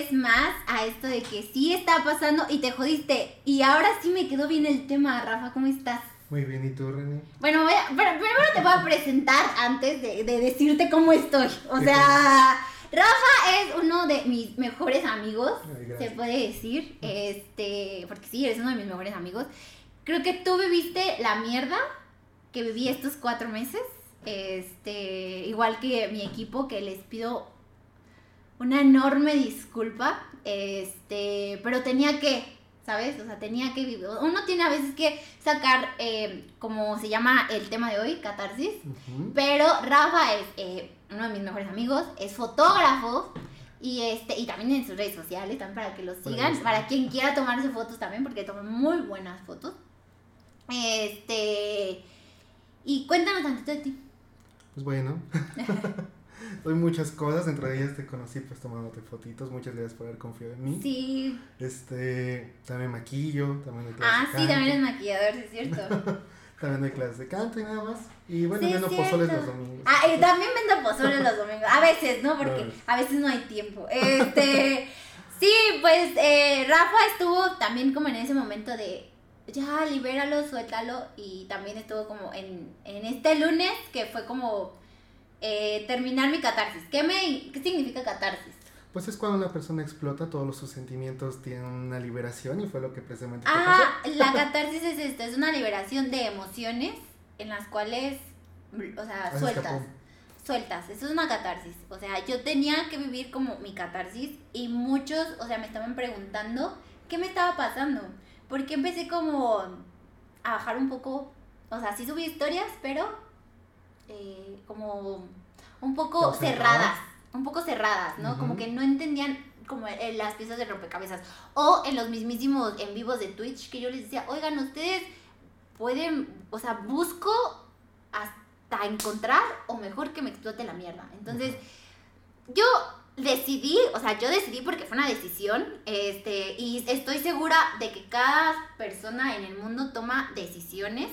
vez más a esto de que sí está pasando y te jodiste. Y ahora sí me quedó bien el tema, Rafa, ¿cómo estás? Muy bien, ¿y tú, René? Bueno, voy a- pero primero te voy a presentar antes de, de decirte cómo estoy. O sea, Rafa es uno de mis mejores amigos, Ay, se puede decir. Este, porque sí, eres uno de mis mejores amigos. Creo que tú viviste la mierda que viví estos cuatro meses. Este, igual que mi equipo, que les pido una enorme disculpa. Este, pero tenía que, ¿sabes? O sea, tenía que vivir. Uno tiene a veces que sacar, eh, como se llama el tema de hoy, catarsis. Pero Rafa es eh, uno de mis mejores amigos, es fotógrafo. Y este, y también en sus redes sociales, también para que lo sigan, para quien quiera tomarse fotos también, porque toma muy buenas fotos. Este. Y cuéntanos tantito de ti. Pues bueno, soy muchas cosas, entre ellas te conocí pues tomándote fotitos, muchas gracias por haber confiado en mí. Sí. Este, también maquillo, también doy clases Ah, de sí, canto, también es maquillador, sí es cierto. también doy clases de canto y nada más. Y bueno, Sí, vendo es pozoles los domingos. Ah, y también vendo pozole los domingos. A veces, ¿no? Porque a veces no hay tiempo. Este. Sí, pues eh, Rafa estuvo también como en ese momento de. Ya, libéralo, suéltalo. Y también estuvo como en, en este lunes, que fue como eh, terminar mi catarsis. ¿Qué, me, ¿Qué significa catarsis? Pues es cuando una persona explota, todos sus sentimientos tienen una liberación y fue lo que precisamente te Ah, la catarsis es esto: es una liberación de emociones en las cuales. O sea, pasó. Se sueltas. sueltas, eso es una catarsis. O sea, yo tenía que vivir como mi catarsis y muchos, o sea, me estaban preguntando qué me estaba pasando. Porque empecé como a bajar un poco, o sea, sí subí historias, pero eh, como un poco ¿Como cerradas? un poco cerradas, ¿no? Como que no entendían como eh, las piezas de rompecabezas. O en los mismísimos en vivos de Twitch que yo les decía, oigan, ustedes pueden, o sea, busco hasta encontrar o mejor que me explote la mierda. Entonces, yo decidí, o sea, yo decidí porque fue una decisión, este, y estoy segura de que cada persona en el mundo toma decisiones.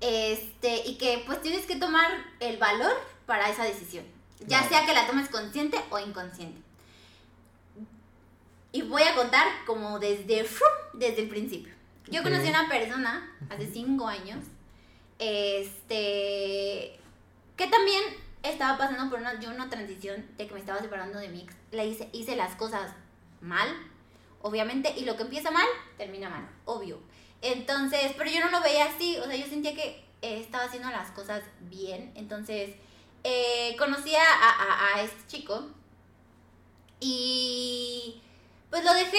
Este, y que pues tienes que tomar el valor para esa decisión. Ya sea que la tomes consciente o inconsciente. Y voy a contar como desde, desde el principio. Yo conocí a una persona hace cinco años, este, que también estaba pasando por una, yo una transición de que me estaba separando de mi ex. Le hice, hice las cosas mal, obviamente, y lo que empieza mal, termina mal, obvio. Entonces, pero yo no lo veía así, o sea, yo sentía que eh, estaba haciendo las cosas bien. Entonces, eh, conocí a, a- a este chico y pues lo dejé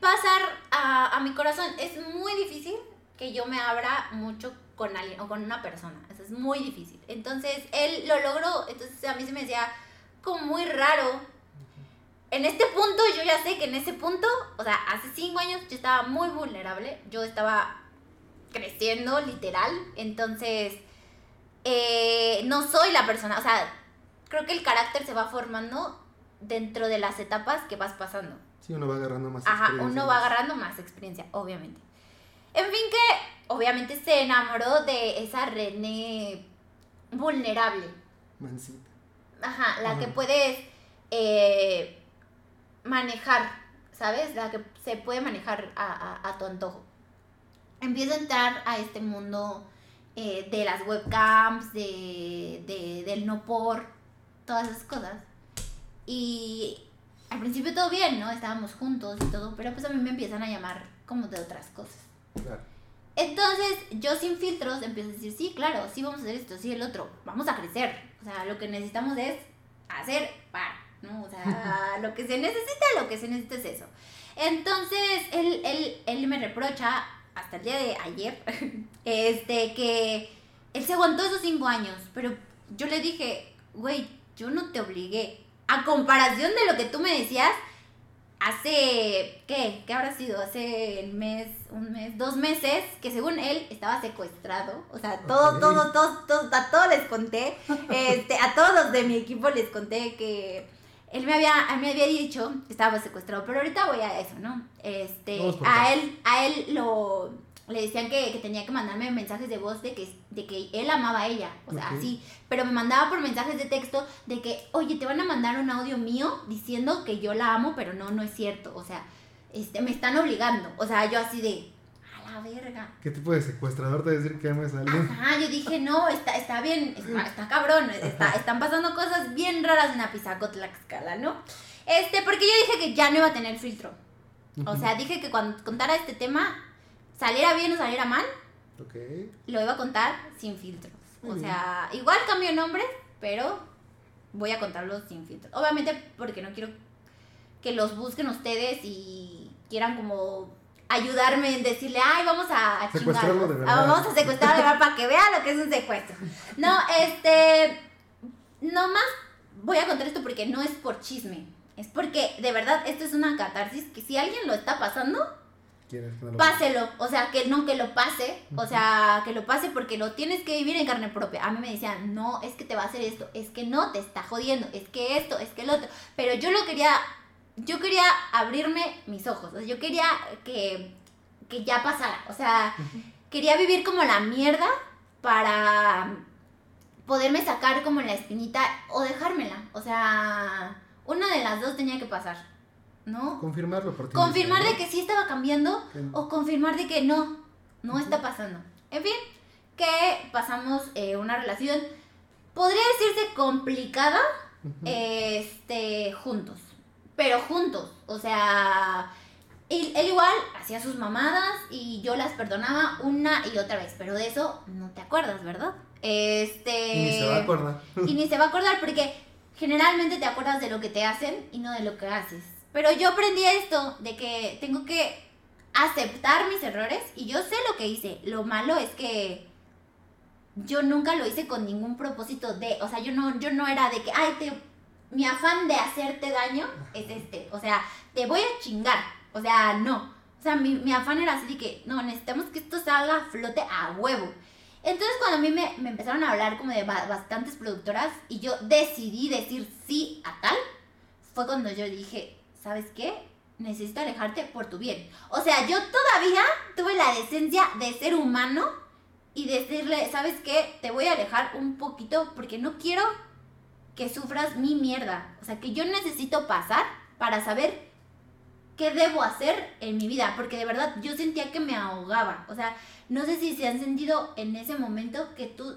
pasar a, a mi corazón. Es muy difícil que yo me abra mucho con alguien o con una persona. Eso es muy difícil. Entonces, él lo logró. Entonces, a mí se me decía como muy raro. En este punto, yo ya sé que en ese punto, o sea, hace cinco años yo estaba muy vulnerable. Yo estaba creciendo, literal. Entonces, eh, no soy la persona. O sea, creo que el carácter se va formando dentro de las etapas que vas pasando. Sí, uno va agarrando más Ajá, experiencia, uno va agarrando más experiencia, obviamente. En fin, que obviamente se enamoró de esa René vulnerable. Mansita. Ajá, la Ajá. que puedes eh, manejar, ¿sabes? La que se puede manejar a, a- a tu antojo. Empiezo a entrar a este mundo eh, de las webcams, de, de- del no por, todas esas cosas. Y al principio todo bien, ¿no? Estábamos juntos y todo, pero pues a mí me empiezan a llamar como de otras cosas. Claro. Entonces, yo sin filtros empiezo a decir, sí, claro, sí vamos a hacer esto, sí el otro, vamos a crecer. O sea, lo que necesitamos es hacer para, ¿no? O sea, lo que se necesita, lo que se necesita es eso. Entonces, él, él, él me reprocha, hasta el día de ayer, este, que él se aguantó esos cinco años, pero yo le dije, güey, yo no te obligué. A comparación de lo que tú me decías, hace, ¿qué? ¿Qué habrá sido? Hace el mes, un mes, dos meses, que según él estaba secuestrado. O sea, todo, todo, todo, todo, a todos les conté, este, a todos los de mi equipo les conté que él me había, él me había dicho que estaba secuestrado, pero ahorita voy a eso, ¿no? Este, a él, a él lo, le decían que, que tenía que mandarme mensajes de voz de que, de que él amaba a ella, o sea, Ok. así, pero me mandaba por mensajes de texto de que, oye, te van a mandar un audio mío diciendo que yo la amo, pero no, no es cierto, o sea, este, me están obligando, o sea, yo así de, verga. ¿Qué tipo de secuestrador te va a decir que ames a alguien? Ajá, yo dije, no, está, está bien, está, está cabrón, está, están pasando cosas bien raras en Apizaco, Tlaxcala, ¿no? Este, porque yo dije que ya no iba a tener filtro. O sea, dije que cuando contara este tema, saliera bien o saliera mal, Ok. lo iba a contar sin filtros. Muy O bien. sea, igual cambio nombres, pero voy a contarlos sin filtros. Obviamente porque no quiero que los busquen ustedes y quieran como ayudarme en decirle, ay, vamos a, a Secuestrarlo de verdad. Ah, vamos a secuestrarlo de verdad para que vea lo que es un secuestro. No, este, nomás voy a contar esto porque no es por chisme. Es porque de verdad esto es una catarsis que si alguien lo está pasando, ¿Quieres que no lo páselo, o sea, que no que lo pase, o sea, que lo pase porque lo tienes que vivir en carne propia. A mí me decían, no, es que te va a hacer esto, es que no, te está jodiendo, es que esto, es que el otro. Pero yo lo quería, yo quería abrirme mis ojos, o sea, yo quería que, que ya pasara, o sea, quería vivir como la mierda para poderme sacar como la espinita o dejármela, o sea, una de las dos tenía que pasar, ¿no? Confirmarlo por ti. Confirmar mismo, de que sí estaba cambiando o confirmar de que no, no está pasando. En fin, que pasamos eh, una relación, podría decirse complicada, este, juntos. Pero juntos, o sea, él, él igual hacía sus mamadas y yo las perdonaba una y otra vez, pero de eso no te acuerdas, ¿verdad? Este... Y ni se va a acordar. Y ni se va a acordar porque generalmente te acuerdas de lo que te hacen y no de lo que haces. Pero yo aprendí esto, de que tengo que aceptar mis errores y yo sé lo que hice. Lo malo es que yo nunca lo hice con ningún propósito de, o sea, yo no, yo no era de que, ay, te, mi afán de hacerte daño es este, o sea, te voy a chingar, o sea, no. O sea, mi, mi afán era así de que, no, necesitamos que esto salga a flote a huevo. Entonces cuando a mí me, me empezaron a hablar como de ba- bastantes productoras y yo decidí decir sí a tal, fue cuando yo dije, ¿sabes qué? Necesito alejarte por tu bien. O sea, yo todavía tuve la decencia de ser humano y decirle, ¿sabes qué? Te voy a alejar un poquito porque no quiero que sufras mi mierda. O sea, que yo necesito pasar para saber qué debo hacer en mi vida. Porque de verdad yo sentía que me ahogaba. O sea, no sé si se han sentido en ese momento que tú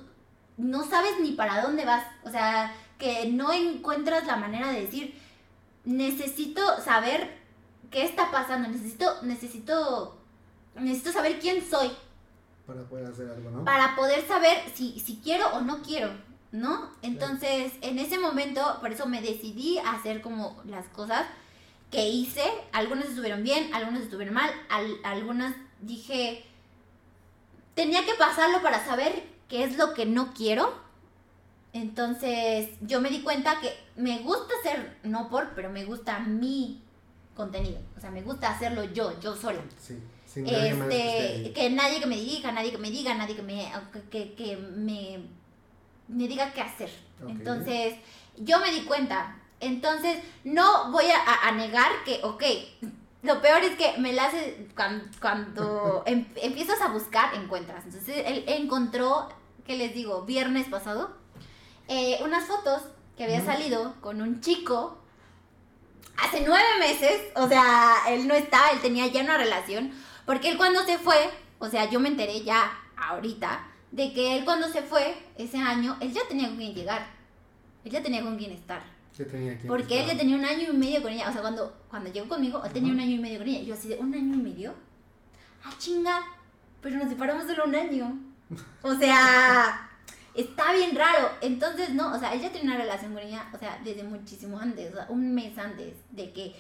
no sabes ni para dónde vas. O sea, que no encuentras la manera de decir, necesito saber qué está pasando. Necesito, necesito, necesito saber quién soy Para poder hacer algo, ¿no? para poder saber si, si quiero o no quiero, ¿no? Entonces, en ese momento, por eso me decidí a hacer como las cosas que hice. Algunas estuvieron bien, algunas estuvieron mal, al- algunas dije, tenía que pasarlo para saber qué es lo que no quiero. Entonces, yo me di cuenta que me gusta hacer, no por, pero me gusta mi contenido. O sea, me gusta hacerlo yo, yo sola Sí. Sin este, que nadie que me dirija, nadie que me diga, nadie que me, que, que me, me diga qué hacer. Entonces, yo me di cuenta. Entonces, no voy a, a- negar que, ok, lo peor es que me la hace cuando, cuando em- empiezas a buscar, encuentras. Entonces, él encontró, ¿qué les digo? Viernes pasado, eh, unas fotos que había salido con un chico hace nueve meses, o sea, él no estaba, él tenía ya una relación, porque él cuando se fue, o sea, yo me enteré ya ahorita, de que él cuando se fue ese año, él ya tenía con quién llegar, él ya tenía con quién estar, porque él ya tenía un año y medio con ella, o sea, cuando, cuando llegó conmigo, él tenía un año y medio con ella, yo así de, ¿un año y medio? Ah, chinga, pero nos separamos solo un año, o sea... Está bien raro. Entonces, no, o sea, él ya tenía una relación con ella, o sea, desde muchísimo antes, o sea, un mes antes de que,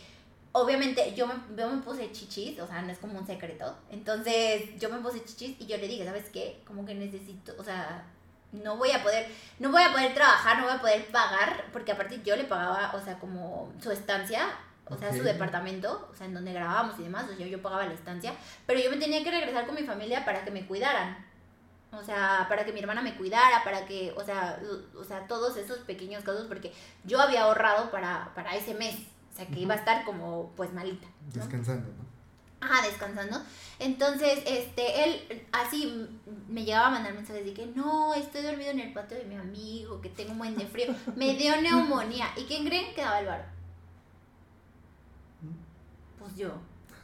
obviamente, yo me, yo me puse chichis, o sea, no es como un secreto. Entonces, yo me puse chichis y yo le dije, ¿sabes qué? Como que necesito, o sea, no voy a poder, no voy a poder trabajar, no voy a poder pagar, porque aparte yo le pagaba, o sea, como su estancia, o sea, su departamento, o sea, en donde grabábamos y demás, o sea, yo pagaba la estancia, pero yo me tenía que regresar con mi familia para que me cuidaran. O sea, para que mi hermana me cuidara, para que, o sea, o sea, todos esos pequeños casos, porque yo había ahorrado para, para ese mes. O sea, que iba a estar como, pues, malita. ¿no? Descansando, ¿no? Ajá, descansando. Entonces, este, él así me llegaba a mandar mensajes de que no, estoy dormido en el patio de mi amigo, que tengo un buen de frío. Me dio neumonía. ¿Y quién creen que daba el bar? Pues yo.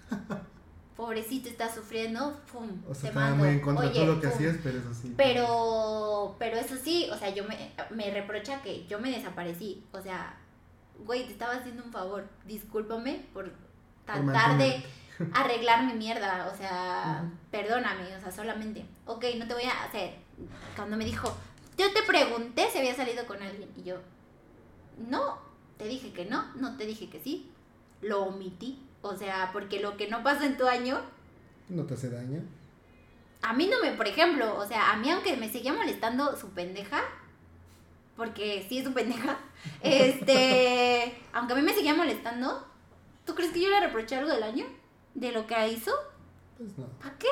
Pobrecito está sufriendo, pum, O sea, te estaba mando. muy en contra de todo lo que pum. hacías, pero eso sí. Pero, pero eso sí, o sea, yo me, me reprocha que yo me desaparecí. O sea, güey, te estaba haciendo un favor. Discúlpame por tratar de arreglar mi mierda. O sea, perdóname, o sea, solamente. Ok, no te voy a hacer. Cuando me dijo, yo te pregunté si había salido con alguien. Y yo, no, te dije que no, no te dije que sí. Lo omití. O sea, porque lo que no pasó en tu año, No te hace daño. a mí no me, por ejemplo, o sea, a mí aunque me seguía molestando su pendeja, porque sí es su pendeja, este, aunque a mí me seguía molestando, ¿tú crees que yo le reproché algo del año? ¿De lo que hizo? Pues no. ¿Para qué?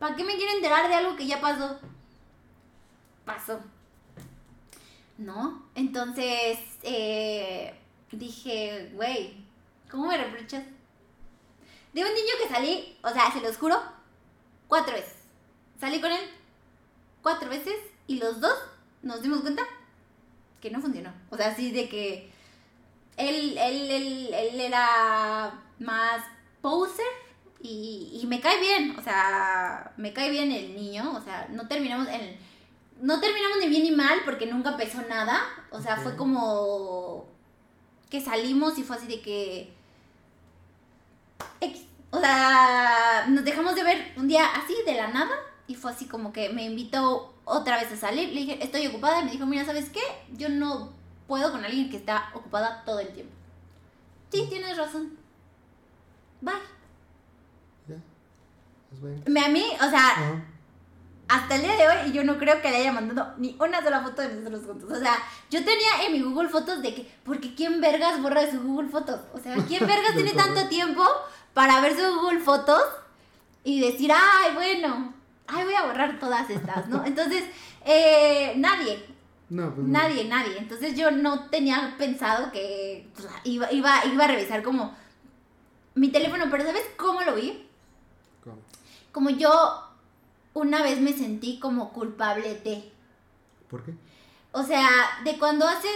¿Para qué me quiero enterar de algo que ya pasó? Pasó. ¿No? Entonces, eh, dije, güey, ¿cómo me reprochas? De un niño que salí, o sea, se los juro, cuatro veces. Salí con él cuatro veces y los dos nos dimos cuenta que no funcionó. O sea, así de que él, él, él, él era más poser y, y me cae bien, o sea, me cae bien el niño, o sea, no terminamos en no terminamos ni bien ni mal porque nunca pesó nada, o sea, fue como que salimos y fue así de que. O sea, nos dejamos de ver un día así de la nada y fue así como que me invitó otra vez a salir. Le dije, estoy ocupada y me dijo, mira, ¿sabes qué? Yo no puedo con alguien que está ocupada todo el tiempo. Sí, tienes razón. Bye. Ya. Me a mí, o sea, Ajá. hasta el día de hoy yo no creo que le haya mandado ni una sola foto de nosotros juntos. O sea, yo tenía en mi Google Fotos de que, porque ¿quién vergas borra de su Google Fotos? O sea, ¿quién vergas tiene tanto tiempo para ver su Google Fotos y decir, ay, bueno, ay, voy a borrar todas estas, ¿no? Entonces, eh, nadie, No, pues no. nadie, nadie. Entonces yo no tenía pensado que pues, iba, iba, iba a revisar como mi teléfono, pero ¿sabes cómo lo vi? ¿Cómo? Como yo una vez me sentí como culpable de. ¿Por qué? O sea, de cuando haces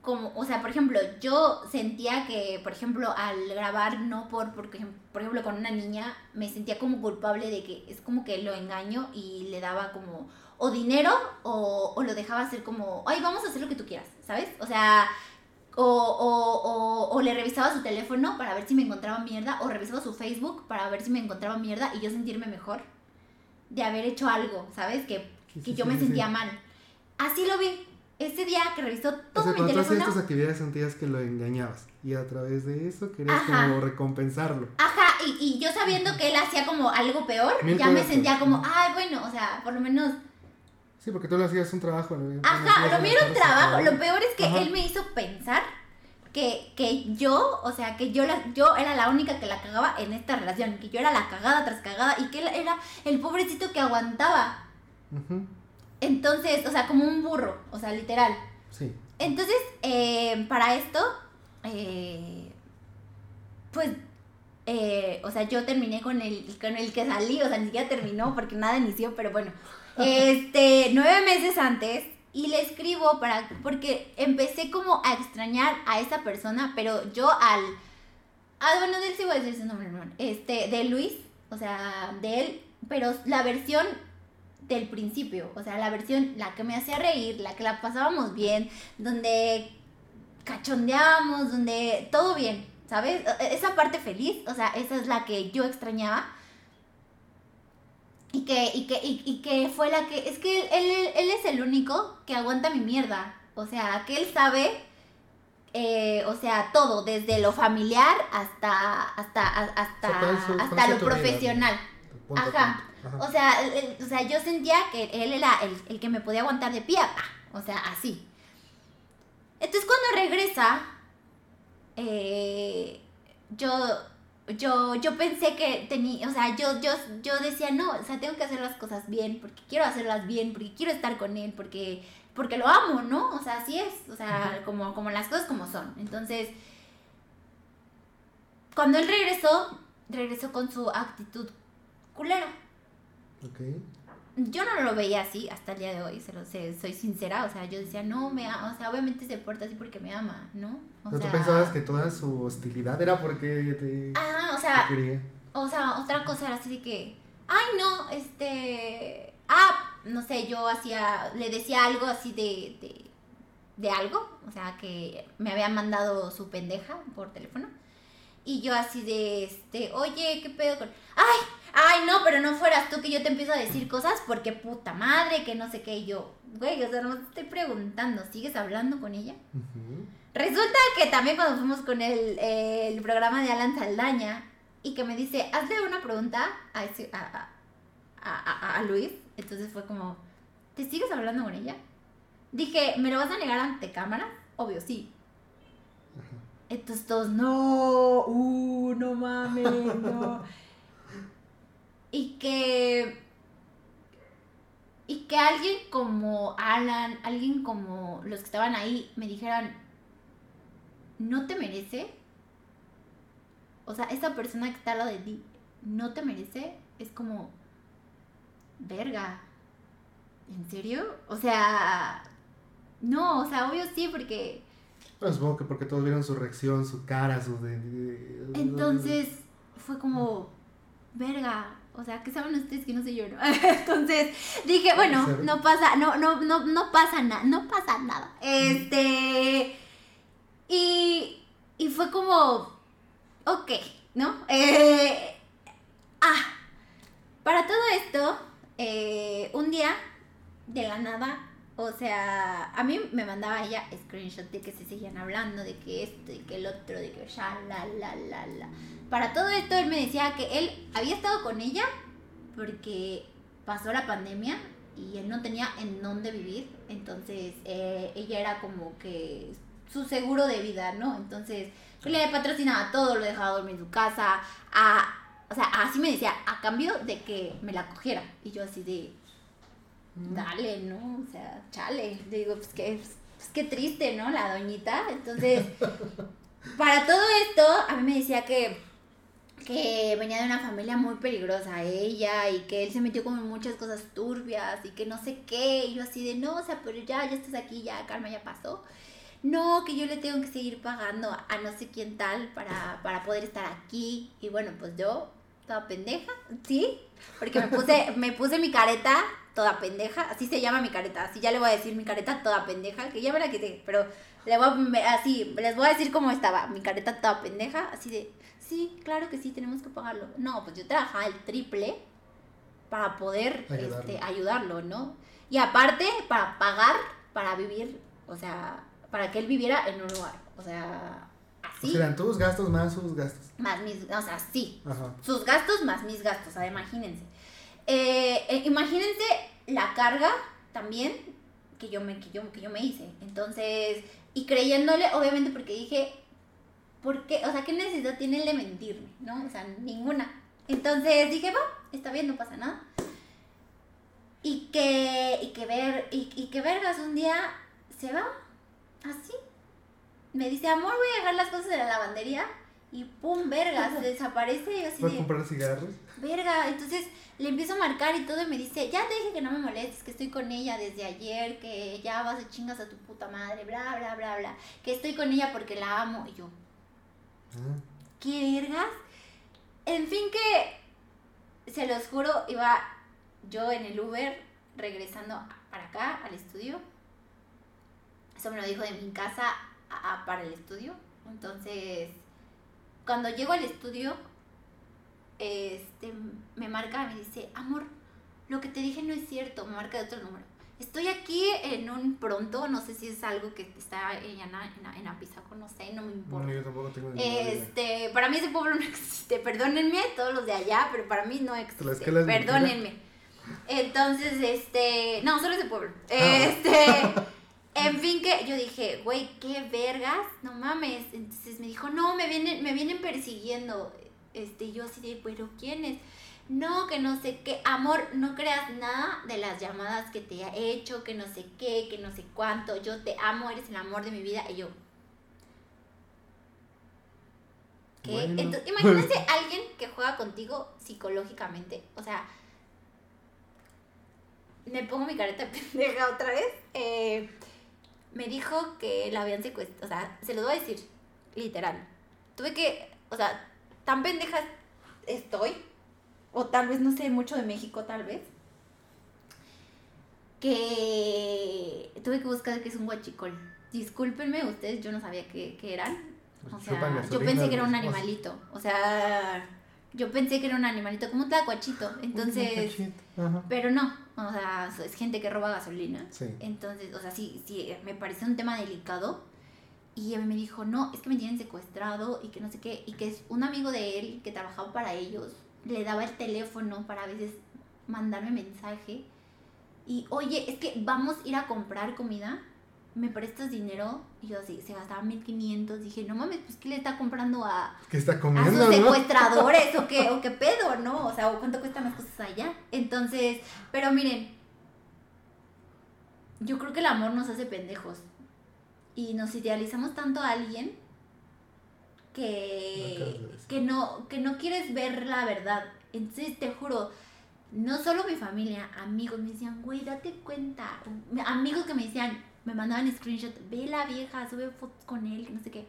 como, o sea, por ejemplo, yo sentía que, por ejemplo, al grabar, no por, porque, por ejemplo, con una niña, me sentía como culpable de que es como que lo engaño y le daba como o dinero o, o lo dejaba hacer como, ay, vamos a hacer lo que tú quieras, ¿sabes? O sea, o, o, o, o le revisaba su teléfono para ver si me encontraba mierda, o revisaba su Facebook para ver si me encontraba mierda y yo sentirme mejor de haber hecho algo, ¿sabes? Que, que sí, yo sí, me sí, sentía mal. Así lo vi. Ese día que revisó O todo sea, mi cuando teléfono. estas actividades sentías que lo engañabas. Y a través de eso querías Ajá. como recompensarlo. Ajá, y, y yo sabiendo que él hacía como algo peor, Mil ya me sentía como, ay, bueno, o sea, por lo menos. Sí, porque tú le hacías un trabajo. ¿no? Ajá, lo mío era un trabajo. Lo peor es que Ajá. él me hizo pensar que, que yo, o sea, que yo, la, yo era la única que la cagaba en esta relación, que yo era la cagada tras cagada y que él era el pobrecito que aguantaba. Ujú, Entonces, o sea, como un burro, o sea, literal. Sí. Entonces, eh, para esto, eh, pues, eh, o sea, yo terminé con el, con el que salí, o sea, ni siquiera terminó porque nada inició, pero bueno, este, nueve meses antes, y le escribo para, porque empecé como a extrañar a esa persona, pero yo al, ah, bueno, de él sí voy a decir su nombre, hermano, este, de Luis, o sea, de él, pero la versión del principio, o sea, la versión, la que me hacía reír, la que la pasábamos bien, donde cachondeábamos, donde todo bien, ¿sabes? E- Esa parte feliz, o sea, esa es la que yo extrañaba. Y que, y que, y, y que fue la que, es que él, él, él es el único que aguanta mi mierda, o sea, que él sabe, eh, o sea, todo, desde lo familiar hasta, hasta, hasta, O sea, hasta lo profesional. Punto Ajá. punto. O sea, el- o sea, yo sentía que él era el, el que me podía aguantar de pie. O sea, así. Entonces cuando regresa, eh, yo, yo, yo pensé que tenía, o sea, yo, yo, yo decía, no, o sea, tengo que hacer las cosas bien, porque quiero hacerlas bien, porque quiero estar con él, porque, porque lo amo, ¿no? O sea, así es, o sea, como, como las cosas como son. Entonces, cuando él regresó, regresó con su actitud culera. Yo no lo veía así hasta el día de hoy, se lo sé, soy sincera, o sea, yo decía, no, me ama, o sea, obviamente se porta así porque me ama, ¿no? O sea, ¿Tú pensabas que toda su hostilidad era porque te, Ah, o te sea, quería? o sea, otra cosa era así de que, ay, no, este, ah, no sé, yo hacía, le decía algo así de, de, de algo, o sea, que me habían mandado su pendeja por teléfono, y yo así de, este, oye, ¿qué pedo con, ay, ay, no, pero no fueras tú que yo te empiezo a decir cosas porque puta madre, que no sé qué, y yo, güey, o sea, no te estoy preguntando, ¿sigues hablando con ella? Resulta que también cuando fuimos con el, el programa de Alan Saldaña y que me dice, hazle una pregunta a, ese- a, a- a- a- a Luis, entonces fue como, ¿te sigues hablando con ella? Dije, ¿me lo vas a negar ante cámara? Obvio, sí. Entonces todos, no, uh, no mames, no. y que... Y que alguien como Alan, alguien como los que estaban ahí, me dijeran, no te merece. O sea, esa persona que está al lado de ti no te merece. Es como, verga. ¿En serio? O sea, no, o sea, obvio sí, porque supongo que porque todos vieron su reacción, su cara, su... entonces fue como, verga. O sea, ¿qué saben ustedes que no sé yo, no? Entonces dije, bueno, no pasa, no, no, no, no pasa nada, no pasa nada. Este. Y, y fue como, ok, ¿no? Eh, ah, para todo esto, eh, un día, de la nada, o sea, a mí me mandaba ella screenshot de que se seguían hablando, de que esto, de que el otro, de que ya, la, la, la, la. Para todo esto, él me decía que él había estado con ella porque pasó la pandemia y él no tenía en dónde vivir, entonces eh, ella era como que su seguro de vida, ¿no? Entonces, yo le patrocinaba todo, lo dejaba dormir en su casa, a, o sea, así me decía, a cambio de que me la cogiera. Y yo así de, Mm. dale, ¿no? O sea, chale. Le digo, pues qué, pues qué triste, ¿no? La doñita. Entonces, para todo esto, a mí me decía que, que venía de una familia muy peligrosa ella y que él se metió como en muchas cosas turbias y que no sé qué. Y yo así de, no, o sea, pero ya, ya estás aquí, ya, calma, ya pasó. No, que yo le tengo que seguir pagando a no sé quién tal para, para poder estar aquí. Y bueno, pues yo, toda pendeja, ¿sí? Porque me puse, me puse mi careta toda pendeja, así se llama mi careta, así ya le voy a decir mi careta toda pendeja, que ya me la quité, pero le voy a, así, les voy a decir cómo estaba, mi careta toda pendeja, así de, sí, claro que sí, tenemos que pagarlo. No, pues yo trabajaba el triple para poder Ayudarlo. Este, ayudarlo, ¿no? Y aparte, para pagar, para vivir, o sea, para que él viviera en un lugar, o sea, O así, sea, eran tus gastos más sus gastos. más mis, o sea, sí, Ajá. sus gastos más mis gastos, o sea, imagínense. Eh, eh, imagínense la carga también que yo, me, que, yo, que yo me hice. Entonces, y creyéndole, obviamente, porque dije, ¿por qué? O sea, ¿qué necesidad tiene de mentirme? ¿No? O sea, ninguna. Entonces dije, va, está bien, no pasa nada. Y que, y que ver, y, y que vergas un día se va, así. Me dice, amor, voy a dejar las cosas en la lavandería. Y pum, vergas, desaparece. Y así ¿Fue a de, comprar cigarros? verga, entonces le empiezo a marcar y todo y me dice, ya te dije que no me molestes, que estoy con ella desde ayer, que ya vas de chingas a tu puta madre, bla, bla, bla, bla, que estoy con ella porque la amo. Y yo, ¿qué vergas? En fin que, se los juro, iba yo en el Uber regresando para acá, al estudio. Eso me lo dijo de mi casa a- para el estudio. Entonces, cuando llego al estudio, este, me marca y me dice, amor, lo que te dije no es cierto, me marca de otro número. Estoy aquí en un pronto, no sé si es algo que está en, en, en, en Apizaco, no sé, no me importa. Bueno, yo tampoco tengo idea. Este, para mí ese pueblo no existe, perdónenme todos los de allá, pero para mí no existe. Es. Perdónenme. Entonces, este, no, solo ese pueblo. Ah. Este, en fin que yo dije, güey, qué vergas, no mames. Entonces me dijo, no, me vienen, me vienen persiguiendo. Este, yo así de, pero ¿quiénes? No, que no sé qué, amor, no creas nada de las llamadas que te he hecho, que no sé qué, que no sé cuánto, yo te amo, eres el amor de mi vida. Y yo, Que, Bueno. entonces, imagínense alguien que juega contigo psicológicamente. O sea, me pongo mi careta de pendeja otra vez. eh, me dijo que la habían secuestrado. O sea, se lo voy a decir, literal. Tuve que, o sea, tan pendeja estoy. O tal vez no sé mucho de México, tal vez. Que tuve que buscar que es un guachicol. Discúlpenme ustedes, yo no sabía qué, qué eran. O sea, yo pensé que era un animalito. O sea, yo pensé que era un animalito, como un tlacuachito. Entonces, pero no. O sea, es gente que roba gasolina. Sí. Entonces, o sea, sí, sí, me pareció un tema delicado. Y me dijo, no, es que me tienen secuestrado y que no sé qué. Y que es un amigo de él que trabajaba para ellos. Le daba el teléfono para a veces mandarme mensaje. Y, oye, es que vamos a ir a comprar comida. ¿Me prestas dinero? Y yo así, se gastaba 1500. Dije, no mames, pues ¿qué le está comprando a, ¿Qué está a comiendo, sus no? secuestradores o qué, o qué pedo, ¿no? O sea, ¿o cuánto cuestan las cosas allá. Entonces, pero miren, yo creo que el amor nos hace pendejos. Y nos idealizamos tanto a alguien que, que, no, que no quieres ver la verdad. Entonces, te juro, no solo mi familia, amigos me decían, güey, date cuenta. Amigos que me decían, me mandaban screenshot, ve la vieja, sube fotos con él, no sé qué.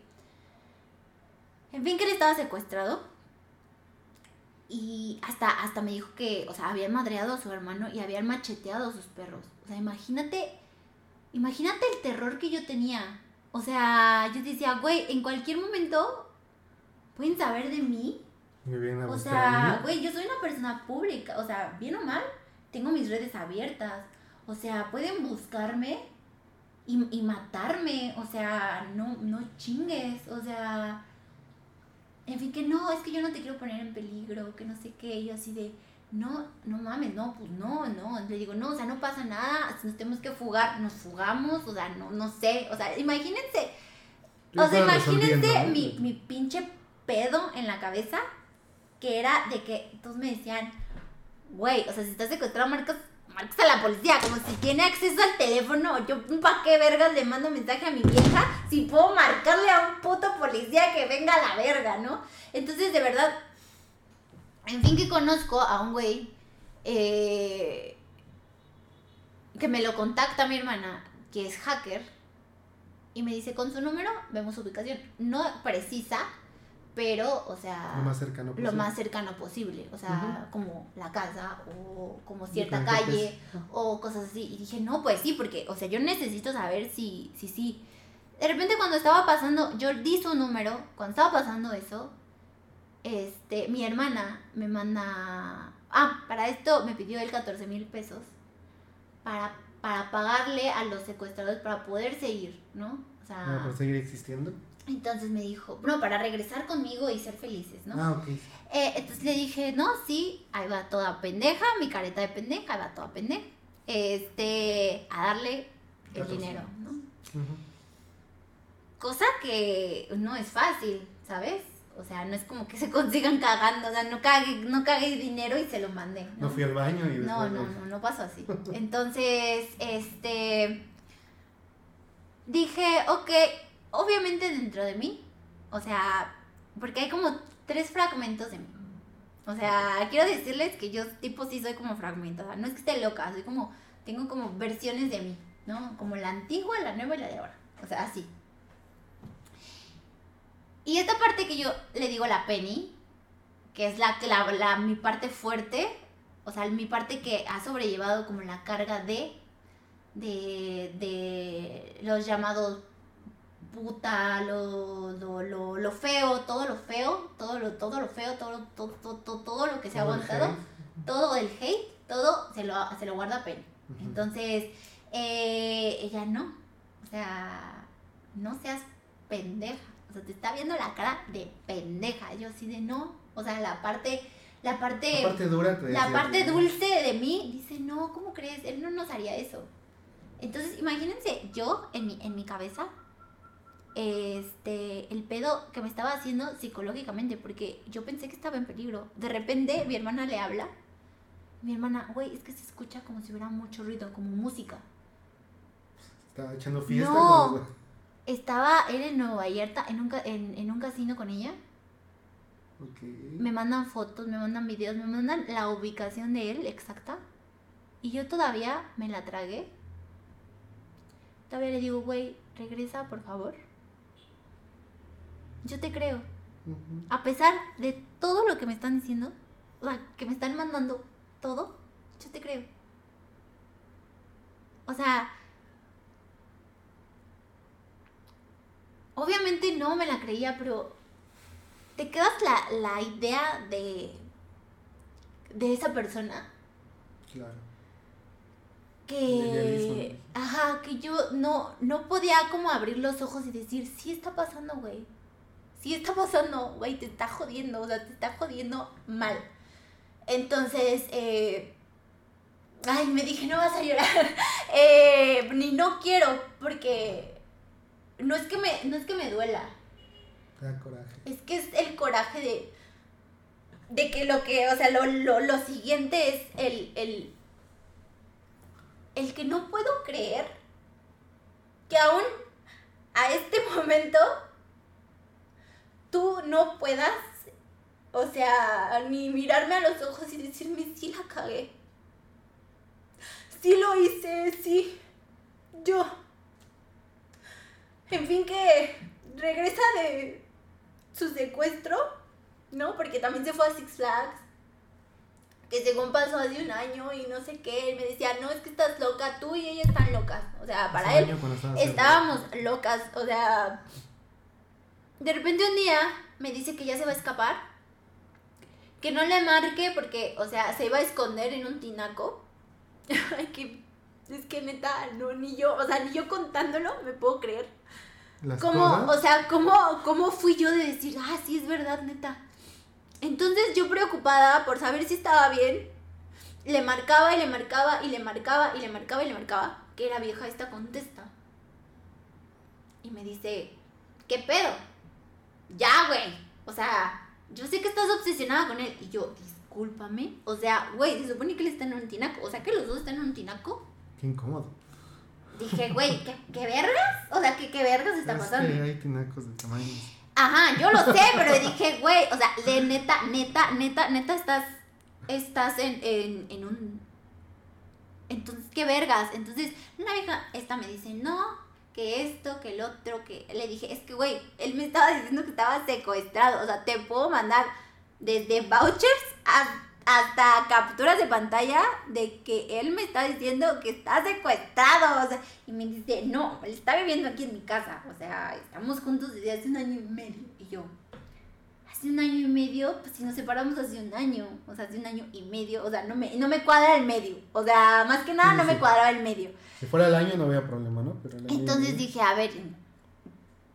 En fin, que él estaba secuestrado. Y hasta, hasta me dijo que, o sea, habían madreado a su hermano y habían macheteado a sus perros. O sea, imagínate, imagínate el terror que yo tenía. O sea, yo decía, güey, en cualquier momento pueden saber de mí. Vienen a O sea, güey, yo soy una persona pública. O sea, bien o mal, tengo mis redes abiertas. O sea, pueden buscarme y, y matarme. O sea, no, no chingues. O sea, en fin, que no, es que yo no te quiero poner en peligro, que no sé qué. Y yo así de, no, no mames, no, pues no, no. Le digo, no, o sea, no pasa nada. Si nos tenemos que fugar, nos fugamos. O sea, no, no sé. O sea, imagínense. O sea, imagínense mi, mi pinche pedo en la cabeza, que era de que todos me decían, güey, o sea, si estás secuestrado, marcas, marcas a la policía, como si tiene acceso al teléfono, yo pa' qué vergas le mando mensaje a mi vieja si puedo marcarle a un puto policía que venga a la verga, ¿no? Entonces, de verdad, en fin que conozco a un güey eh, que me lo contacta mi hermana, que es hacker, y me dice, con su número vemos su ubicación. No precisa, pero, o sea, Lo más cercano lo posible. más cercano posible. O sea, como la casa o como cierta calle o cosas así. Y dije, no, pues sí, porque, o sea, yo necesito saber si, si, sí. De repente cuando estaba pasando, yo di su número, cuando estaba pasando eso, este, mi hermana me manda, ah, para esto me pidió él 14 mil pesos para, para pagarle a los secuestradores para poder seguir, ¿no? O sea, Ah, ¿Para seguir existiendo? Entonces me dijo, no, para regresar conmigo y ser felices, ¿no? Ah, ok. Eh, entonces le dije, no, sí, ahí va toda pendeja, mi careta de pendeja, ahí va toda pendeja. Este, a darle el dinero, ¿no? Cosa que no es fácil, ¿sabes? O sea, no es como que se consigan cagando, o sea, no cague, no cague dinero y se lo mandé. No fui al baño y. No, no, no, no pasó así. Entonces, este. Dije, ok, obviamente dentro de mí, o sea, porque hay como tres fragmentos de mí. O sea, quiero decirles que yo, tipo, sí soy como fragmentada. No es que esté loca, soy como. Tengo como versiones de mí, ¿no? Como la antigua, la nueva y la de ahora. O sea, así. Y esta parte que yo le digo la Penny, que es la, la, mi parte fuerte, o sea, mi parte que ha sobrellevado como la carga de, de, de los llamados puta, lo, lo, lo, lo feo, todo lo feo, todo lo, todo lo feo, todo, lo- todo, todo, todo, lo que se ha el aguantado, todo el hate, todo se lo, se lo guarda Penny. Ujú. Entonces, eh, ella no. O sea, no seas pendeja. O sea, te está viendo la cara de pendeja. Yo así de no. O sea, la parte, la parte, La parte dura la parte dulce de mí dice, no, ¿cómo crees? Él no nos haría eso. Entonces, imagínense, yo en mi, en mi cabeza, este, el pedo que me estaba haciendo psicológicamente, porque yo pensé que estaba en peligro. De repente, mi hermana le habla. Mi hermana, güey, es que se escucha como si hubiera mucho ruido, como música. Estaba echando fiesta. No. con Estaba él en Nueva Vallarta, en un, en, en un casino con ella. Me mandan fotos, me mandan videos, me mandan la ubicación de él exacta. Y yo todavía me la tragué. Todavía le digo, güey, regresa, por favor. Yo te creo. A pesar de todo lo que me están diciendo, o sea, que me están mandando todo, yo te creo. O sea, obviamente no me la creía, pero te quedas la, la idea de, de esa persona Claro. que ajá que yo no no podía como abrir los ojos y decir sí está pasando güey sí está pasando güey te está jodiendo o sea te está jodiendo mal entonces eh, ay me dije no vas a llorar Eh, ni no quiero porque no es que me no es que me duela da coraje. es que es el coraje de. De que lo que. O sea, lo, lo, lo siguiente es el, el. El que no puedo creer que aún a este momento tú no puedas. O sea, ni mirarme a los ojos y decirme, sí la cagué. Sí lo hice, sí. Yo. En fin, que regresa de su secuestro, ¿no? Porque también se fue a Six Flags. Que según pasó hace un año y no sé qué. Él me decía, no, es que estás loca, tú y ella están locas. O sea, para él estábamos locas. O sea, de repente un día me dice que ya se va a escapar. Que no le marque porque, o sea, se iba a esconder en un tinaco. Ay, que es que neta, no, ni yo, o sea, ni yo contándolo me puedo creer. ¿Cómo, o sea, cómo, cómo fui yo de decir, ah, sí, es verdad, neta? Entonces yo preocupada por saber si estaba bien, le marcaba y le marcaba y le marcaba y le marcaba y le marcaba, que la vieja esta contesta. Y me dice, ¿qué pedo? Ya, güey. O sea, yo sé que estás obsesionada con él. Y yo, discúlpame. O sea, güey, se supone que él está en un tinaco. O sea, que los dos están en un tinaco. Qué incómodo. Dije, güey, ¿qué, ¿qué vergas? O sea, ¿qué, qué vergas está Es pasando? que hay tinacos de tamaños. Ajá, yo lo sé, pero dije, güey, o sea, de neta, neta, neta, neta estás, estás en, en, en un... Entonces, ¿qué vergas? Entonces, una vieja, esta me dice, no, que esto, que el otro, que... Le dije, es que, güey, él me estaba diciendo que estaba secuestrado, o sea, te puedo mandar desde vouchers a- hasta capturas de pantalla de que él me está diciendo que está secuestrado, o sea, y me dice, no, él está viviendo aquí en mi casa, o sea, estamos juntos desde hace un año y medio, y yo, hace un año y medio, pues si nos separamos hace un año, o sea, hace un año y medio, o sea, no me, no me cuadra el medio, o sea, más que nada no me cuadraba el medio. Si fuera el año no había problema, ¿no? Pero el año Entonces dije, a ver,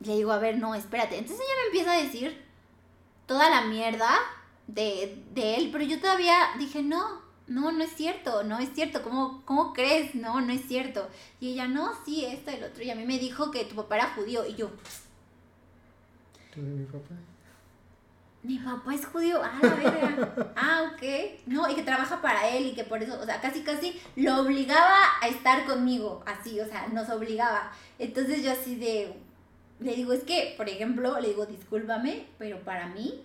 le digo, a ver, no, espérate. Entonces ella me empieza a decir toda la mierda de, de él, pero yo todavía dije, no, no, no es cierto, no es cierto, ¿cómo, ¿cómo crees? No, no es cierto. Y ella, no, sí, esto, el otro. Y a mí me dijo que tu papá era judío. Y yo, ¿Tú de mi papá? Mi papá es judío, ah, la verga. Ah, ok. No, y que trabaja para él y que por eso, o sea, casi casi lo obligaba a estar conmigo, así, o sea, nos obligaba. Entonces yo así de, le digo, es que, por ejemplo, le digo, discúlpame, pero para mí,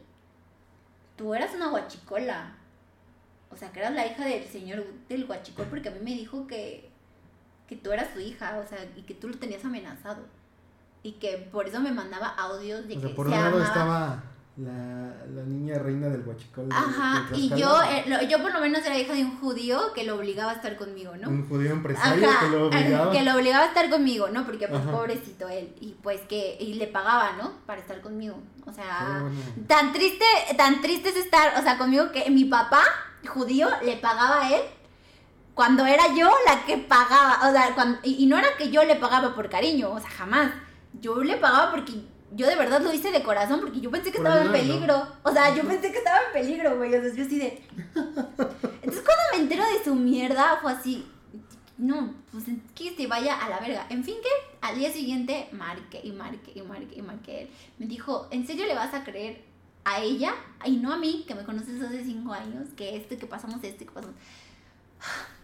tú eras una guachicola. O sea, que eras la hija del señor del guachicol, porque a mí me dijo que, que tú eras su hija, o sea, y que tú lo tenías amenazado. Y que por eso me mandaba audios de O sea, que por se un lado amaba. estaba la, la niña reina del huachicol. de- Ajá, de y yo, eh, yo por lo menos era hija de un judío que lo obligaba a estar conmigo, ¿no? Un judío empresario Ajá, que lo obligaba. que lo obligaba a estar conmigo, ¿no? Porque pues Ajá. pobrecito él, y pues que, y le pagaba, ¿no? Para estar conmigo, o sea, bueno. tan triste, tan triste es estar, o sea, conmigo que mi papá, judío, le pagaba a él cuando era yo la que pagaba, o sea, cuando, y, y no era que yo le pagaba por cariño, o sea, jamás, yo le pagaba porque yo de verdad lo hice de corazón, porque yo pensé que Por estaba en peligro, o sea, yo pensé que estaba en peligro, güey, o sea, yo así de... Entonces cuando me entero de su mierda, fue así, no, pues que se vaya a la verga. En fin, que al día siguiente marque y marque y marque y marque él. Me dijo, ¿en serio le vas a creer a ella y no a mí, que me conoces hace cinco años, que este, que pasamos este, que pasamos...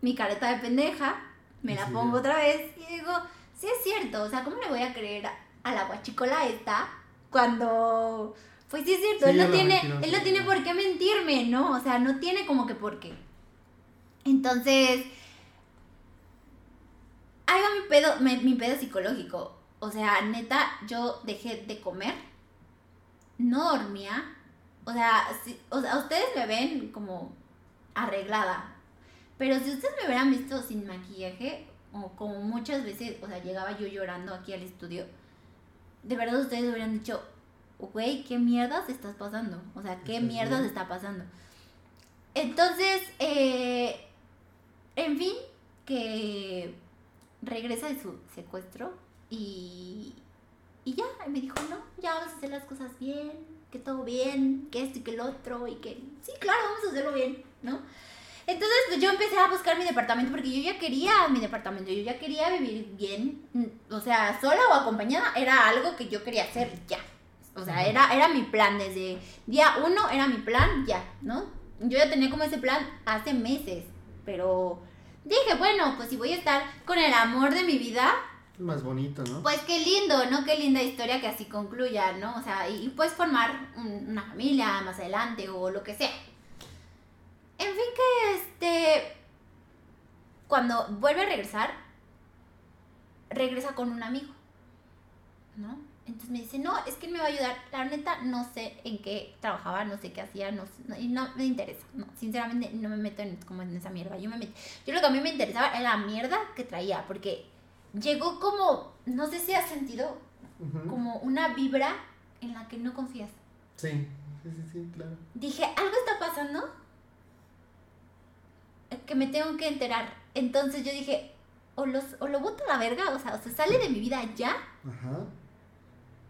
Mi careta de pendeja, me la Sí. pongo otra vez y digo, sí es cierto, o sea, ¿cómo le voy a creer a, a la guachicola esta cuando Pues sí es cierto, Sí, él no tiene, él no tiene por qué mentirme, ¿no? O sea, no tiene como que por qué. Entonces, ahí va mi pedo, mi, mi pedo psicológico. O sea, neta, yo dejé de comer, no dormía. O sea, si- o sea, ustedes me ven como arreglada. Pero si ustedes me hubieran visto sin maquillaje, o como muchas veces, o sea, llegaba yo llorando aquí al estudio, de verdad ustedes hubieran dicho, güey, ¿qué mierdas estás pasando? O sea, ¿qué ¿Estás mierdas está pasando? Entonces, eh, en fin, que regresa de su secuestro y, y ya, y me dijo, no, ya vamos a hacer las cosas bien, que todo bien, que esto y que el otro, y que sí, claro, vamos a hacerlo bien, ¿no? Entonces, pues yo empecé a buscar mi departamento porque yo ya quería mi departamento, yo ya quería vivir bien, o sea, sola o acompañada era algo que yo quería hacer ya. O sea, era, era mi plan desde día uno, era mi plan ya, ¿no? Yo ya tenía como ese plan hace meses, pero dije, bueno, pues si voy a estar con el amor de mi vida, Más bonito, ¿no? pues qué lindo, ¿no? Qué linda historia que así concluya, ¿no? O sea, y, y puedes formar un- una familia más adelante o lo que sea. En fin, que este. Cuando vuelve a regresar, regresa con un amigo, ¿no? Entonces me dice, no, es que me va a ayudar. La neta, no sé en qué trabajaba, no sé qué hacía, no, sé- no- y no me interesa. No, sinceramente, no me meto en, como en esa mierda. Yo, me met- yo lo que a mí me interesaba era la mierda que traía, porque llegó como, no sé si has sentido, como una vibra en la que no confías. Sí, sí, sí, sí, claro. Dije, algo está pasando que me tengo que enterar. Entonces yo dije, o, los, o lo boto a la verga, o sea, o se sale de mi vida ya, Ajá.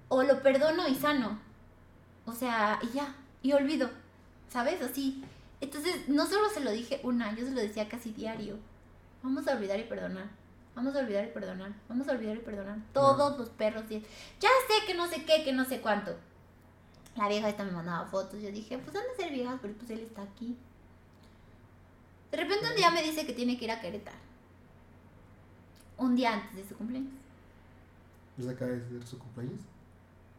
o lo perdono y sano. O sea, y ya, y olvido, ¿sabes? Así. Entonces, no solo se lo dije una, yo se lo decía casi diario. Vamos a olvidar y perdonar. Vamos a olvidar y perdonar. Vamos a olvidar y perdonar. Todos los perros. y- Ya sé que no sé qué, que no sé cuánto. La vieja esta me mandaba fotos. Yo dije, pues han de ser viejas, pero pues él está aquí. De repente un día me dice que tiene que ir a Querétaro. Un día antes de su cumpleaños. ¿Ya acaba de ser su cumpleaños?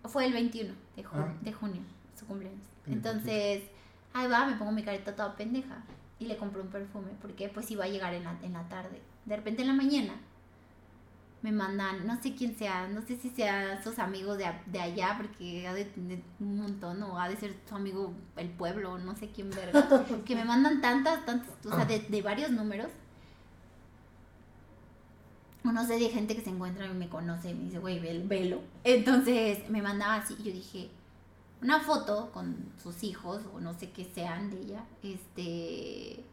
Fue el 21 de, ju- Ah. de junio, su cumpleaños. Entonces, ahí va, me pongo mi careta toda pendeja. Y le compré un perfume, porque pues iba a llegar en la, en la tarde. De repente en la mañana me mandan, no sé quién sea, no sé si sea sus amigos de, de allá, porque ha de tener un montón, o ha de ser su amigo el pueblo, no sé quién verga. que me mandan tantas, tantas, o sea, de, de varios números. O no sé, de gente que se encuentra y me conoce me dice, güey, vel- velo. Entonces me mandaba así y yo dije, una foto con sus hijos o no sé qué sean de ella, este,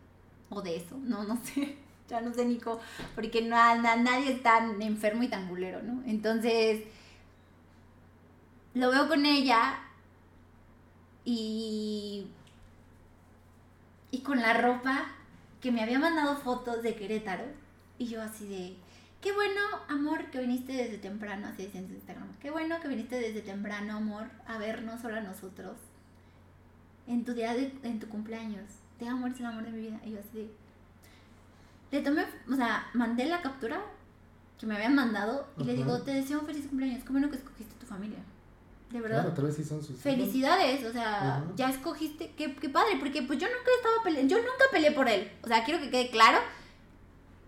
o de eso, no, no sé, ya no sé, Nico, porque no, na- nadie es tan enfermo y tan culero, ¿no? Entonces, lo veo con ella y, y con la ropa que me había mandado fotos de Querétaro y yo así de, qué bueno, amor, que viniste desde temprano, así decía en Instagram, qué bueno que viniste desde temprano, amor, a vernos solo a nosotros en tu día de, en tu cumpleaños. Te amo, eres el amor de mi vida. Y yo así de, le tomé, o sea, mandé la captura que me habían mandado y le Ajá. digo, te deseo un feliz cumpleaños, qué bueno que escogiste tu familia. De verdad. Claro, tal vez sí son sus. Felicidades, o sea, ya escogiste, qué, qué padre, porque pues yo nunca estaba peleando, yo nunca peleé por él, o sea, quiero que quede claro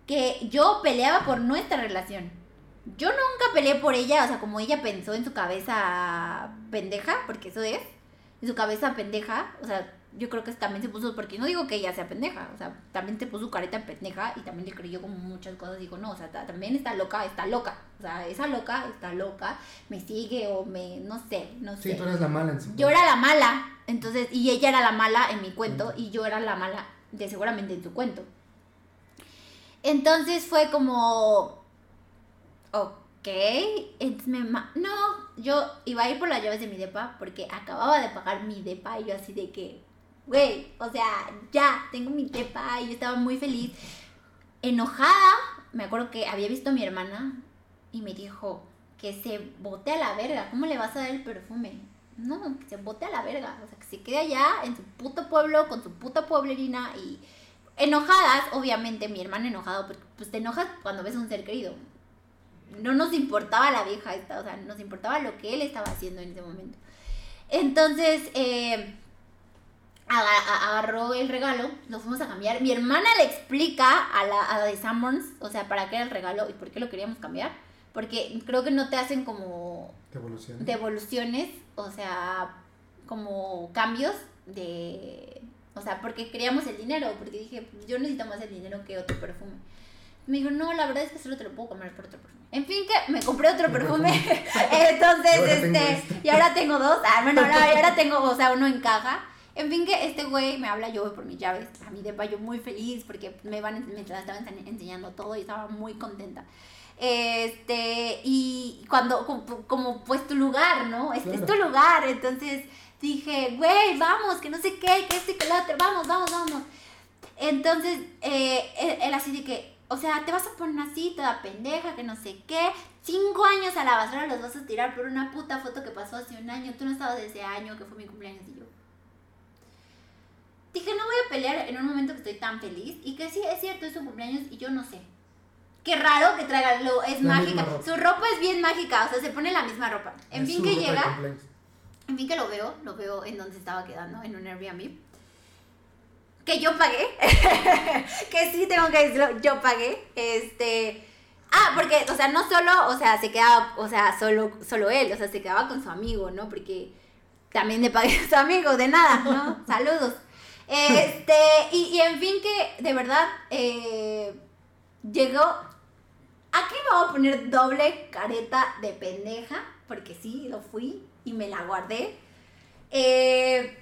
que yo peleaba por nuestra relación. Yo nunca peleé por ella, o sea, como ella pensó en su cabeza pendeja, porque eso es, en su cabeza pendeja, o sea, yo creo que también se puso, porque no digo que ella sea pendeja, o sea, también se puso careta pendeja y también le creyó como muchas cosas, digo, no, o sea, ta- también está loca, está loca, o sea, esa loca está loca, me sigue o me, no sé, no sé. Sí, tú eres la mala en su Yo era la mala, entonces, y ella era la mala en mi cuento, y yo era la mala de seguramente en su cuento. Entonces fue como, ok, entonces me ma- no, yo iba a ir por las llaves de mi depa porque acababa de pagar mi depa y yo así de que, güey, o sea, ya, tengo mi depa y yo estaba muy feliz, enojada, me acuerdo que había visto a mi hermana y me dijo que se bote a la verga, ¿cómo le vas a dar el perfume? No, que se bote a la verga, o sea, que se quede allá en su puto pueblo con su puta pueblerina y enojadas, obviamente, mi hermana enojado, pues, pues te enojas cuando ves a un ser querido. No nos importaba la vieja esta, o sea, nos importaba lo que él estaba haciendo en ese momento. Entonces, eh, agarró el regalo, nos fuimos a cambiar. Mi hermana le explica a la, a la de Summers, o sea, para qué era el regalo y por qué lo queríamos cambiar. Porque creo que no te hacen como Devoluciones. devoluciones, o sea, como cambios de... O sea, porque queríamos el dinero, porque dije, yo necesito más el dinero que otro perfume. Me dijo, no, la verdad es que solo te lo puedo cambiar por otro perfume. En fin, que me compré otro perfume. Entonces, Y este, este. y ahora tengo dos. Ah, bueno, y ahora tengo, o sea, uno en caja. En fin, que este güey me habla, yo voy por mis llaves. A mi depa, yo muy feliz porque me van me estaban enseñando todo y estaba muy contenta. Este, y cuando, como, como, pues tu lugar, ¿no? Este es tu lugar. Entonces dije, güey, vamos, que no sé qué, que esto y que lo otro, vamos, vamos, vamos. Entonces, eh, él, él así de que, o sea, te vas a poner así, toda pendeja, que no sé qué. Cinco años a la basura los vas a tirar por una puta foto que pasó hace un año. Tú no estabas ese año, que fue mi cumpleaños y yo. Dije, no voy a pelear en un momento que estoy tan feliz. Y que sí, es cierto, es su cumpleaños y yo no sé. Qué raro que traiga, lo, es La mágica. ropa. Su ropa es bien mágica, o sea, se pone la misma ropa. En Es fin que llega, en fin que lo veo, lo veo en donde estaba quedando, en un Airbnb. Que yo pagué. que sí tengo que decirlo, yo pagué. Este. Ah, porque, o sea, no solo, o sea, se quedaba, o sea, solo, solo él, o sea, se quedaba con su amigo, ¿no? Porque también le pagué a su amigo, de nada, ¿no? Saludos. Este, y, y en fin que, de verdad, eh, llegó. Aquí me voy a poner doble careta de pendeja, porque sí, lo fui y me la guardé. Eh,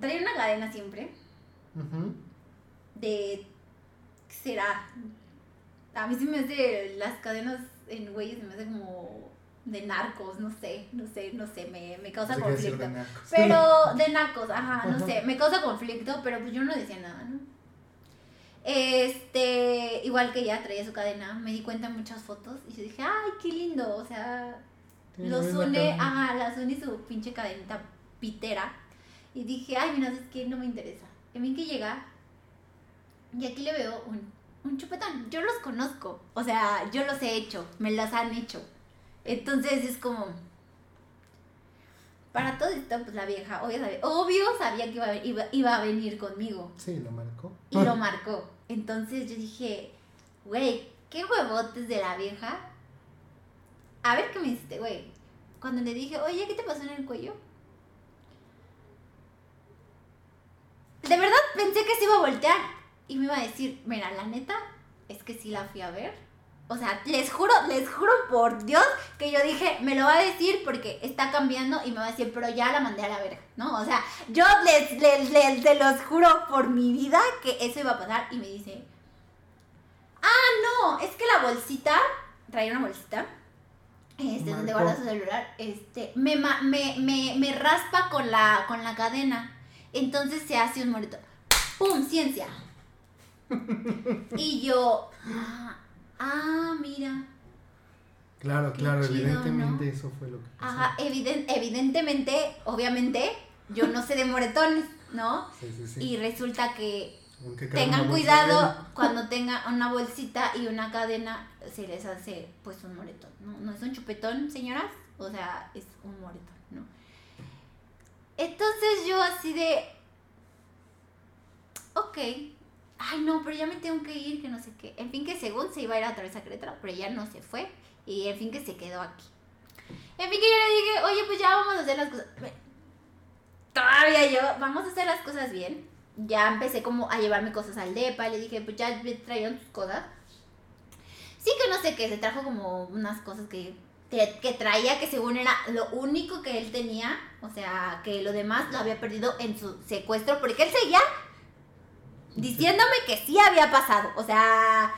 traía una cadena siempre de. ¿Qué será? A mí sí me hace las cadenas en güeyes, me hace como de narcos, no sé, no sé, no sé, me, me causa conflicto. de narcos. Pero de nacos, ajá, no Ajá. sé, me causa conflicto, pero pues yo no decía nada, ¿no? Este, igual que ella traía su cadena, me di cuenta en muchas fotos y yo dije, ay, qué lindo, o sea, los une, ajá, las une su pinche cadenita pitera. Y dije, ay, mira, es que no me interesa. Y mí que llega, y aquí le veo un, un chupetón. Yo los conozco, o sea, yo los he hecho, me las han hecho. Entonces es como. Para todo esto, pues la vieja, obvio sabía, obvio sabía que iba, a- iba, iba a venir conmigo. Sí, lo marcó. Y lo marcó. Entonces yo dije, güey, qué huevotes de la vieja. A ver qué me hiciste, güey. Cuando le dije, oye, ¿qué te pasó en el cuello? De verdad pensé que se iba a voltear y me iba a decir, mira, la neta es que sí la fui a ver. O sea, les juro, les juro por Dios que yo dije, me lo va a decir porque está cambiando y me va a decir, pero ya la mandé a la verga, ¿no? O sea, yo les, les, les, se los juro por mi vida que eso iba a pasar y me dice, ah, no, es que la bolsita, traía una bolsita, este, donde Marcó. guarda su celular, este, me, me, me, me raspa con la, con la cadena, entonces se hace un moreto, ¡pum! Ciencia. y yo, ah, ah, mira. Claro, Qué claro, chido, evidentemente eso fue lo que pasó. Ajá, eviden- evidentemente, obviamente, yo no sé de moretones, ¿no? Sí, sí, sí. Y resulta que tengan cuidado cuando tengan una bolsita y una cadena, se les hace pues un moretón, ¿no? No es un chupetón, señoras, o sea, es un moretón, ¿no? Entonces yo así de, ok, ay no, pero ya me tengo que ir, que no sé qué. En fin que según se iba a ir a través a Querétaro, pero ya no se fue y en fin que se quedó aquí. En fin que yo le dije, oye, pues ya vamos a hacer las cosas. Todavía yo, vamos a hacer las cosas bien. Ya empecé como a llevarme cosas al depa, le dije, pues ya traían tus cosas. Sí que no sé qué, se trajo como unas cosas que, que traía que según era lo único que él tenía, o sea, que lo demás lo había perdido en su secuestro, porque él seguía diciéndome que sí había pasado, o sea,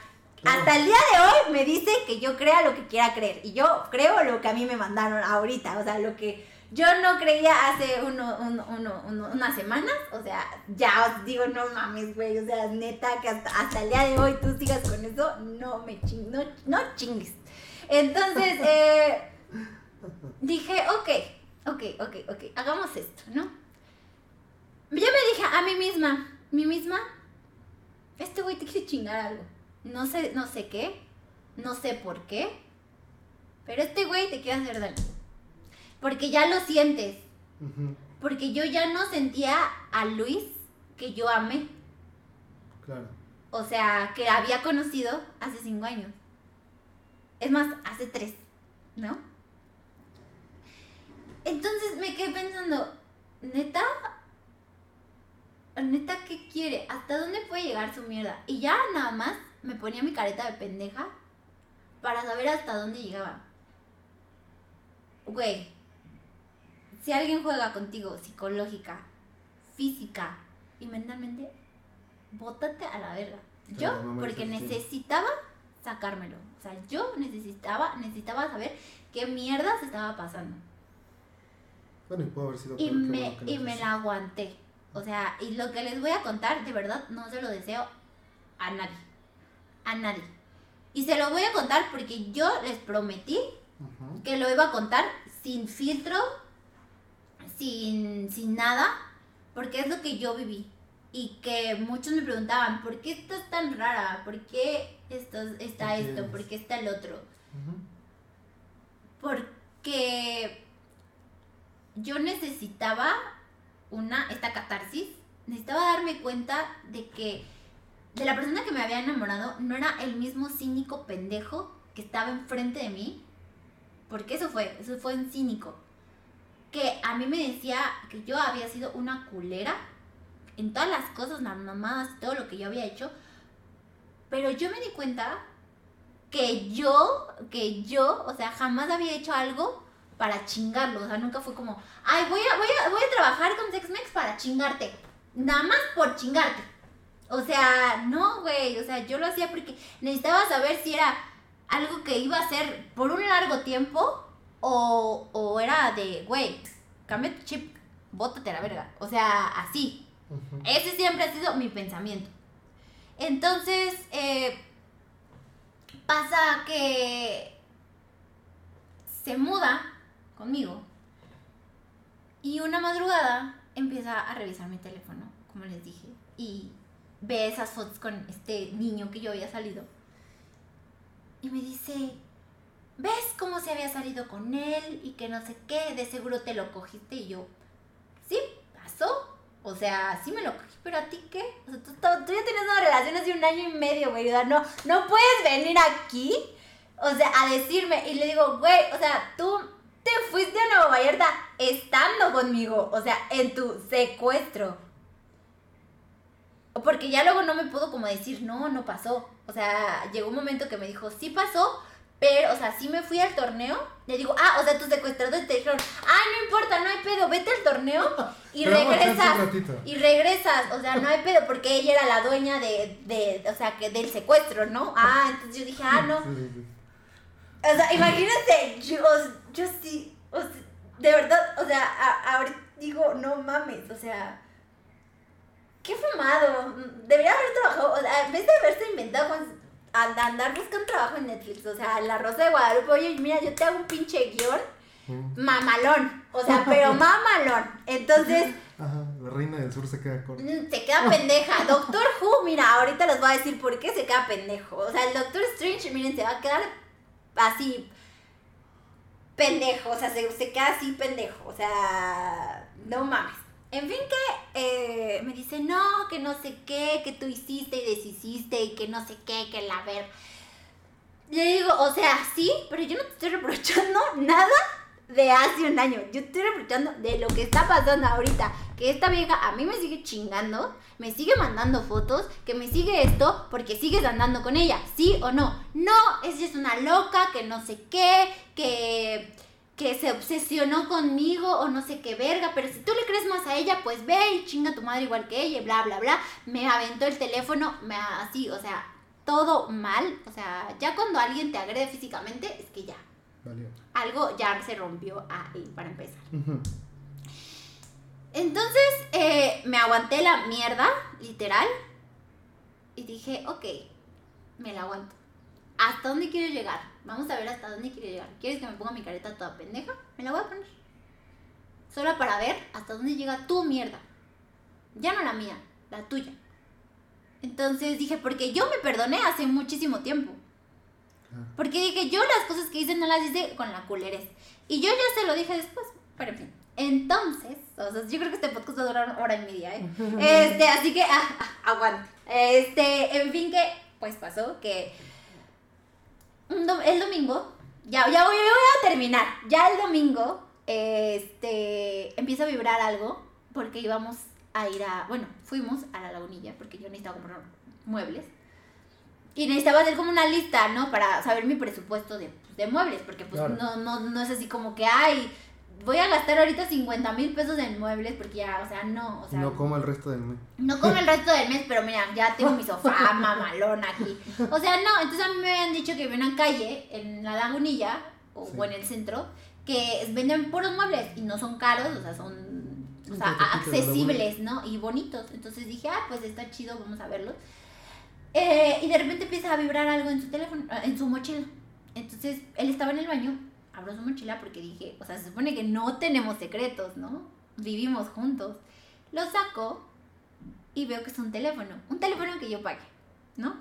hasta el día de hoy me dice que yo crea lo que quiera creer, y yo creo lo que a mí me mandaron ahorita, o sea, lo que yo no creía hace uno, uno, uno, uno- unas semanas, o sea, ya os digo, no mames, güey, o sea, neta, que hasta, hasta el día de hoy tú sigas con eso, no me ching, no, no chingues. Entonces, eh, dije, ok, ok, ok, ok, hagamos esto, ¿no? Yo me dije a mí misma, mí misma, este güey te quiere chingar algo. No sé, no sé qué, no sé por qué, pero este güey te quiere hacer daño. Porque ya lo sientes, Porque yo ya no sentía a Luis que yo amé. Claro. O sea, que había conocido hace cinco años. Es más, hace tres, ¿no? Entonces me quedé pensando, neta, neta, ¿qué quiere? ¿Hasta dónde puede llegar su mierda? Y ya nada más me ponía mi careta de pendeja para saber hasta dónde llegaba. Güey, si alguien juega contigo psicológica, física y mentalmente, bótate a la verga. Yo, porque necesitaba sacármelo. O sea, yo necesitaba, necesitaba saber qué mierda se estaba pasando. Bueno, y pudo haber sido Y me, bueno que no y me la aguanté. O sea, y lo que les voy a contar, de verdad, no se lo deseo a nadie. A nadie. Y se lo voy a contar porque yo les prometí que lo iba a contar sin filtro, sin, sin nada, porque es lo que yo viví. Y que muchos me preguntaban, ¿por qué estás tan rara? ¿Por qué esto, está ¿Por qué esto? es? ¿Por qué está el otro? Porque yo necesitaba una, esta catarsis, necesitaba darme cuenta de que de la persona que me había enamorado no era el mismo cínico pendejo que estaba enfrente de mí, porque eso fue, eso fue un cínico, que a mí me decía que yo había sido una culera en todas las cosas, las mamadas, todo lo que yo había hecho, pero yo me di cuenta que yo, que yo, o sea, jamás había hecho algo para chingarlo. O sea, nunca fue como, ay, voy a, voy a, voy a trabajar con Sex-Mex para chingarte. Nada más por chingarte. O sea, no, güey. O sea, yo lo hacía porque necesitaba saber si era algo que iba a hacer por un largo tiempo o, o era de, güey, cambia tu chip, bótate a la verga. O sea, así. Ese siempre ha sido mi pensamiento. Entonces, eh, pasa que se muda conmigo y una madrugada empieza a revisar mi teléfono, como les dije, y ve esas fotos con este niño que yo había salido. Y me dice, ¿ves cómo se había salido con él y que no sé qué? De seguro te lo cogiste y yo, sí, pasó. O sea, sí me lo cogí, pero a ti qué? O sea, tú, ya tienes una relación hace un año y medio, güey. No, no puedes venir aquí, o sea, a decirme. Y le digo, güey, o sea, tú te fuiste a Nueva Vallarta estando conmigo, o sea, en tu secuestro. Porque ya luego no me pudo como decir, no, no pasó. O sea, llegó un momento que me dijo, sí pasó, pero, o sea, sí me fui al torneo. Le digo, ah, o sea, tus secuestradores te dijeron, ay, no importa, no hay pedo, vete al torneo y Pero regresas. Y regresas, o sea, no hay pedo, porque ella era la dueña de, de, o sea, que del secuestro, ¿no? Ah, entonces yo dije, ah, no. O sea, imagínate, yo, yo sí, o sea, de verdad, o sea, a- ahorita digo, no mames, o sea, qué fumado. Debería haber trabajado, o sea, en vez de haberse inventado con and- andar buscando trabajo en Netflix, o sea, La Rosa de Guadalupe, oye, mira, yo te hago un pinche guion mamalón, o sea, pero mamalón. Entonces, Ajá, la reina del sur se queda corta. Mm, Se queda pendeja. Doctor Who, mira, ahorita les voy a decir por qué se queda pendejo. O sea, el Doctor Strange, miren, se va a quedar así pendejo. O sea, se, se queda así pendejo. O sea, no mames. En fin, que eh, me dice, no, que no sé qué, que tú hiciste y deshiciste y que no sé qué, que la ver. Le digo, o sea, sí, pero yo no te estoy reprochando nada de hace un año. Yo estoy reprochando de lo que está pasando ahorita. Que esta vieja a mí me sigue chingando, me sigue mandando fotos, que me sigue esto porque sigues andando con ella, ¿sí o no? No, ella es una loca, que no sé qué, que, que se obsesionó conmigo o no sé qué verga. Pero si tú le crees más a ella, pues ve y chinga a tu madre igual que ella y bla, bla, bla. Me aventó el teléfono, me, así, o sea, todo mal. O sea, ya cuando alguien te agrede físicamente, es que ya Valió. algo ya se rompió ahí para empezar. Entonces eh, me aguanté la mierda, literal, y dije, ok, me la aguanto. ¿Hasta dónde quiero llegar? Vamos a ver hasta dónde quiero llegar. ¿Quieres que me ponga mi careta toda pendeja? Me la voy a poner. Solo para ver hasta dónde llega tu mierda. Ya no la mía, la tuya. Entonces dije, porque yo me perdoné hace muchísimo tiempo. Porque dije, yo las cosas que hice no las hice con la culerez. Y yo ya se lo dije después, pero en fin. Entonces, o sea, yo creo que este podcast va a durar una hora y media, ¿eh? Este, así que, ah, ah, aguante. Este, en fin, que, pues pasó que dom- el domingo, ya, ya voy, a terminar. Ya el domingo, este, empieza a vibrar algo porque íbamos a ir a, bueno, fuimos a la lagunilla porque yo necesitaba comprar muebles. Y necesitaba hacer como una lista, ¿no? Para saber mi presupuesto de, de muebles, porque pues Claro. no, no, no es así como que, ay, voy a gastar ahorita 50 mil pesos en muebles, porque ya, o sea, no, o sea, no como el resto del mes. no como el resto del mes, pero mira, ya tengo mi sofá mamalón aquí. O sea, no, entonces a mí me habían dicho que había una calle en la lagunilla, o, Sí. o en el centro, que venden puros muebles y no son caros, o sea, son o sea, accesibles, ¿no? Y bonitos. Entonces dije, ah, pues está chido, vamos a verlos. Eh, y de repente empieza a vibrar algo en su teléfono, en su mochila. Entonces él estaba en el baño, abro su mochila porque dije, o sea, se supone que no tenemos secretos, ¿no? Vivimos juntos. Lo saco y veo que es un teléfono, un teléfono que yo pagué, ¿no?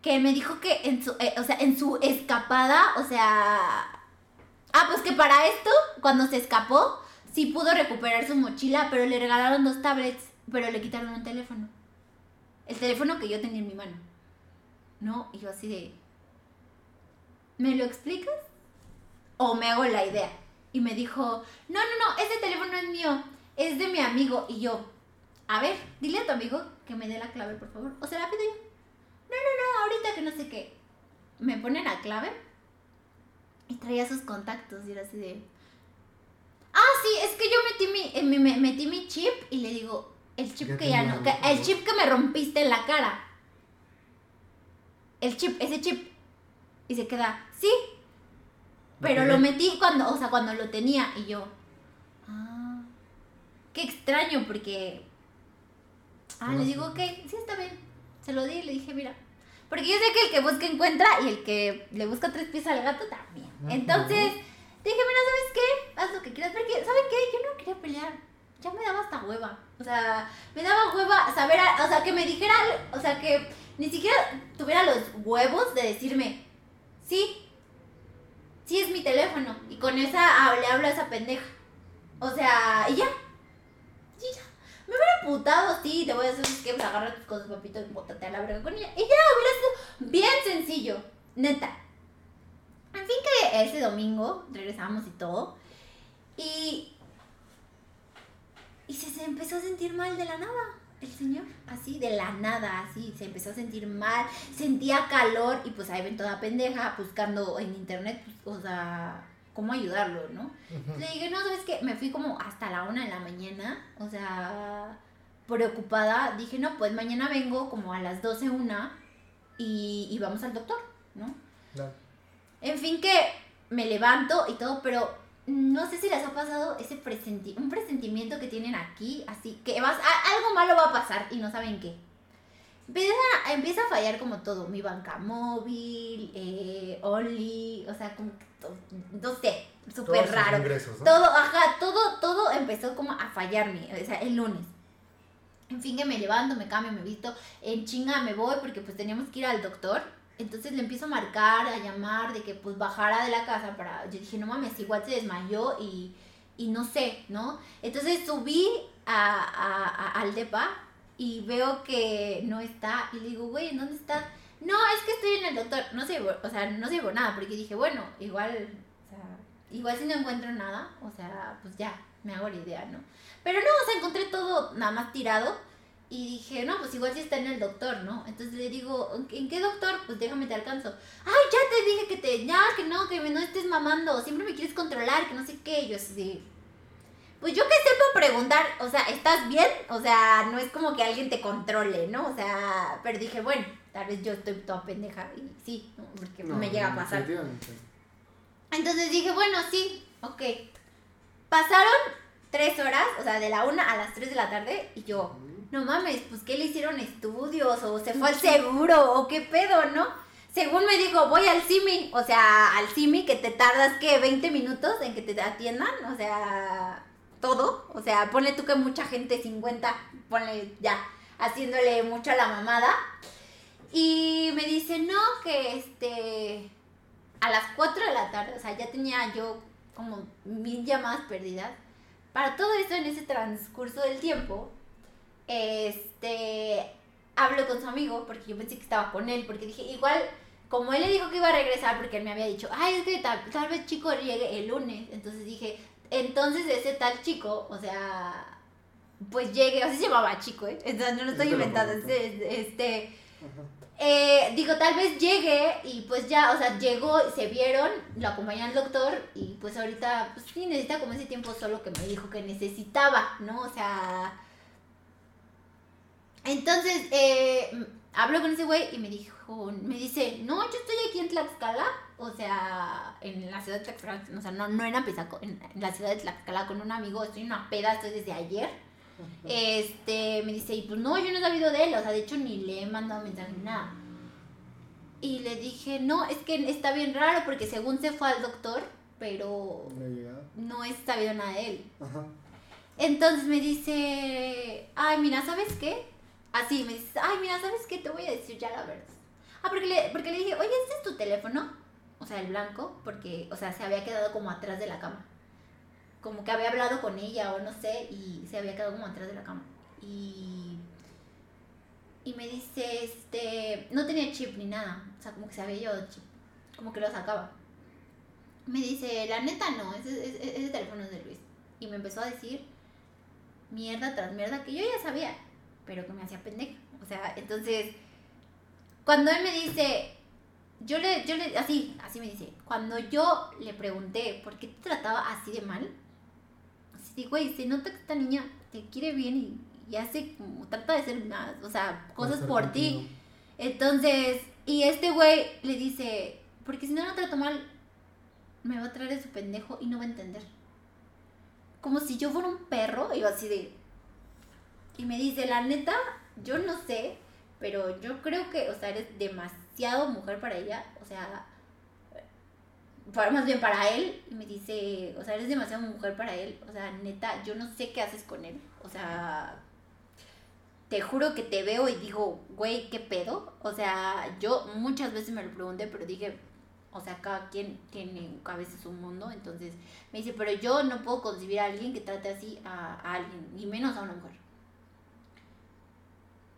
Que me dijo que en su, eh, o sea, en su escapada, o sea, ah, pues que para esto, cuando se escapó, sí pudo recuperar su mochila, pero le regalaron dos tablets, pero le quitaron un teléfono. El teléfono que yo tenía en mi mano. ¿No? Y yo así de... ¿Me lo explicas? ¿O me hago la idea? Y me dijo, no, no, no, ese teléfono es mío, es de mi amigo. Y yo, a ver, dile a tu amigo que me dé la clave, por favor. O se la pido yo. No, no, no, ahorita que no sé qué. Me pone la clave y traía sus contactos y era así de... Ah, sí, es que yo metí mi, eh, me- me- metí mi chip y le digo, el chip Ya que ya no, que- el chip que me rompiste en la cara. El chip, ese chip. Y se queda, sí, pero lo metí cuando, o sea, cuando lo tenía y yo. Ah. Qué extraño porque. Ah, le digo, ok, sí está bien. Se lo di y le dije, mira. Porque yo sé que el que busca encuentra y el que le busca tres pies al gato también. Ujú. Entonces, dije, mira, ¿sabes qué? Haz lo que quieras. Porque, ¿sabes qué? Yo no quería pelear. Ya me daba hasta hueva. O sea, me daba hueva saber, a- o sea, que me dijera, o sea, que ni siquiera tuviera los huevos de decirme, sí, sí es mi teléfono. Y con esa ah, le hablo a esa pendeja. O sea, y ya. Y ya. Me hubiera putado, sí, te voy a hacer que pues, agarra tus cosas, papito, y bótate a la verga con ella. Y ya, hubiera sido bien sencillo. Neta. En fin que ese domingo regresamos y todo. Y. Y se empezó a sentir mal de la nada. El señor, así, de la nada, así, se empezó a sentir mal, sentía calor y pues ahí ven toda pendeja buscando en internet, pues, o sea, cómo ayudarlo, ¿no? Le dije, no, ¿sabes qué? Me fui como hasta la una de la mañana, o sea, preocupada. Dije, no, pues mañana vengo como a las 12, una y, y vamos al doctor, ¿no? Claro. En fin, que me levanto y todo, pero no sé si les ha pasado ese presenti un presentimiento que tienen aquí, así que vas, a- algo malo va a pasar y no saben qué. Empieza, empieza a fallar como todo, mi banca móvil, eh, Only, o sea, como no sé, súper raro. ingresos, ¿no? Todo, ajá, todo, todo empezó como a fallarme, o sea, el lunes. En fin, que me levanto, me cambio, me visto, en chinga me voy porque pues teníamos que ir al doctor. Entonces le empiezo a marcar, a llamar, de que pues bajara de la casa para... Yo dije, no mames, igual se desmayó y, y no sé, ¿no? Entonces subí a, a- a- al depa y veo que no está y le digo, güey, ¿en dónde está? No, es que estoy en el doctor. No sé, o sea, no sé nada, porque dije, bueno, igual, o sea, igual si no encuentro nada, o sea, pues ya, me hago la idea, ¿no? Pero no, o sea, encontré todo nada más tirado y dije, no, pues igual si está en el doctor, ¿no? Entonces le digo, ¿en qué- ¿en qué doctor? Pues déjame te alcanzo. Ay, ya te dije que te, ya, que no, que no estés mamando, siempre me quieres controlar, que no sé qué. Yo así, pues yo que sepa preguntar, o sea, ¿estás bien? O sea, no es como que alguien te controle, ¿no? O sea, pero dije, bueno, tal vez yo estoy toda pendeja y sí, ¿no? porque No, me llega a pasar. Entonces dije, bueno, sí, ok. Pasaron tres horas, o sea, de la una a las tres de la tarde, y yo, no mames, pues ¿qué le hicieron estudios? O se fue al seguro, o qué pedo, ¿no? Según me dijo, voy al CIMI, o sea, al CIMI que te tardas, ¿qué? 20 minutos en que te atiendan, o sea, todo. O sea, ponle tú que mucha gente, 50, ponle ya, haciéndole mucho a la mamada. Y me dice, no, que este, a las 4 de la tarde, o sea, ya tenía yo como mil llamadas perdidas. para todo eso, en ese transcurso del tiempo, este, hablo con su amigo, porque yo pensé que estaba con él, porque dije, igual, como él le dijo que iba a regresar, porque él me había dicho, ay, es que tal, tal vez chico llegue el lunes, entonces dije, entonces ese tal chico, o sea, pues llegue, así se llamaba chico, ¿eh? Entonces no lo estoy inventando, este, este, eh, digo, tal vez llegue y pues ya, o sea, llegó, se vieron, lo acompañó al doctor y pues ahorita, pues sí, necesita como ese tiempo solo que me dijo que necesitaba, ¿no? O sea... Entonces, eh, hablo con ese güey y me dijo, me dice, no, yo estoy aquí en Tlaxcala, o sea, en la ciudad de Tlaxcala, o sea, no, no en Apizaco, en, la ciudad de Tlaxcala con un amigo, estoy en una peda, estoy desde ayer. Este, me dice, y pues no, yo no he sabido de él, o sea, de hecho ni le he mandado mensaje ni nada. Y le dije, no, es que está bien raro porque según se fue al doctor, pero No he llegado. no he sabido nada de él. Ajá. Entonces me dice, ay, mira, ¿sabes qué? Así, me dice, ay, mira, ¿sabes qué? Te voy a decir ya la verdad. Ah, porque le, porque le dije, oye, ¿este es tu teléfono? O sea, el blanco, porque, o sea, se había quedado como atrás de la cama. Como que había hablado con ella o no sé, y se había quedado como atrás de la cama. Y, y me dice, este, no tenía chip ni nada. O sea, como que se había llevado chip. Como que lo sacaba. Me dice, la neta no, ese, ese, ese teléfono es de Luis. Y me empezó a decir mierda tras mierda que yo ya sabía, pero que me hacía pendeja. O sea, entonces, cuando él me dice, yo le, yo le, así, así me dice, cuando yo le pregunté por qué te trataba así de mal, así güey, se nota que esta niña te quiere bien y, y hace como, trata de ser más, o sea, cosas por contigo. ti. Entonces, y este güey le dice, porque si no lo trato mal, me va a traer de su pendejo y no va a entender. Como si yo fuera un perro, y yo así de... Y me dice, la neta, yo no sé, pero yo creo que, o sea, eres demasiado mujer para ella, o sea, para, más bien para él, y me dice, o sea, eres demasiado mujer para él, o sea, neta, yo no sé qué haces con él, o sea, te juro que te veo y digo, güey, ¿qué pedo? O sea, yo muchas veces me lo pregunté, pero dije, o sea, cada quien tiene a veces un mundo, entonces me dice, pero yo no puedo concebir a alguien que trate así a, alguien, y menos a una mujer.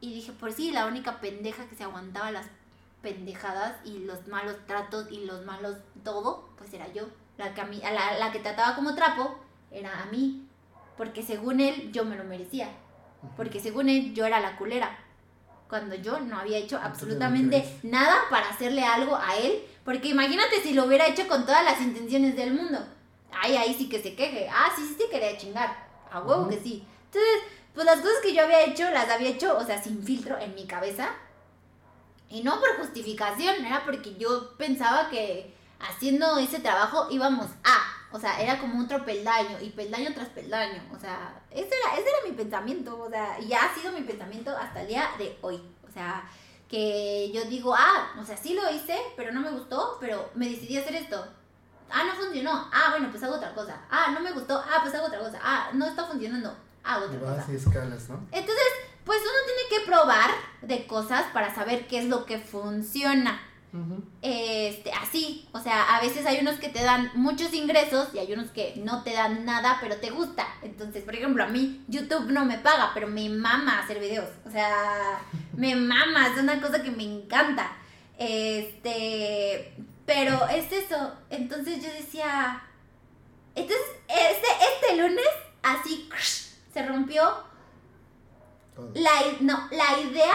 Y dije, pues sí, la única pendeja que se aguantaba las pendejadas y los malos tratos y los malos todo, pues era yo. La que, a mí, a la, la que trataba como trapo era a mí, porque según él yo me lo merecía, porque según él yo era la culera, cuando yo no había hecho absolutamente nada para hacerle algo a él, porque imagínate si lo hubiera hecho con todas las intenciones del mundo. Ay, ahí sí que se queje. Ah, sí, sí te quería chingar. A huevo Ujú. que sí. Entonces, pues las cosas que yo había hecho, las había hecho, o sea, sin filtro en mi cabeza. Y no por justificación, era porque yo pensaba que haciendo ese trabajo íbamos a. O sea, era como otro peldaño y peldaño tras peldaño. O sea, ese era, ese era mi pensamiento. O sea, y ha sido mi pensamiento hasta el día de hoy. O sea, que yo digo, ah, o sea, sí lo hice, pero no me gustó, pero me decidí a hacer esto. Ah, no funcionó. Ah, bueno, pues hago otra cosa. Ah, no me gustó. Ah, pues hago otra cosa. Ah, no está funcionando. Y otra cosa. y escalas, ¿no? Entonces, pues uno tiene que probar de cosas para saber qué es lo que funciona. Este, así, o sea, a veces hay unos que te dan muchos ingresos y hay unos que no te dan nada, pero te gusta. Entonces, por ejemplo, a mí YouTube no me paga, pero me mama hacer videos. O sea, me mama, es una cosa que me encanta. Este, pero es eso. Entonces yo decía, entonces este, este lunes así se rompió Todo. la, no, la idea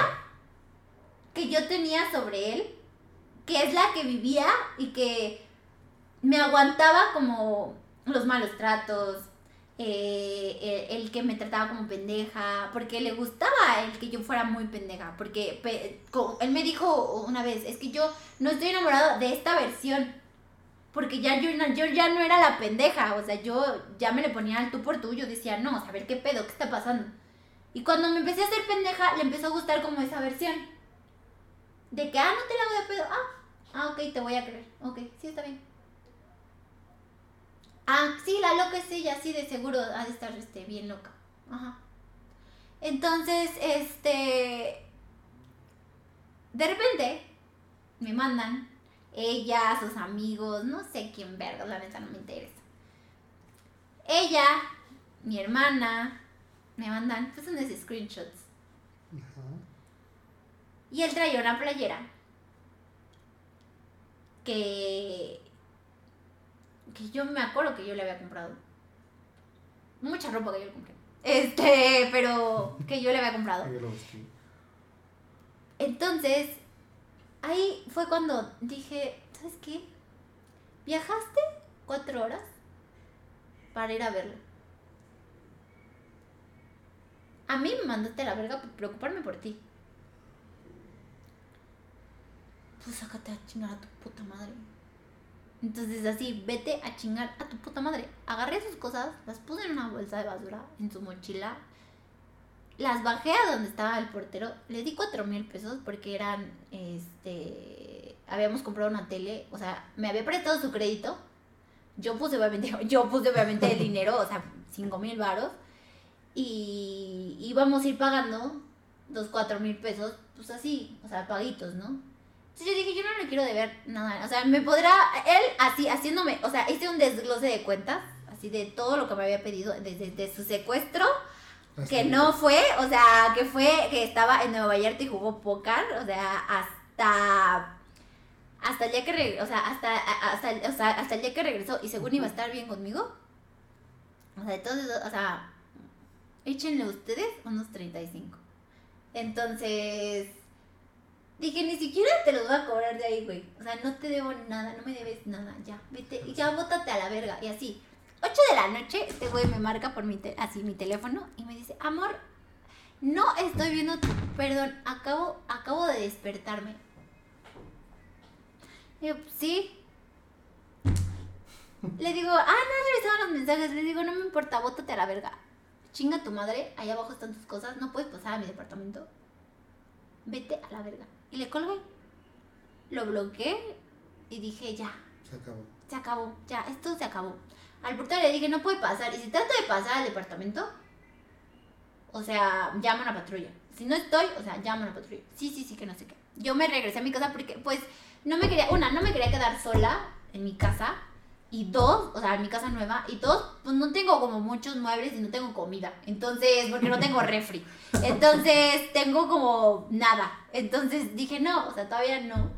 que yo tenía sobre él, que es la que vivía y que me aguantaba como los malos tratos, eh, el, el que me trataba como pendeja, porque le gustaba el que yo fuera muy pendeja, porque pe- él me dijo una vez, es que yo no estoy enamorado de esta versión, porque ya yo, ya no era la pendeja, o sea, yo ya me le ponía al tú por tú, yo decía, no, a ver qué pedo, qué está pasando. Y cuando me empecé a hacer pendeja, le empezó a gustar como esa versión. De que, ah, no te la hago de pedo. Ah, ah, ok, te voy a creer. Ok, sí, está bien. Ah, sí, la loca es ella, sí, de seguro ha de estar este, bien loca. Ajá. Entonces, este. De repente, me mandan ella, sus amigos, no sé quién verga, la neta no me interesa. Ella mi hermana, me mandan pues unos screenshots. Ajá. Y él traía una playera que que yo me acuerdo que yo le había comprado. Mucha ropa que yo le compré. Este, pero que yo le había comprado. Entonces, ahí fue cuando dije, ¿sabes qué? Viajaste cuatro horas para ir a verlo. A mí me mandaste a la verga por preocuparme por ti. Pues sácate a chingar a tu puta madre. Entonces así, vete a chingar a tu puta madre. Agarré sus cosas, las puse en una bolsa de basura, en su mochila. Las bajé a donde estaba el portero. Le di cuatro mil pesos porque eran, este, habíamos comprado una tele. O sea, me había prestado su crédito. Yo puse obviamente, yo puse obviamente el dinero, o sea, cinco mil varos. Y íbamos a ir pagando los cuatro mil pesos, pues así, o sea, paguitos, ¿no? Entonces yo dije, yo no le quiero deber nada. O sea, me podrá, él así, haciéndome, o sea, hice un desglose de cuentas, así de todo lo que me había pedido, desde de su secuestro, Hasta que no fue, o sea, que fue, que estaba en Nueva Vallarta y jugó póker, o sea, hasta, hasta el día que regresó, o sea, hasta, hasta, o sea, hasta el día que regresó y según iba a estar bien conmigo. O sea, entonces, o sea, échenle ustedes unos 35. Entonces, dije, ni siquiera te los voy a cobrar de ahí, güey. O sea, no te debo nada, no me debes nada, ya, vete, y ya bótate a la verga. Y así, 8 de la noche, este güey me marca por mi, te- así, mi teléfono y me dice, amor, no estoy viendo tu, perdón, acabo, acabo de despertarme. Y yo, sí. Le digo, ah, no he revisado los mensajes. Le digo, no me importa, bótate a la verga. Chinga tu madre, allá abajo están tus cosas, no puedes pasar a mi departamento. Vete a la verga. Y le colgué. Lo bloqueé y dije, ya, Se acabó. se acabó, ya, esto se acabó. Al portero le dije, no puede pasar. Y si trata de pasar al departamento, o sea, llama a una patrulla. Si no estoy, o sea, llama a una patrulla. Sí, sí, sí, que no sé qué. Yo me regresé a mi casa porque, pues, no me quería, una, no me quería quedar sola en mi casa. Y dos, o sea, en mi casa nueva. Y dos, pues no tengo como muchos muebles y no tengo comida. Entonces, porque no tengo refri. Entonces, tengo como nada. Entonces dije, no, o sea, todavía no.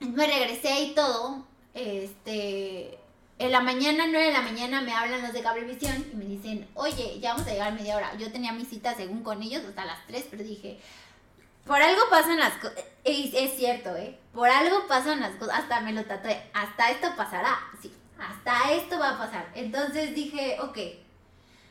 Me regresé y todo. Este. En la mañana, 9 de la mañana, me hablan los de Cablevisión y me dicen, oye, ya vamos a llegar a media hora. Yo tenía mi cita según con ellos hasta las 3, pero dije, por algo pasan las cosas. Es, es cierto, ¿eh? Por algo pasan las cosas. Hasta me lo tatué. Hasta esto pasará. Sí, hasta esto va a pasar. Entonces dije, ok.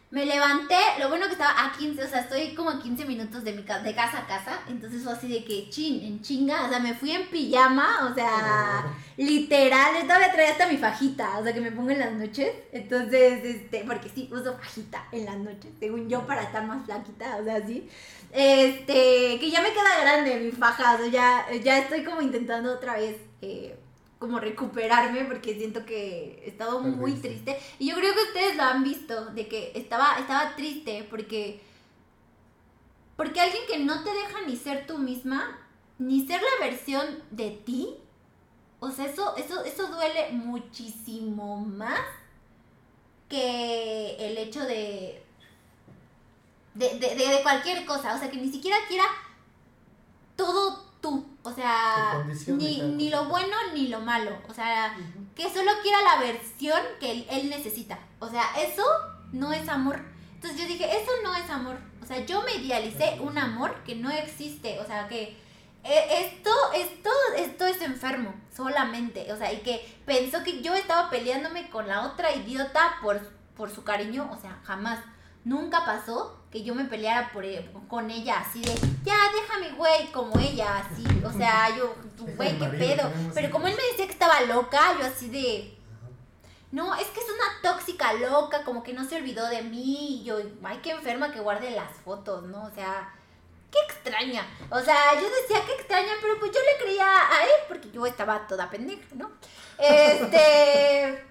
Me levanté, lo bueno que estaba a 15, o sea, estoy como a 15 minutos de mi ca- de casa a casa, entonces fue así de que chin, en chinga, o sea, me fui en pijama, o sea, literal, yo todavía traía hasta mi fajita, o sea, que me pongo en las noches, entonces, este, porque sí, uso fajita en las noches, según yo, para estar más flaquita, o sea, sí, este, que ya me queda grande mi faja, o sea, ya, ya estoy como intentando otra vez, eh, como recuperarme porque siento que he estado muy triste. Y yo creo que ustedes lo han visto de que estaba estaba triste porque porque alguien que no te deja ni ser tú misma ni ser la versión de ti o sea eso eso eso duele muchísimo más que el hecho de de, de, de- de cualquier cosa. O sea que ni siquiera quiera todo tú o sea ni, ni lo bueno ni lo malo o sea que solo quiera la versión que él, él necesita. O sea, eso no es amor. Entonces yo dije, eso no es amor. O sea, yo me idealicé un amor que no existe. O sea, que eh, esto, esto, esto es enfermo, solamente. O sea, y que pensó que yo estaba peleándome con la otra idiota por, por su cariño. O sea, jamás. Nunca pasó que yo me peleara por, e- con ella así de, ya, déjame, güey, como ella, así. O sea, yo, güey, qué pedo. Pero como él me decía que estaba loca, yo así de, no, es que es una tóxica loca, como que no se olvidó de mí. Y yo, ay, qué enferma que guarde las fotos, ¿no? O sea, qué extraña. O sea, yo decía qué extraña, pero pues yo le creía a él porque yo estaba toda pendeja, ¿no? Este.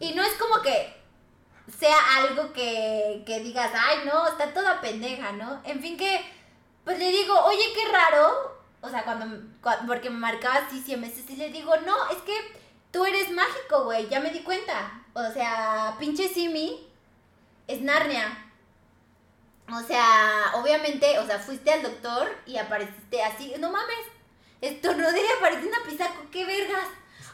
Y no es como que sea algo que, que digas, ay, no, está toda pendeja, ¿no? En fin, que. Pues le digo, oye, qué raro. O sea, cuando. cua- porque me marcaba así 100 meses y le digo, no, es que tú eres mágico, güey, ya me di cuenta. O sea, pinche Simi es Narnia. O sea, obviamente, o sea, fuiste al doctor y apareciste así, no mames, estornudé y apareció una pizza, qué vergas.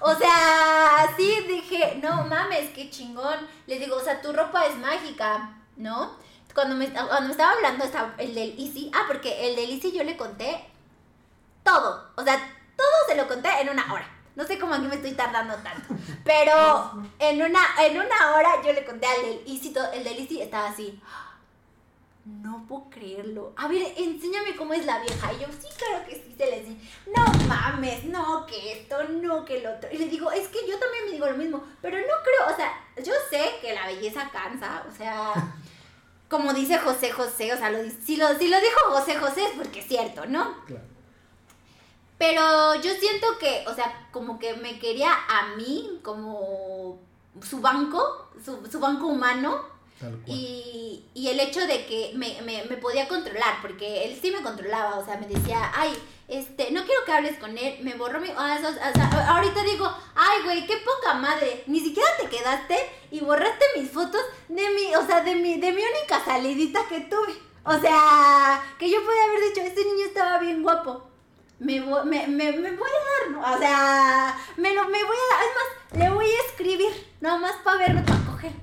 O sea, sí dije, no mames, qué chingón. Les digo, o sea, tu ropa es mágica, ¿no? Cuando me, cuando estaba hablando estaba el del Easy, ah, porque el del Easy yo le conté todo, o sea, todo se lo conté en una hora. No sé cómo aquí me estoy tardando tanto, pero en una, en una hora yo le conté al del Easy, el del Easy estaba así no puedo creerlo. A ver, enséñame cómo es la vieja. Y yo, sí, claro que sí, se le dice, no mames, no que esto, no que el otro. Y le digo, es que yo también me digo lo mismo, pero no creo, o sea, yo sé que la belleza cansa, o sea, como dice José José, o sea, lo, si, lo, si lo dijo José José es porque es cierto, ¿no? Claro. Pero yo siento que, o sea, como que me quería a mí como su banco, su, su banco humano y, y, el hecho de que me, me, me, podía controlar, porque él sí me controlaba, o sea, me decía, ay, este, no quiero que hables con él, me borró mi... Ah, o sea, ahorita digo, ay, güey, qué poca madre, ni siquiera te quedaste y borraste mis fotos de mi, o sea, de mi, de mi única salidita que tuve. O sea, que yo podía haber dicho, este niño estaba bien guapo. Me, me, me, me voy a dar. O sea, me, me voy a dar, es más, le voy a escribir, nada más para verlo,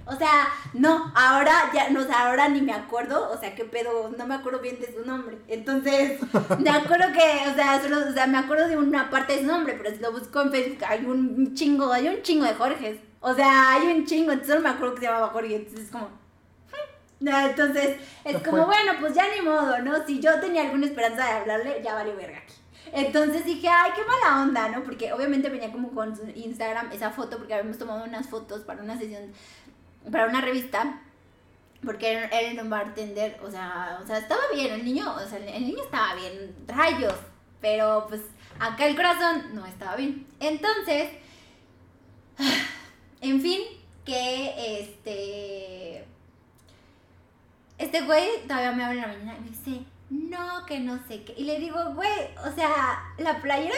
o sea, no, ahora ya, no, ahora ni me acuerdo, o sea, qué pedo, no me acuerdo bien de su nombre. Entonces, me acuerdo que, o sea, solo, o sea, me acuerdo de una parte de su nombre, pero si lo busco en Facebook hay un chingo, hay un chingo de Jorges. O sea, hay un chingo, entonces solo me acuerdo que se llamaba Jorge, entonces es como... Hmm". Entonces, es como, bueno, pues ya ni modo, ¿no? Si yo tenía alguna esperanza de hablarle, ya vale verga aquí. Entonces dije, ay, qué mala onda, ¿no? Porque obviamente venía como con su Instagram esa foto, porque habíamos tomado unas fotos para una sesión para una revista porque era un bartender, o sea, o sea, estaba bien el niño, o sea, el niño estaba bien, rayos, pero pues acá el corazón no estaba bien. Entonces, en fin, que este este güey todavía me habla en la mañana y me dice, "No, que no sé qué." Y le digo, "Güey, o sea, la playera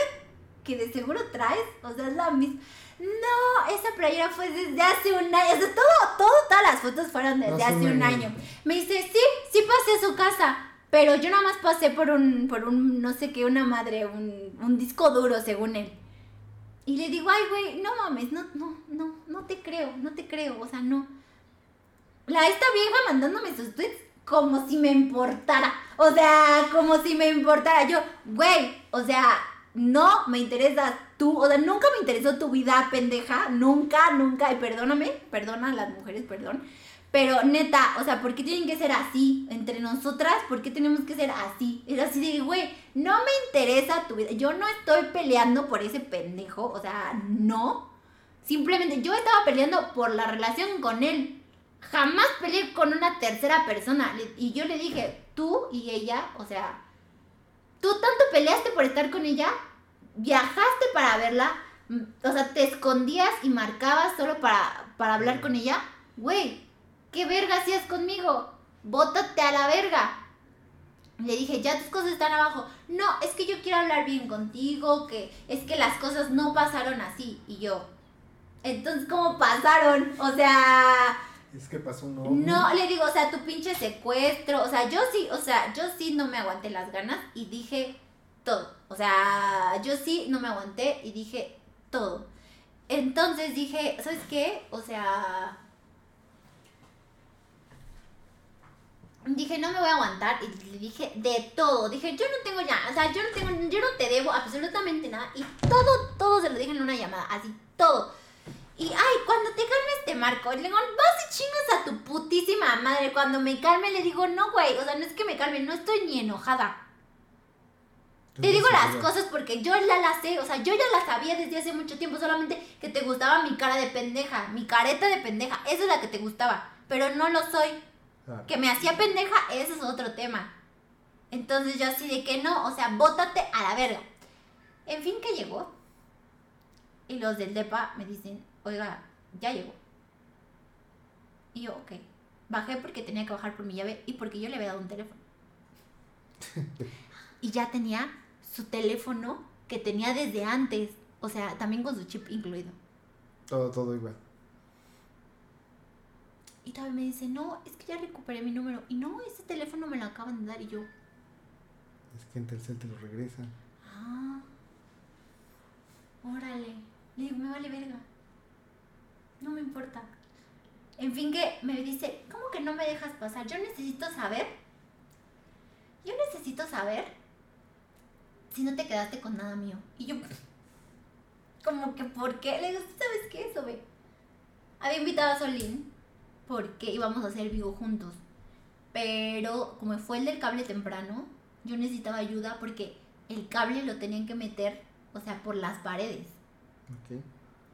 que de seguro traes, o sea, es la misma." No, esa playera fue desde hace un año. O sea, todo, todo, todas las fotos fueron desde hace, un año. Me dice, sí, sí pasé a su casa. Pero yo nada más pasé por un, por un, no sé qué, una madre, un, un disco duro, según él. Y le digo, ay, güey, no mames, no, no, no, no te creo, no te creo, o sea, no. La esta vieja mandándome sus tweets como si me importara. O sea, como si me importara. Yo, güey, o sea, no me interesas tú, o sea, nunca me interesó tu vida, pendeja, nunca, nunca, y perdóname, perdona a las mujeres, perdón, pero neta, o sea, ¿por qué tienen que ser así entre nosotras? ¿Por qué tenemos que ser así? Es así de, güey, no me interesa tu vida, yo no estoy peleando por ese pendejo, o sea, no, simplemente yo estaba peleando por la relación con él. Jamás peleé con una tercera persona. Y yo le dije, tú y ella, o sea, tú tanto peleaste por estar con ella, viajaste para verla, o sea, te escondías y marcabas solo para, para hablar con ella. Güey, ¿qué verga hacías conmigo? Bótate a la verga. Le dije, ya tus cosas están abajo. No, es que yo quiero hablar bien contigo, que es que las cosas no pasaron así. Y yo, entonces, ¿cómo pasaron? O sea, es que pasó no. No, le digo, o sea, tu pinche secuestro. O sea, yo sí, o sea, yo sí no me aguanté las ganas y dije todo. O sea, yo sí no me aguanté y dije todo. Entonces dije, ¿sabes qué? O sea. Dije, no me voy a aguantar y le dije de todo. Dije, yo no tengo ya, o sea, yo no tengo, yo no te debo absolutamente nada. Y todo, todo se lo dije en una llamada, así, todo. Y, ay, cuando te calmes te marco. le digo, vas y chingas a tu putísima madre. Cuando me calme le digo, no, güey. O sea, no es que me calme, no estoy ni enojada. Te digo las cosas porque yo ya las sé, o sea, yo ya las sabía desde hace mucho tiempo, solamente que te gustaba mi cara de pendeja, mi careta de pendeja, esa es la que te gustaba, pero no lo soy. Que me hacía pendeja, ese es otro tema. Entonces yo así de que no, o sea, bótate a la verga. En fin, que llegó. Y los del DEPA me dicen, oiga, ya llegó. Y yo, ok. Bajé porque tenía que bajar por mi llave y porque yo le había dado un teléfono. y ya tenía su teléfono que tenía desde antes. O sea, también con su chip incluido. Todo, todo igual. Y todavía me dice, no, es que ya recuperé mi número. Y no, ese teléfono me lo acaban de dar. Y yo, Es que en Telcel te lo regresa. ah, órale. Le digo, me vale verga. No me importa. En fin, que me dice, ¿cómo que no me dejas pasar? Yo necesito saber. Yo necesito saber si no te quedaste con nada mío. Y yo, como que, ¿por qué? Le digo, ¿tú sabes qué es, ve? Había invitado a Solín porque íbamos a hacer vivo juntos. Pero como fue el del cable temprano, yo necesitaba ayuda porque el cable lo tenían que meter, o sea, por las paredes. Ok.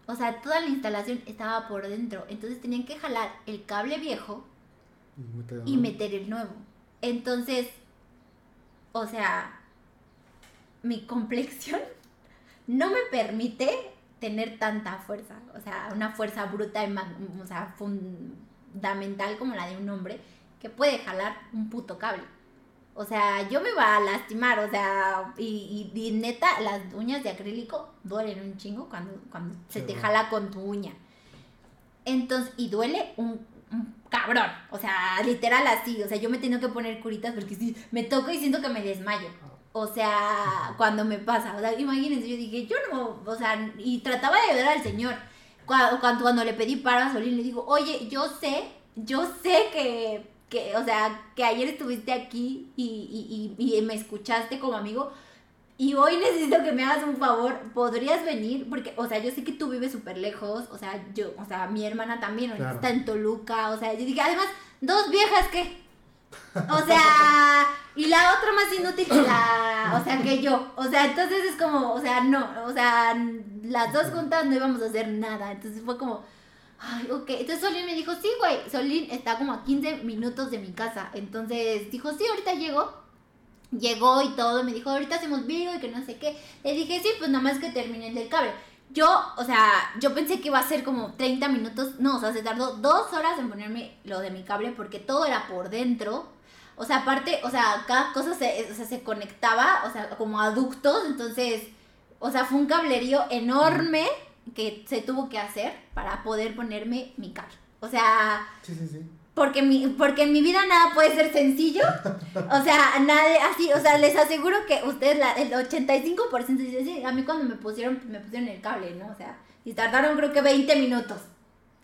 O sea, toda la instalación estaba por dentro. Entonces tenían que jalar el cable viejo Y meter y meter el nuevo. Entonces, o sea, mi complexión no me permite tener tanta fuerza. O sea, una fuerza bruta, y o sea, fundamental como la de un hombre que puede jalar un puto cable. O sea, yo me iba a lastimar, o sea, y, y- y neta, las uñas de acrílico duelen un chingo cuando, cuando se te jala con tu uña. Entonces, y duele un, un cabrón, o sea, literal así, o sea, yo me tengo que poner curitas porque sí, me toco y siento que me desmayo. O sea, cuando me pasa, o sea, imagínense, yo dije, yo no, o sea, y trataba de ayudar al señor. Cuando, cuando, cuando le pedí para a Solín, le digo, oye, yo sé, yo sé que, que, o sea, que ayer estuviste aquí y, y, y, y me escuchaste como amigo. Y hoy necesito que me hagas un favor, ¿podrías venir? Porque, o sea, yo sé que tú vives súper lejos, o sea, yo, o sea, mi hermana también, Claro. está en Toluca, o sea, yo dije, además, dos viejas que, o sea, y la otra más inútil que la, o sea, que yo, o sea, entonces es como, o sea, no, o sea, las dos juntas no íbamos a hacer nada, entonces fue como, ay, ok, entonces Solín me dijo, sí, güey, Solín está como a 15 minutos de mi casa, entonces dijo, sí, ahorita llego, llegó y todo, me dijo, ahorita hacemos video y que no sé qué. Le dije, sí, pues nada más que termine el del cable. Yo, o sea, yo pensé que iba a ser como 30 minutos, no, o sea, se tardó dos horas en ponerme lo de mi cable porque todo era por dentro. O sea, aparte, o sea, cada cosa se, o sea, se conectaba, o sea, como a ductos, entonces, o sea, fue un cablerío enorme que se tuvo que hacer para poder ponerme mi cable. O sea, Sí, sí, sí. porque, mi, porque en mi vida nada puede ser sencillo. O sea, nadie así, o sea, les aseguro que ustedes, la, el 85% dice, sí, a mí cuando me pusieron, me pusieron el cable, ¿no? O sea, y tardaron creo que 20 minutos.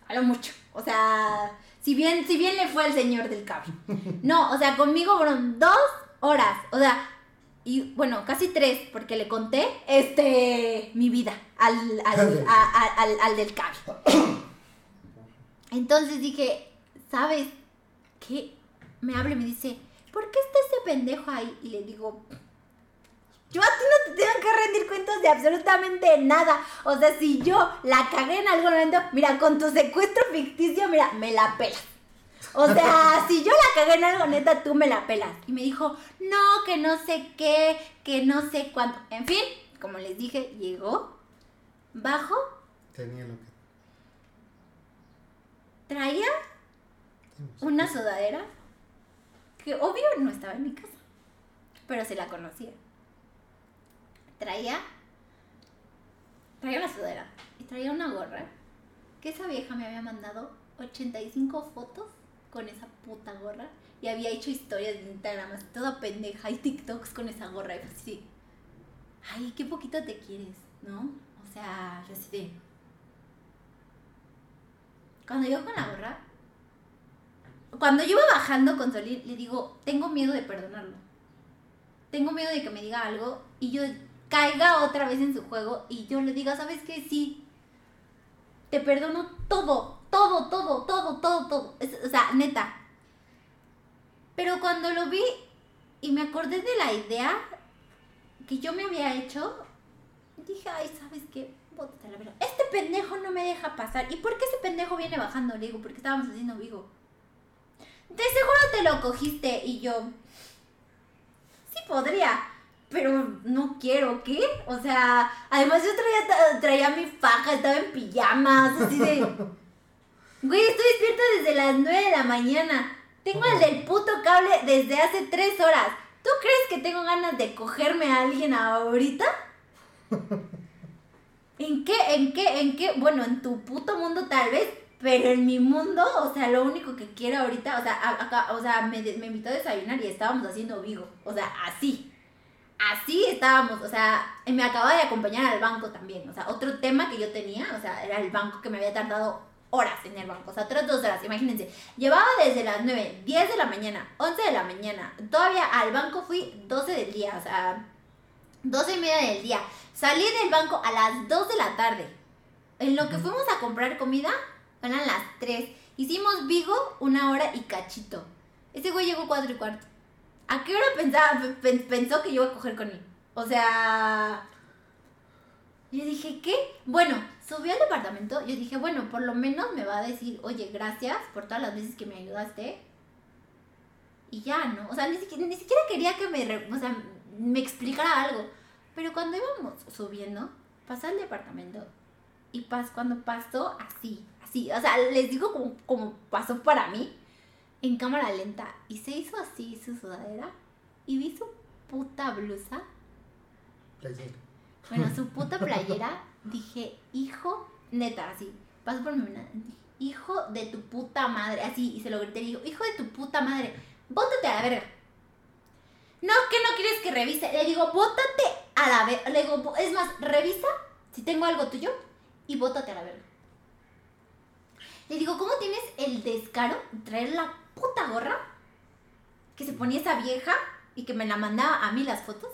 A lo mucho. O sea, si bien, si bien le fue al señor del cable. No, o sea, conmigo fueron dos horas. O sea, y bueno, casi tres, porque le conté este mi vida al, al, a- al, al del cable. Entonces dije, ¿sabes qué? Me habla y me dice, ¿por qué está ese pendejo ahí? Y le digo, yo a ti no te tengo que rendir cuentas de absolutamente nada. O sea, si yo la cagué en algún momento, mira, con tu secuestro ficticio, mira, me la pelas. O sea, si yo la cagué en algo, neta, tú me la pelas. Y me dijo, no, que no sé qué, que no sé cuánto. En fin, como les dije, llegó, bajo, Tenía lo que. traía una sudadera que obvio no estaba en mi casa, pero se la conocía. Traía, traía una sudadera y traía una gorra que esa vieja me había mandado 85 fotos con esa puta gorra y había hecho historias de Instagram toda pendeja y TikToks con esa gorra y fue así, ay, qué poquito te quieres, ¿no? O sea, yo así de... Cuando yo con la gorra, cuando yo iba bajando con Solín, le digo, tengo miedo de perdonarlo. Tengo miedo de que me diga algo y yo caiga otra vez en su juego y yo le diga, ¿sabes qué? Sí, te perdono todo, todo, todo, todo, todo, todo. O sea, neta. Pero cuando lo vi y me acordé de la idea que yo me había hecho, dije, ay, ¿sabes qué? Bótate. Este pendejo no me deja pasar. ¿Y por qué ese pendejo viene bajando? Le porque estábamos haciendo Vigo. De seguro te lo cogiste y yo. Sí podría, pero no quiero, ¿qué? O sea, además yo traía, traía mi faja, estaba en pijamas, así de. Güey, estoy despierta desde las 9 de la mañana. Tengo el del puto cable desde hace 3 horas. ¿Tú crees que tengo ganas de cogerme a alguien ahorita? ¿En qué? ¿En qué? ¿En qué? Bueno, en tu puto mundo tal vez, Pero en mi mundo, o sea, lo único que quiero ahorita, o sea, acá, o sea, me, me invitó a desayunar y estábamos haciendo Vigo. O sea, así. Así estábamos, o sea, me acababa de acompañar al banco también. O sea, otro tema que yo tenía, o sea, era el banco que me había tardado horas en el banco, o sea, otras dos horas, imagínense. Llevaba desde las 9, 10 de la mañana, 11 de la mañana. Todavía al banco fui 12 del día, o sea, 12 y media del día. Salí del banco a las 2 de la tarde. En lo que fuimos a comprar comida, eran las 3. Hicimos Vigo una hora y cachito. Ese güey llegó 4 y cuarto. ¿A qué hora pensaba, pensó que yo iba a coger con él? O sea... Yo dije, ¿qué? Bueno, subí al departamento. Yo dije, bueno, por lo menos me va a decir, oye, gracias por todas las veces que me ayudaste. Y ya, ¿no? O sea, ni siquiera, ni siquiera quería que me, o sea, me explicara algo. Pero cuando íbamos subiendo, pasé al departamento. Y pas, cuando pasó así, así, o sea, les digo como, como pasó para mí, en cámara lenta. Y se hizo así su sudadera. Y vi su puta blusa. Playera. Bueno, su puta playera. dije, hijo, neta, así. Pasó por mi hijo de tu puta madre. Así, y se lo grité. Y dijo, hijo de tu puta madre, bótate a la verga. No, que no quieres que revise. Le digo, bótate a la verga. Le digo, es más, revisa si tengo algo tuyo y bótate a la verga. Le digo, ¿cómo tienes el descaro de traer la puta gorra que se ponía esa vieja y que me la mandaba a mí las fotos?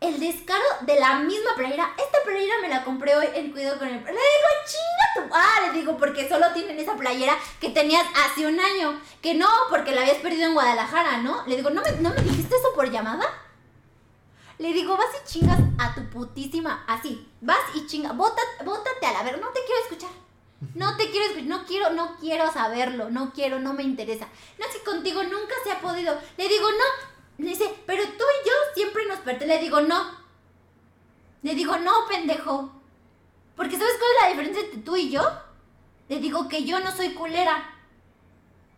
El descaro de la misma playera. Esta playera me la compré hoy en Cuidado con el... Le digo, chinga tu... Ah, le digo, porque solo tienen esa playera que tenías hace un año. Que no, porque la habías perdido en Guadalajara, ¿no? Le digo, ¿no me, ¿no me dijiste eso por llamada? Le digo, vas y chingas a tu putísima. Así, vas y chingas. Bótate, bótate a la ver, no te quiero escuchar. No te quiero escuchar, no quiero, no quiero saberlo, no quiero, no me interesa. No, si contigo nunca se ha podido. Le digo, no. Le dice, pero tú y yo siempre nos pertenecemos. Le digo, no. Le digo, no, pendejo. Porque ¿sabes cuál es la diferencia entre tú y yo? Le digo que yo no soy culera.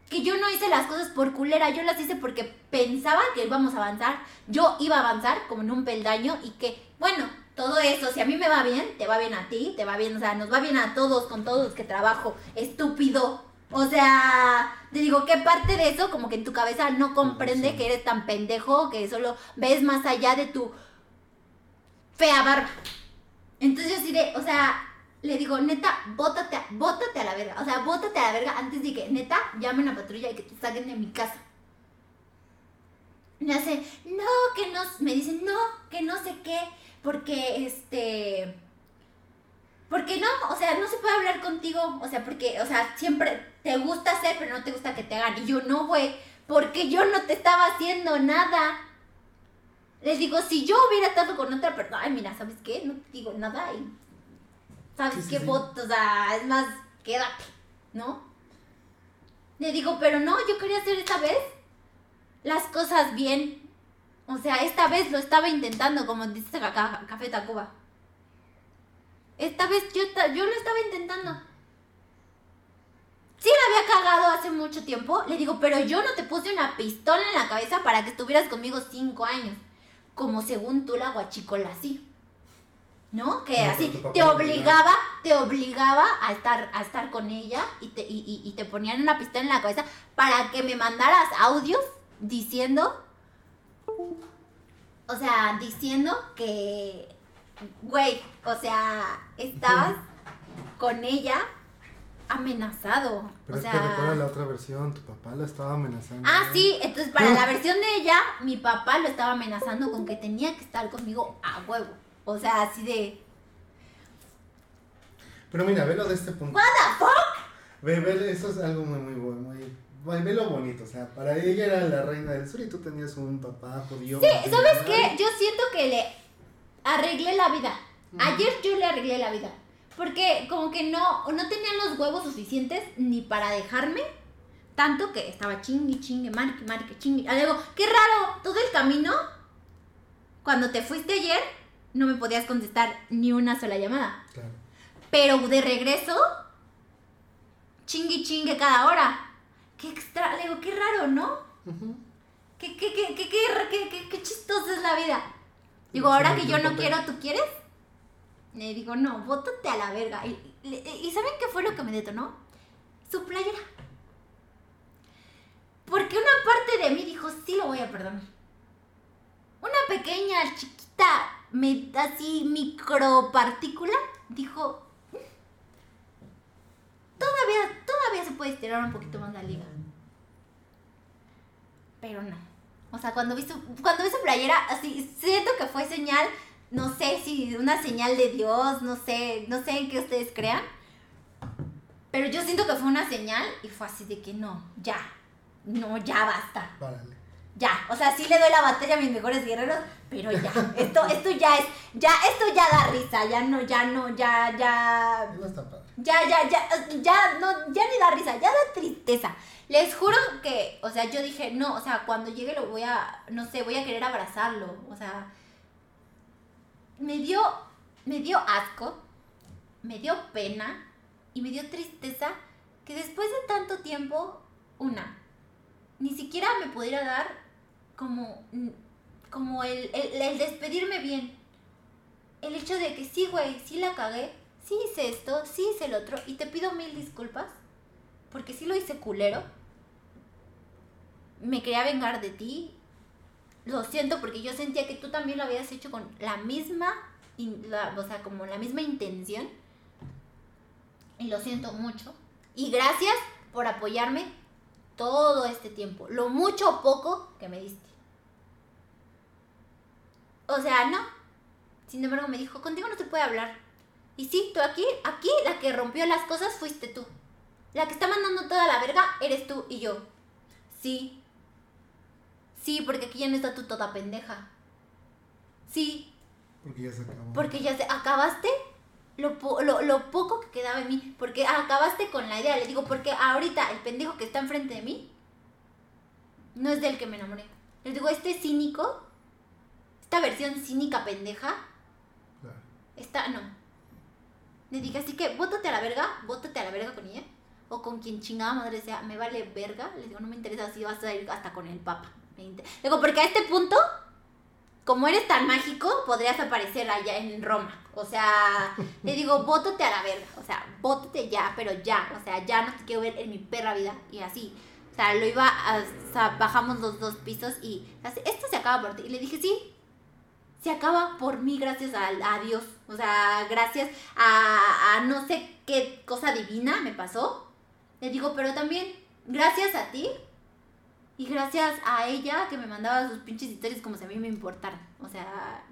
Que yo no hice las cosas por culera, yo las hice porque pensaba que íbamos a avanzar. Yo iba a avanzar como en un peldaño y que, bueno, todo eso, si a mí me va bien, te va bien a ti, te va bien, o sea, nos va bien a todos con todos los que trabajo, estúpido. O sea, te digo, ¿qué parte de eso como que en tu cabeza no comprende que eres tan pendejo que solo ves más allá de tu fea barba? Entonces yo sí de, o sea, le digo, neta, bótate, bótate a la verga. O sea, bótate a la verga antes de que, neta, llamen a patrulla y que te saquen de mi casa. Me hace, no, que no, me dicen, no, que no sé qué porque este porque no, o sea, no se puede hablar contigo, o sea, porque, o sea, siempre te gusta hacer, pero no te gusta que te hagan. Y yo no, güey, porque yo no te estaba haciendo nada. Les digo, si yo hubiera estado con otra persona, ay, mira, ¿sabes qué? No te digo nada y, ¿sabes qué? O sea, es más, quédate, ¿no? Le digo, pero no, yo quería hacer esta vez las cosas bien. O sea, esta vez lo estaba intentando, como dice Café Tacuba. Esta vez yo, yo lo estaba intentando. Sí la había cagado hace mucho tiempo, le digo, pero yo no te puse una pistola en la cabeza para que estuvieras conmigo cinco años. Como según tú la guachicola así. ¿No? Que así te obligaba, te obligaba a estar, a estar con ella y te, y, y te ponían una pistola en la cabeza para que me mandaras audios diciendo o sea, diciendo que, güey, o sea, estabas con ella amenazado. Pero o es que recuerda la otra versión, tu papá la estaba amenazando. Ah, sí, entonces para la versión de ella, mi papá lo estaba amenazando con que tenía que estar conmigo a huevo. O sea, así de... Pero mira, velo de este punto. ¿What the fuck? Ve, ve, eso es algo muy, muy bueno, muy ve lo bonito, o sea, para ella era la reina del sur y tú tenías un papá judío. Sí, ¿sabes qué? Yo siento que le arreglé la vida. Ayer yo le arreglé la vida. Porque como que no, no tenían los huevos suficientes ni para dejarme. Tanto que estaba chingue, chingue, marque, marque, chingue. Luego, qué raro, todo el camino, cuando te fuiste ayer, no me podías contestar ni una sola llamada. Claro. Pero de regreso, chingue, chingue cada hora qué extra, le digo, qué raro, ¿no? qué, qué, qué, qué, qué, qué, chistoso es la vida. Digo, ahora que yo no quiero, ¿tú quieres? Le digo, no, bótate a la verga. Y, ¿Y saben qué fue lo que me detonó? Su playera. Porque una parte de mí dijo, sí lo voy a perdonar. Una pequeña, chiquita, así micropartícula, dijo, todavía, todavía se puede estirar un poquito más la liga. Pero no. O sea, cuando vi su, cuando playera, así, siento que fue señal, no sé si una señal de Dios, no sé, no sé en qué ustedes crean. Pero yo siento que fue una señal y fue así de que no, ya, no, ya basta. Ya, o sea, sí le doy la batalla a mis mejores guerreros, pero ya, esto, esto ya es, ya, esto ya da risa, ya no, ya no, ya, ya. Ya, ya, ya, ya, no, ya ni da risa, ya da tristeza. Les juro que, o sea, yo dije, no, o sea, cuando llegue lo voy a, no sé, voy a querer abrazarlo, o sea, me dio, me dio asco, me dio pena y me dio tristeza que después de tanto tiempo, una, ni siquiera me pudiera dar como, como el, el, despedirme bien. El hecho de que sí, güey, sí la cagué, sí hice esto, sí hice el otro, y te pido mil disculpas, porque sí lo hice culero. Me quería vengar de ti. Lo siento porque yo sentía que tú también lo habías hecho con la misma, o sea, como la misma intención. Y lo siento mucho. Y gracias por apoyarme todo este tiempo, lo mucho o poco que me diste. O sea, no. Sin embargo, me dijo, contigo no se puede hablar. Y sí, tú aquí, aquí la que rompió las cosas fuiste tú. La que está mandando toda la verga eres tú y yo. Sí. Sí, porque aquí ya no está tú toda pendeja. Sí. Porque ya se acabó. Porque ya se... ¿Acabaste? lo, lo, poco que quedaba en mí. Porque acabaste con la idea. Le digo, porque ahorita el pendejo que está enfrente de mí no es del que me enamoré. Les digo, este cínico, esta versión cínica pendeja, claro. está, no. Le dije, así que bótate a la verga, bótate a la verga con ella. O con quien chingada madre sea, me vale verga. Le digo, no me interesa si vas a ir hasta con el papa. Le digo, porque a este punto como eres tan mágico, podrías aparecer allá en Roma. O sea, le digo, bótate a la verga. O sea, bótate ya, pero ya. O sea, ya no te quiero ver en mi perra vida. Y así. O sea, lo iba a, o sea, bajamos los dos pisos y esto se acaba por ti. Y le dije, sí, se acaba por mí gracias a, Dios. O sea, gracias a, a no sé qué cosa divina me pasó. Le digo, pero también gracias a ti y gracias a ella que me mandaba sus pinches historias como si a mí me importaran. O sea,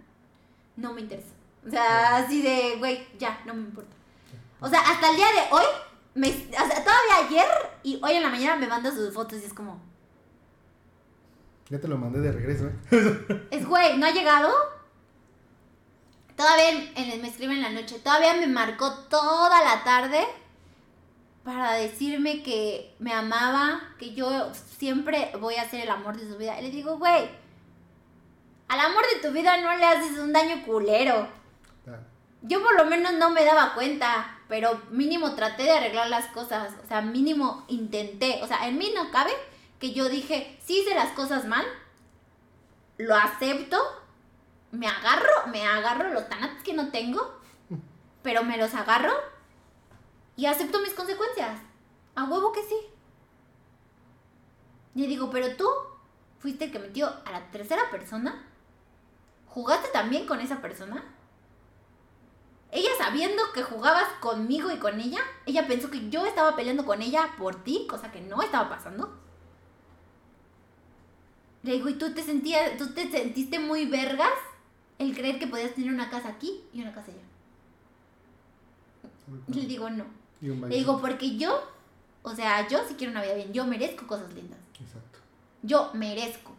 no me interesa. O sea, así de, güey, ya, no me importa. O sea, hasta el día de hoy, me, o sea, todavía ayer y hoy en la mañana me manda sus fotos y es como... Ya te lo mandé de regreso, ¿eh? Es, güey, ¿no ha llegado? Todavía en, me escribe en la noche, todavía me marcó toda la tarde para decirme que me amaba, que yo siempre voy a ser el amor de su vida. Y le digo, güey, al amor de tu vida no le haces un daño culero. Yo por lo menos no me daba cuenta, pero mínimo traté de arreglar las cosas, o sea, mínimo intenté, o sea, en mí no cabe que yo dije, sí hice las cosas mal, lo acepto, me agarro, me agarro los tanates que no tengo, pero me los agarro y acepto mis consecuencias. A huevo que sí. Y digo, pero tú fuiste el que metió a la tercera persona. ¿Jugaste también con esa persona? Ella sabiendo que jugabas conmigo y con ella, ella pensó que yo estaba peleando con ella por ti, cosa que no estaba pasando. Le digo, ¿y tú te sentías, tú te sentiste muy vergas el creer que podías tener una casa aquí y una casa allá? Le digo, no. Le digo, porque yo, o sea, yo si quiero una vida bien, yo merezco cosas lindas. Exacto. Yo merezco.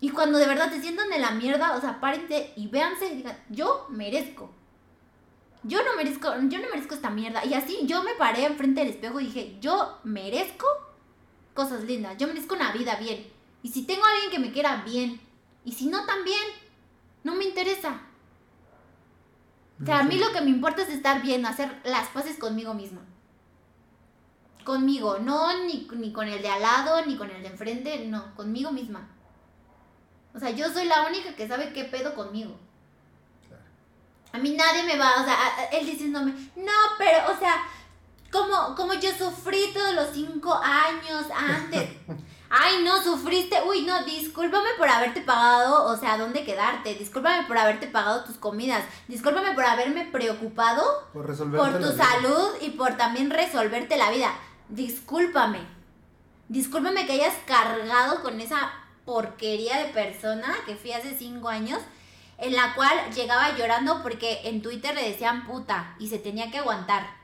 Y cuando de verdad te sientan en la mierda, o sea, párense y véanse y digan, yo merezco. Yo no merezco, yo no merezco esta mierda. Y así yo me paré enfrente del espejo y dije, yo merezco cosas lindas, yo merezco una vida bien. Y si tengo a alguien que me quiera bien, y si no también, no me interesa. O sea, a mí lo que me importa es estar bien, hacer las paces conmigo misma. Conmigo, no ni, ni con el de al lado, ni con el de enfrente, no, conmigo misma. O sea, yo soy la única que sabe qué pedo conmigo. A A mí nadie me va, o sea, a- a- él diciéndome, no, pero, o sea, como, como yo sufrí todos los cinco años antes. Ay, no, sufriste. Uy, no, discúlpame por haberte pagado, o sea, dónde quedarte. Discúlpame por haberte pagado tus comidas. Discúlpame por haberme preocupado Por resolver por tu salud y por también resolverte la vida. Discúlpame. Discúlpame que hayas cargado con esa porquería de persona que fui hace cinco años, en la cual llegaba llorando porque en Twitter le decían puta y se tenía que aguantar.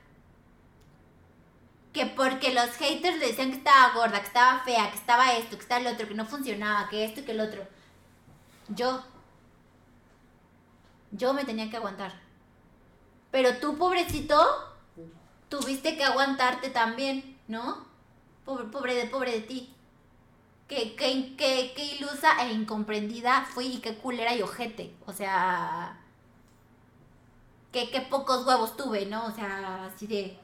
Que porque los haters le decían que estaba gorda, que estaba fea, que estaba esto, que estaba el otro, que no funcionaba, que esto y que el otro. Yo. Yo me tenía que aguantar. Pero tú, pobrecito, tuviste que aguantarte también, ¿no? Pobre, pobre de, pobre de ti. Qué, qué, qué, ilusa e incomprendida fui y qué culera y ojete. O sea, qué, qué pocos huevos tuve, ¿no? O sea, así de...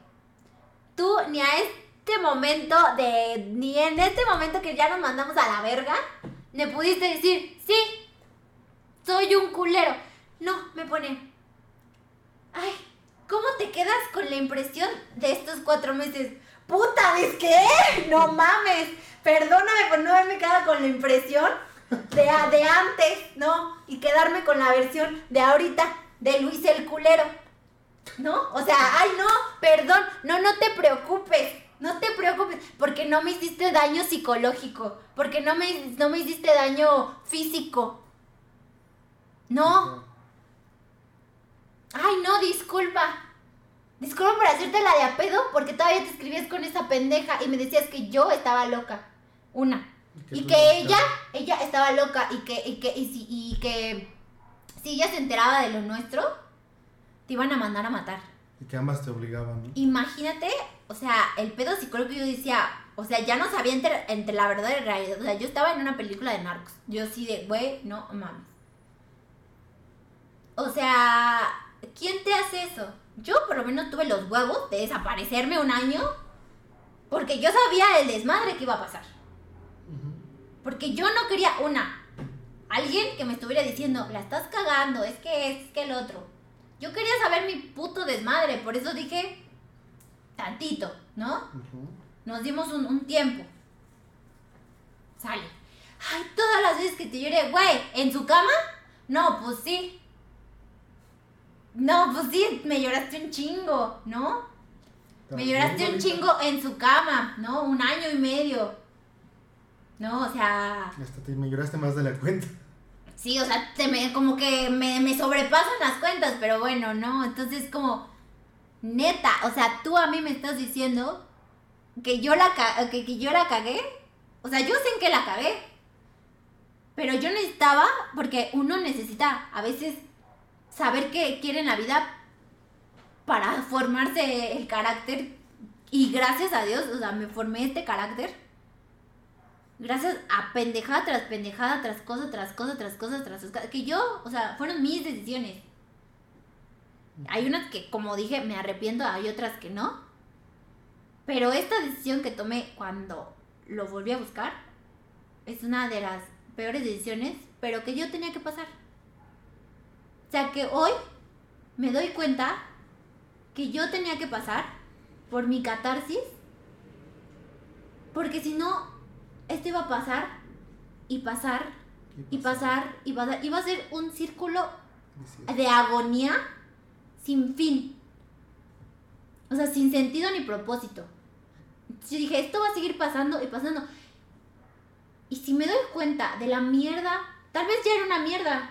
Tú ni a este momento de... Ni en este momento que ya nos mandamos a la verga, le pudiste decir, sí, soy un culero. No, me pone... Ay, ¿cómo te quedas con la impresión de estos cuatro meses? Puta, ¿ves qué? No mames. Perdóname por no haberme quedado con la impresión de, de antes, ¿no? Y quedarme con la versión de ahorita de Luis el culero. ¿No? O sea, ay, no, perdón, no, no te preocupes. No te preocupes, porque no me hiciste daño psicológico, porque no me, no me hiciste daño físico. No, Ay, no, disculpa. Disculpa por hacerte la de a pedo porque todavía te escribías con esa pendeja y me decías que yo estaba loca. Una. Y que no ella, estabas. ella estaba loca y que, y que, y si, y que si ella se enteraba de lo nuestro, te iban a mandar a matar. Y que ambas te obligaban, ¿no? Imagínate, o sea, el pedo psicológico yo decía, o sea, ya no sabía entre, entre la verdad y la realidad. O sea, yo estaba en una película de narcos. Yo sí de, güey, no mames. O sea, ¿quién te hace eso? Yo por lo menos tuve los huevos de desaparecerme un año porque yo sabía el desmadre que iba a pasar. Porque yo no quería una. Alguien que me estuviera diciendo, la estás cagando, es que es, es que el otro. Yo quería saber mi puto desmadre, por eso dije tantito, ¿no? Nos dimos un, un tiempo. Sale. Ay, todas las veces que te lloré, güey, ¿en su cama? No, pues sí. No, pues sí, me lloraste un chingo, ¿no? Me lloraste un chingo en su cama, ¿no? Un año y medio. No, o sea, Hasta te, me lloraste más de la cuenta. Sí, o sea, se me, como que me, me sobrepasan las cuentas, pero bueno, ¿no? Entonces como, neta, o sea, tú a mí me estás diciendo que yo la, que, que yo la cagué. O sea, yo sé que la cagué. Pero yo necesitaba, porque uno necesita a veces saber qué quiere en la vida para formarse el carácter. Y gracias a Dios, o sea, me formé este carácter. Gracias a pendejada tras pendejada, tras cosa, tras cosa, tras cosa, tras cosa. Que yo, o sea, fueron mis decisiones. Hay unas que, como dije, me arrepiento, hay otras que no. Pero esta decisión que tomé cuando lo volví a buscar es una de las peores decisiones, pero que yo tenía que pasar. O sea que hoy me doy cuenta que yo tenía que pasar por mi catarsis, porque si no, esto iba a pasar y pasar ¿Qué y pasar y pasar. Iba a ser un círculo de agonía sin fin. O sea, sin sentido ni propósito. Yo dije, esto va a seguir pasando y pasando. Y si me doy cuenta de la mierda, tal vez ya era una mierda.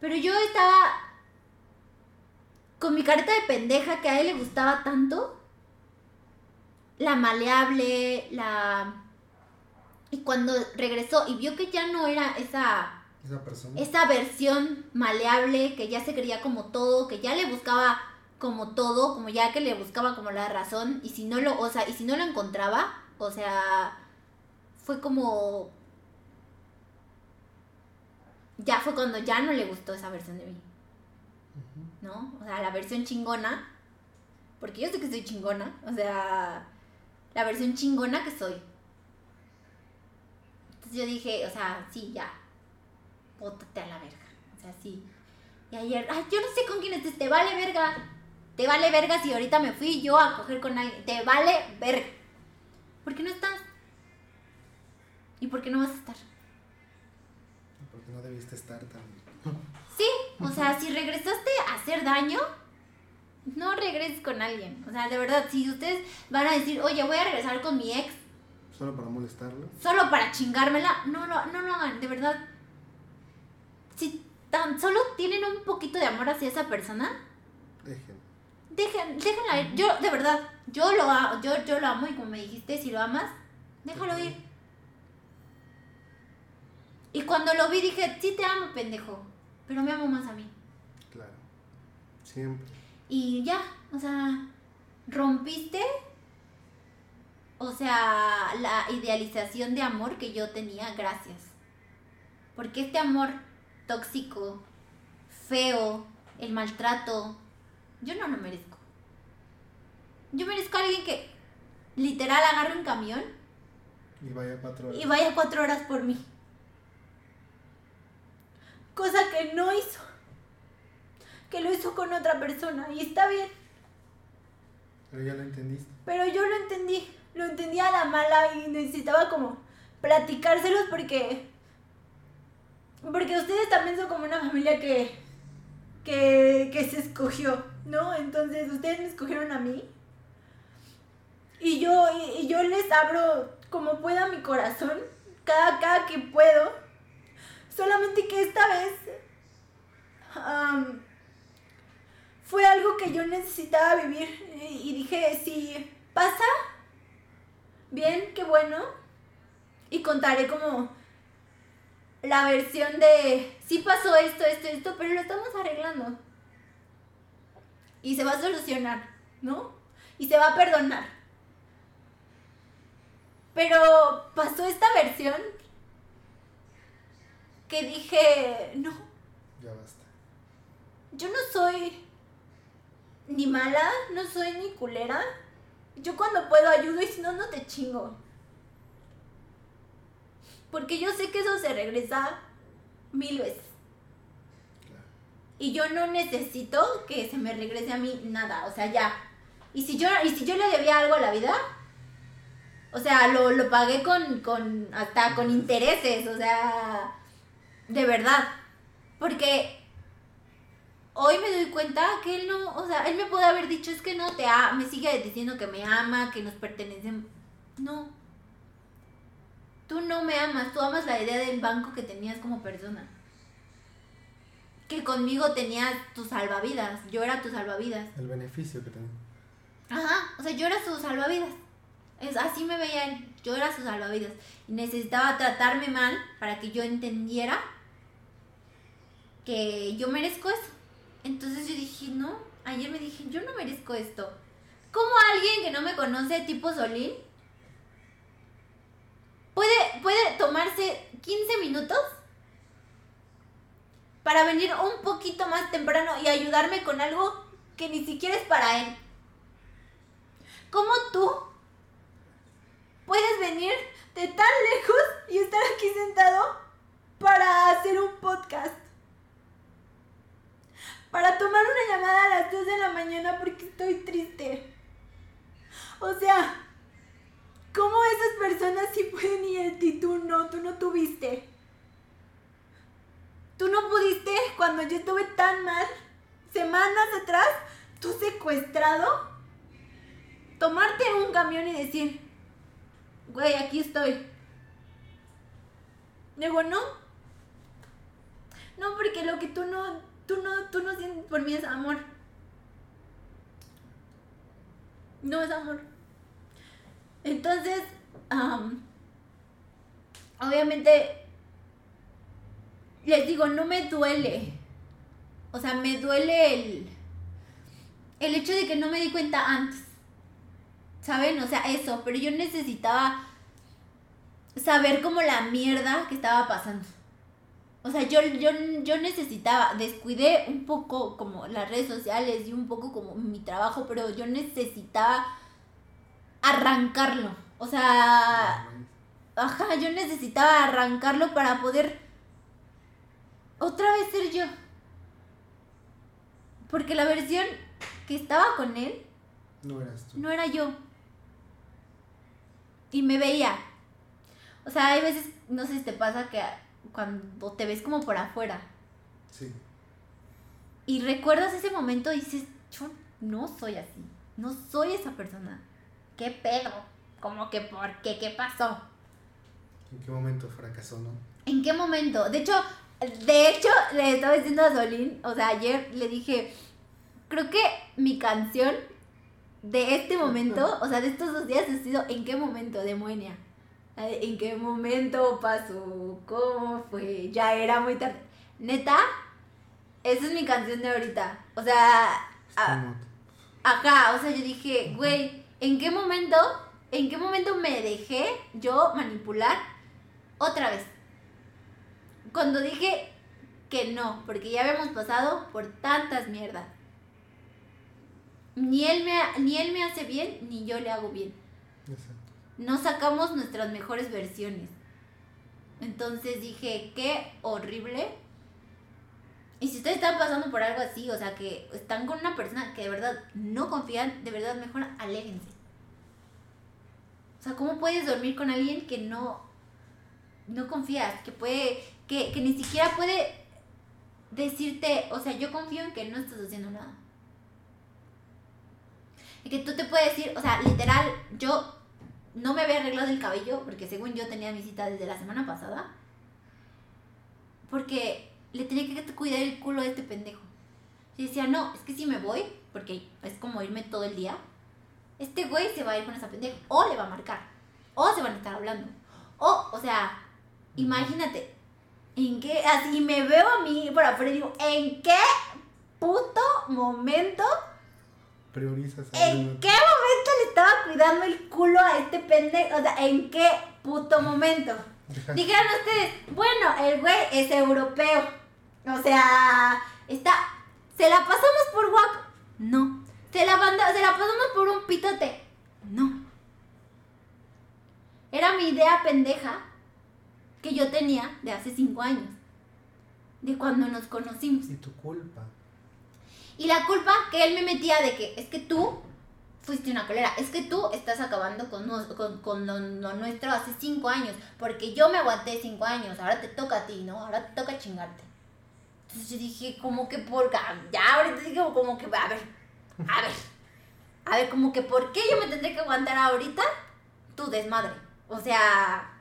Pero yo estaba con mi careta de pendeja que a él le gustaba tanto. La maleable, la... Y cuando regresó y vio que ya no era esa Esa persona. esa versión maleable que ya se creía como todo, que ya le buscaba como todo, como ya que le buscaba como la razón y si no lo, o sea, y si no lo encontraba, o sea, fue como ya fue cuando ya no le gustó esa versión de mí. ¿no? O sea, la versión chingona, porque yo sé que soy chingona, o sea, la versión chingona que soy. Entonces yo dije, o sea, sí, ya, bótate a la verga. O sea, sí. Y ayer, ay, yo no sé con quién estés, te vale verga. Te vale verga si ahorita me fui yo a coger con alguien. Te vale verga. ¿Por qué no estás? ¿Y por qué no vas a estar? Porque no debiste estar tan... Sí, o sea, si regresaste a hacer daño, no regreses con alguien. O sea, de verdad, si ustedes van a decir, oye, voy a regresar con mi ex. Solo para molestarlo. Solo para chingármela. No, no, no lo hagan, de verdad. Si tan solo tienen un poquito de amor hacia esa persona, Dejen. dejen, déjenla ir. Yo, de verdad, yo lo, a- yo, yo lo amo y como me dijiste, si lo amas, déjalo ir. Y cuando lo vi dije, sí te amo, pendejo, pero me amo más a mí. Claro. Siempre. Y ya, o sea, rompiste, o sea, la idealización de amor que yo tenía, gracias. Porque este amor tóxico, feo, el maltrato, yo no lo merezco. Yo merezco a alguien que literal agarre un camión Y vaya cuatro horas. y vaya cuatro horas por mí. Cosa que no hizo. Que lo hizo con otra persona. Y está bien. Pero ya lo entendiste. Pero yo lo entendí. Lo entendí a la mala y necesitaba como platicárselos porque. Porque ustedes también son como una familia que. que, que se escogió, ¿no? Entonces ustedes me escogieron a mí. Y yo, y, yo les abro como pueda mi corazón. Cada, cada que puedo. Solamente que esta vez. fue algo que yo necesitaba vivir y y dije, si pasa, bien, qué bueno. Y contaré como la versión de, sí pasó esto, esto, esto, pero lo estamos arreglando. Y se va a solucionar, ¿no? Y se va a perdonar. Pero pasó esta versión que dije, no, Ya basta. yo no soy ni mala, no soy ni culera. Yo cuando puedo ayudo y si no, no te chingo. Porque yo sé que eso se regresa mil veces. Y yo no necesito que se me regrese a mí nada, o sea, ya. Y si yo, y si yo le debía algo a la vida, o sea, lo, lo pagué con, con, hasta con intereses, o sea, de verdad. Porque hoy me doy cuenta que él no, o sea, él me puede haber dicho, es que no te ama, me sigue diciendo que me ama, que nos pertenecen. No. Tú no me amas, tú amas la idea del banco que tenías como persona que conmigo tenías tu salvavidas. Yo era tu salvavidas. El beneficio que tengo. Ajá, o sea, yo era su salvavidas. Es, así me veía él. Yo era su salvavidas. Y necesitaba tratarme mal para que yo entendiera que yo merezco eso. Entonces yo dije, no. Ayer me dije, yo no merezco esto. ¿Cómo alguien que no me conoce, tipo Solín, puede, puede tomarse 15 minutos para venir un poquito más temprano y ayudarme con algo que ni siquiera es para él. ¿Cómo tú puedes venir de tan lejos y estar aquí sentado para hacer un podcast? Para tomar una llamada a las 2 de la mañana porque estoy triste. O sea, ¿cómo esas personas sí pueden ir y tú no? Tú no tuviste. Tú no pudiste cuando yo estuve tan mal, semanas atrás, tú secuestrado, tomarte un camión y decir, güey, aquí estoy. Digo, no. No, porque lo que tú no, tú no, tú no sientes por mí es amor. No es amor. Entonces, am, obviamente les digo, no me duele. O sea, me duele el, el hecho de que no me di cuenta antes. ¿Saben? O sea, eso. Pero yo necesitaba saber como la mierda que estaba pasando. O sea, yo, yo, yo necesitaba, descuidé un poco como las redes sociales y un poco como mi trabajo, pero yo necesitaba arrancarlo. O sea, ajá, yo necesitaba arrancarlo para poder otra vez ser yo. Porque la versión que estaba con él No eras tú. no era yo. Y me veía. O sea, hay veces, no sé si te pasa que cuando te ves como por afuera Sí. y recuerdas ese momento y dices, yo no soy así, no soy esa persona. ¿Qué pedo? Como que, ¿por qué? ¿Qué pasó? ¿En qué momento fracasó, no? ¿En qué momento? De hecho, de hecho, le estaba diciendo a Solín, o sea, ayer le dije, creo que mi canción de este momento, o sea, de estos dos días ha sido ¿En qué momento? de Moenia. ¿En qué momento pasó? ¿Cómo fue? Ya era muy tarde. Neta, esa es mi canción de ahorita. O sea, Es a- como- Ajá, o sea, yo dije, güey, ¿en qué momento, en qué momento me dejé yo manipular otra vez? Cuando dije que no, porque ya habíamos pasado por tantas mierdas. Ni él me, ni él me hace bien, ni yo le hago bien. Exacto. No sacamos nuestras mejores versiones. Entonces dije, qué horrible. Y si ustedes están pasando por algo así, o sea, que están con una persona que de verdad no confían, de verdad mejor aléjense. O sea, ¿cómo puedes dormir con alguien que no, no confías? Que puede, que, que ni siquiera puede decirte, o sea, yo confío en que no estás haciendo nada. Y que tú te puedes decir, o sea, literal, yo no me había arreglado el cabello porque según yo tenía mi cita desde la semana pasada. Porque le tenía que cuidar el culo a este pendejo. Y decía, no, es que si me voy, porque es como irme todo el día, este güey se va a ir con esa pendeja. O le va a marcar. O se van a estar hablando. O, o sea, imagínate. ¿En qué? Así me veo a mí por afuera y digo, ¿en qué puto momento Priorizas a ¿En qué momento le estaba cuidando el culo a este pendejo? O sea, ¿en qué puto momento? Dijeron ustedes, bueno, el güey es europeo. O sea, está. ¿Se la pasamos por guapo? No. ¿Se la, manda- ¿Se la pasamos por un pitote? No. Era mi idea pendeja que yo tenía de hace cinco años. De cuando nos conocimos. Y tu culpa. Y la culpa que él me metía de que es que tú fuiste una colera, es que tú estás acabando con, con, con lo, nuestro hace cinco años, porque yo me aguanté cinco años, ahora te toca a ti, ¿no? Ahora te toca chingarte. Entonces yo dije, como que por... Ya ahorita digo como que, a ver, a ver, a ver, como que por qué yo me tendré que aguantar ahorita tu desmadre. O sea...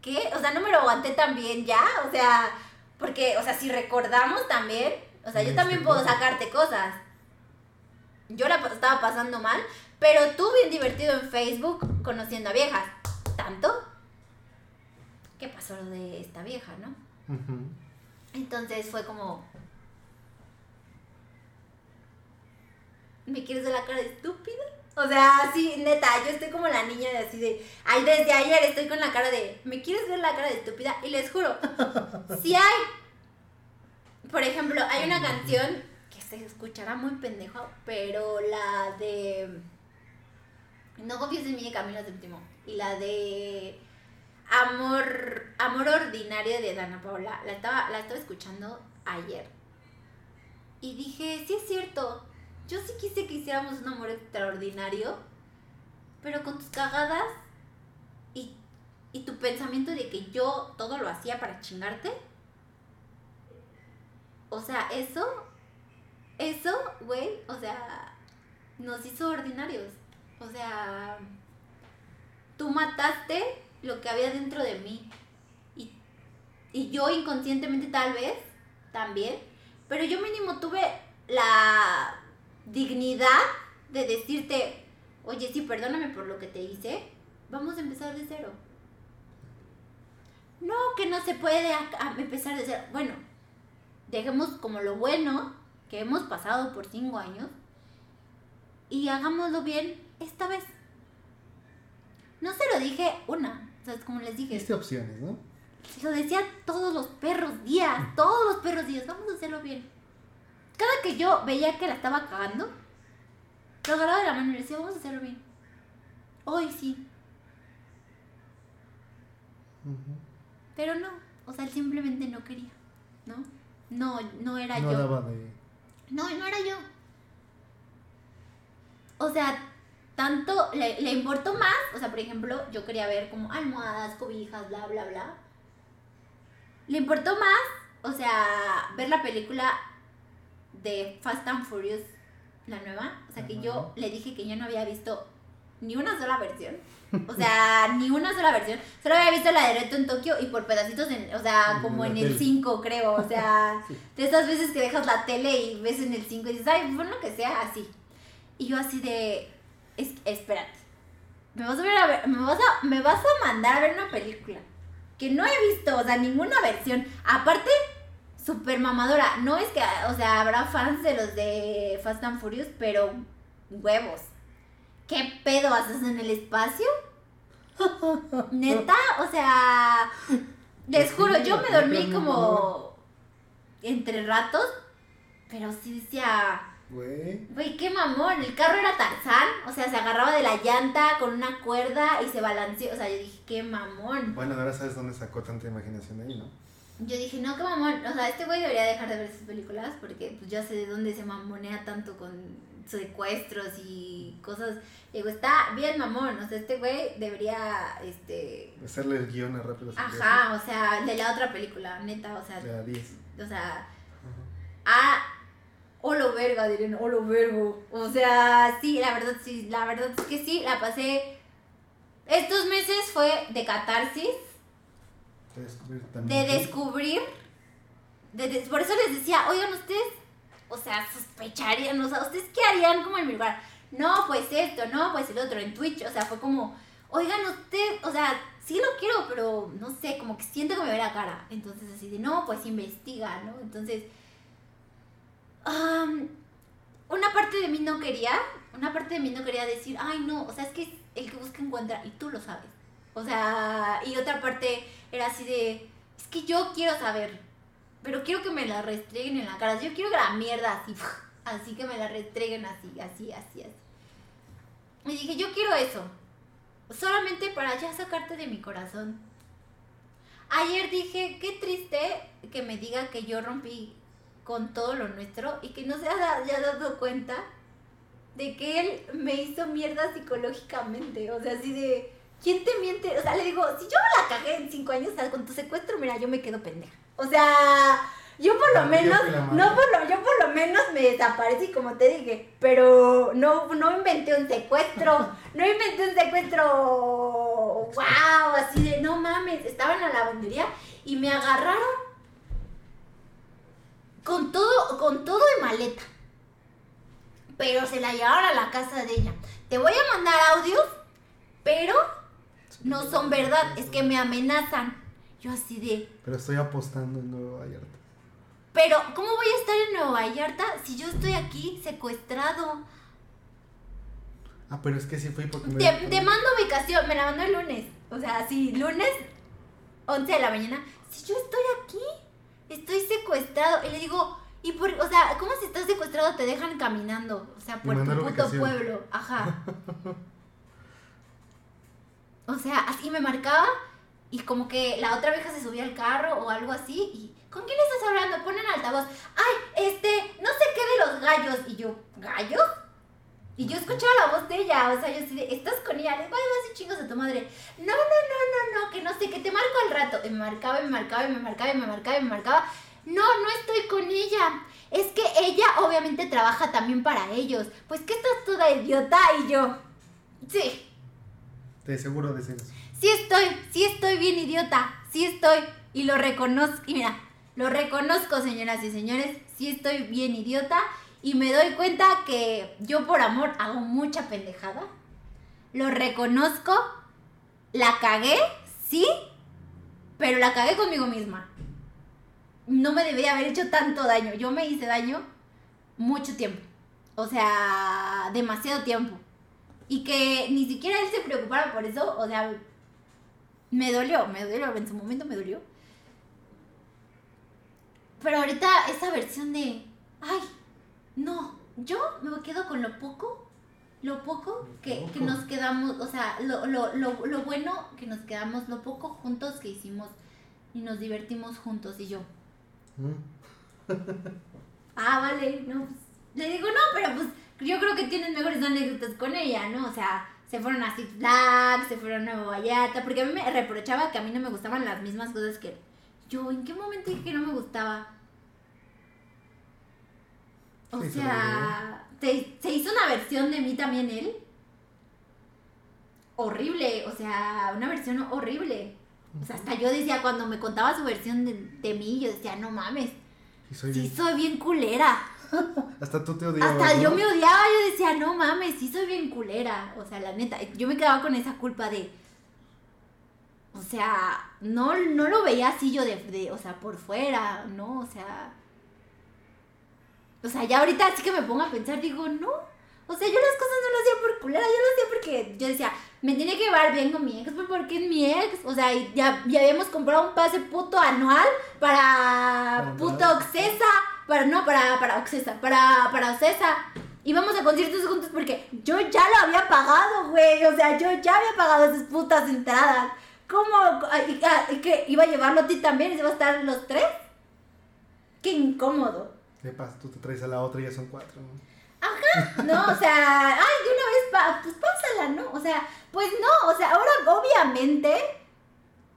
¿Qué? O sea, no me lo aguanté tan bien ya, o sea... Porque, o sea, si recordamos también, o sea, yo Este, también puedo sacarte cosas. Yo la estaba pasando mal, pero tú bien divertido en Facebook conociendo a viejas. ¿Tanto? ¿Qué pasó lo de esta vieja, no? Entonces fue como... ¿Me quieres ver la cara de estúpida? O sea, sí, neta, yo estoy como la niña de así de... Ay, desde ayer estoy con la cara de... ¿Me quieres ver la cara de estúpida? Y les juro, si hay... Por ejemplo, hay una canción que se escuchará muy pendejo, pero la de... No confíes en mí de Camilo Séptimo. Y la de... Amor, Amor Ordinario de Dana Paola. La estaba, la estaba escuchando ayer. Y dije, sí es cierto. Yo sí quise que hiciéramos un amor extraordinario. Pero con tus cagadas y, y tu pensamiento de que yo todo lo hacía para chingarte. O sea, eso, eso, güey, o sea, nos hizo ordinarios. O sea, tú mataste lo que había dentro de mí. Y, y yo inconscientemente tal vez, también. Pero yo mínimo tuve la dignidad de decirte, oye, sí, perdóname por lo que te hice. Vamos a empezar de cero. No, que no se puede empezar de cero. Bueno, dejemos como lo bueno que hemos pasado por cinco años y hagámoslo bien esta vez. No se lo dije una, o sea, es como les dije, opciones, ¿no? se lo decía todos los perros días, todos los perros días, vamos a hacerlo bien. Cada que yo veía que la estaba cagando, lo agarraba de la mano y le decía, vamos a hacerlo bien. Hoy sí, pero no, o sea, él simplemente no quería, ¿no? No, no era No yo. daba de. No, no era yo. O sea, tanto le, le importó más. O sea, por ejemplo, yo quería ver como almohadas, cobijas, bla, bla, bla. Le importó más, o sea, ver la película de Fast and Furious, la nueva. O sea, que yo le dije que yo no había visto ni una sola versión. O sea, ni una sola versión. Solo había visto la de Reto en Tokio y por pedacitos, en, o sea, En como la en el tele. 5, creo. O sea, Sí. de esas veces que dejas la tele y ves en el 5 y dices, ay, bueno, que sea así. Y yo así de, es, espérate, me vas, a ver a ver- me, vas a, me vas a mandar a ver una película que no he visto, o sea, ninguna versión. Aparte, súper mamadora. No es que, o sea, habrá fans de los de Fast and Furious, pero huevos. ¿Qué pedo haces en el espacio? Neta, o sea, les juro, yo me dormí como entre ratos, pero sí decía, Güey. güey, qué mamón, el carro era Tarzán, o sea, se agarraba de la llanta con una cuerda y se balanceó, o sea, yo dije, qué mamón. Bueno, ahora sabes dónde sacó tanta imaginación ahí, ¿no? Yo dije, no, qué mamón, o sea, este güey debería dejar de ver sus películas porque pues ya sé de dónde se mamonea tanto con secuestros y cosas. Digo, está bien mamón, o sea, este güey debería, este, Hacerle el guion a rápido. ajá, o sea, de la otra película, neta, o sea, De a 10. o sea, Ajá. a olo verga, dirían, olo vergo. O sea, sí, la verdad, sí, la verdad es que sí, la pasé. Estos meses fue de catarsis, De descubrir de también. descubrir. de des- por eso les decía, oigan, ustedes, o sea, sospecharían, o sea, ¿ustedes qué harían como en mi lugar? No, pues esto, no, pues el otro, en Twitch, o sea, fue como, oigan, usted, o sea, sí lo quiero, pero no sé, como que siento que me ve la cara. Entonces, así de, no, pues investiga, ¿no? Entonces, am, una parte de mí no quería, una parte de mí no quería decir, ay, no, o sea, es que el que busca encuentra y tú lo sabes. O sea, y otra parte era así de, es que yo quiero saber, pero quiero que me la restreguen en la cara. Yo quiero que la mierda así, así que me la restreguen así, así, así, así. Y dije, yo quiero eso, solamente para ya sacarte de mi corazón. Ayer dije, qué triste que me diga que yo rompí con todo lo nuestro y que no se haya dado cuenta de que él me hizo mierda psicológicamente. O sea, así de, ¿quién te miente? O sea, le digo, si yo la cagué en cinco años o sea, con tu secuestro, mira, yo me quedo pendeja. O sea, yo por lo menos, no por lo, yo por lo menos me desaparecí, como te dije, pero no, no inventé un secuestro, no inventé un secuestro, wow, así de, no mames, estaba en la lavandería y me agarraron con todo, con todo de maleta. Pero se la llevaron a la casa de ella. Te voy a mandar audios, pero no son verdad, es que me amenazan. Yo así de, Pero estoy apostando en Nueva Vallarta. pero ¿cómo voy a estar en Nueva Vallarta si yo estoy aquí secuestrado? Ah, pero es que sí fui porque me. Te, te mando ubicación, me la mandó el lunes. O sea, sí, lunes, 11 de la mañana. Si yo estoy aquí, estoy secuestrado. Y le digo, ¿y por, o sea, cómo si estás secuestrado te dejan caminando? O sea, por tu puto ubicación. pueblo. Ajá. O sea, así me marcaba y como que la otra vieja se subía al carro o algo así y ¿con quién estás hablando? Ponen altavoz. Ay, este, no sé qué de los gallos. Y yo, ¿gallos? Y yo escuchaba la voz de ella, o sea, yo así ¿estás con ella? Les voy a decir chingos a tu madre. No, no, no, no, no, que no sé, que te marco al rato. Y me marcaba, y me marcaba, y me marcaba, y me marcaba, y me marcaba. No, no estoy con ella. Es que ella obviamente trabaja también para ellos. Pues que estás toda idiota y yo. Sí, Te seguro decir eso. sí estoy, sí estoy bien idiota, sí estoy. Y lo reconozco, y mira, lo reconozco, señoras y señores, sí estoy bien idiota. Y me doy cuenta que yo por amor hago mucha pendejada. Lo reconozco, la cagué, sí, pero la cagué conmigo misma. No me debería haber hecho tanto daño. Yo me hice daño mucho tiempo. O sea, demasiado tiempo. Y que ni siquiera él se preocupara por eso, o sea, me dolió, me dolió, en su momento me dolió. Pero ahorita esa versión de, ay, no, yo me quedo con lo poco, lo poco que, que nos quedamos, o sea, lo, lo, lo, lo bueno que nos quedamos, lo poco juntos que hicimos y nos divertimos juntos y yo. Mm. ah, vale, no, pues, le digo, no, pero pues yo creo que tienes mejores anécdotas con ella, ¿no? O sea, se fueron a Six Flags, se fueron a Nueva Vallarta, porque a mí me reprochaba que a mí no me gustaban las mismas cosas que. Yo, ¿en qué momento dije que no me gustaba? O Sí, se sea, se, se hizo una versión de mí también él. Horrible, o sea, una versión horrible. O sea, hasta yo decía, cuando me contaba su versión de, de mí, yo decía, no mames, Y soy sí bien- soy bien culera. Hasta tú te odiabas. Hasta ¿no? yo me odiaba, yo decía, no mames, sí soy bien culera. O sea, la neta, yo me quedaba con esa culpa de. O sea, no, no lo veía así yo de, de, o sea, por fuera, ¿no? O sea. O sea, ya ahorita así que me pongo a pensar, digo, no. O sea, yo las cosas no las hacía por culera, yo lo hacía porque yo decía, me tiene que llevar bien con mi ex, pues porque es mi ex. O sea, ya, ya habíamos comprado un pase puto anual para puto. Oxesa. Para, no, para, para Oxesa, para, para Ocesa. Íbamos a conciertos juntos porque yo ya lo había pagado, güey. O sea, yo ya había pagado esas putas entradas. ¿Cómo? Ah, ¿Y que iba a llevarlo a ti también? ¿Y se iba a estar los tres? Qué incómodo. De paso, tú te traes a la otra y ya son cuatro, ¿no? No, o sea, ay, de una vez, pa, pues pásala, ¿no? O sea, pues no, o sea, ahora obviamente,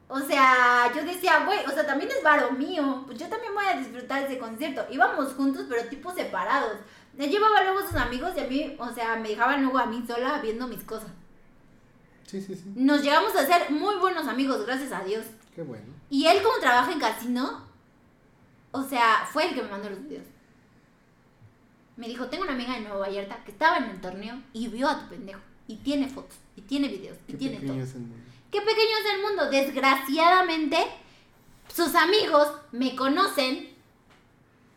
o sea, yo decía, güey, o sea, también es varo mío, pues yo también voy a disfrutar ese concierto. Íbamos juntos, pero tipo separados. Él llevaba luego sus amigos y a mí, o sea, me dejaban luego a mí sola viendo mis cosas. Sí, sí, sí. Nos llegamos a ser muy buenos amigos, gracias a Dios. Qué bueno. Y él como trabaja en casino, o sea, fue el que me mandó los videos. Me dijo, tengo una amiga en Nueva Vallarta que estaba en el torneo y vio a tu pendejo. Y tiene fotos, y tiene videos, y Qué tiene todo. es el mundo. Qué pequeño es el mundo. Desgraciadamente, sus amigos me conocen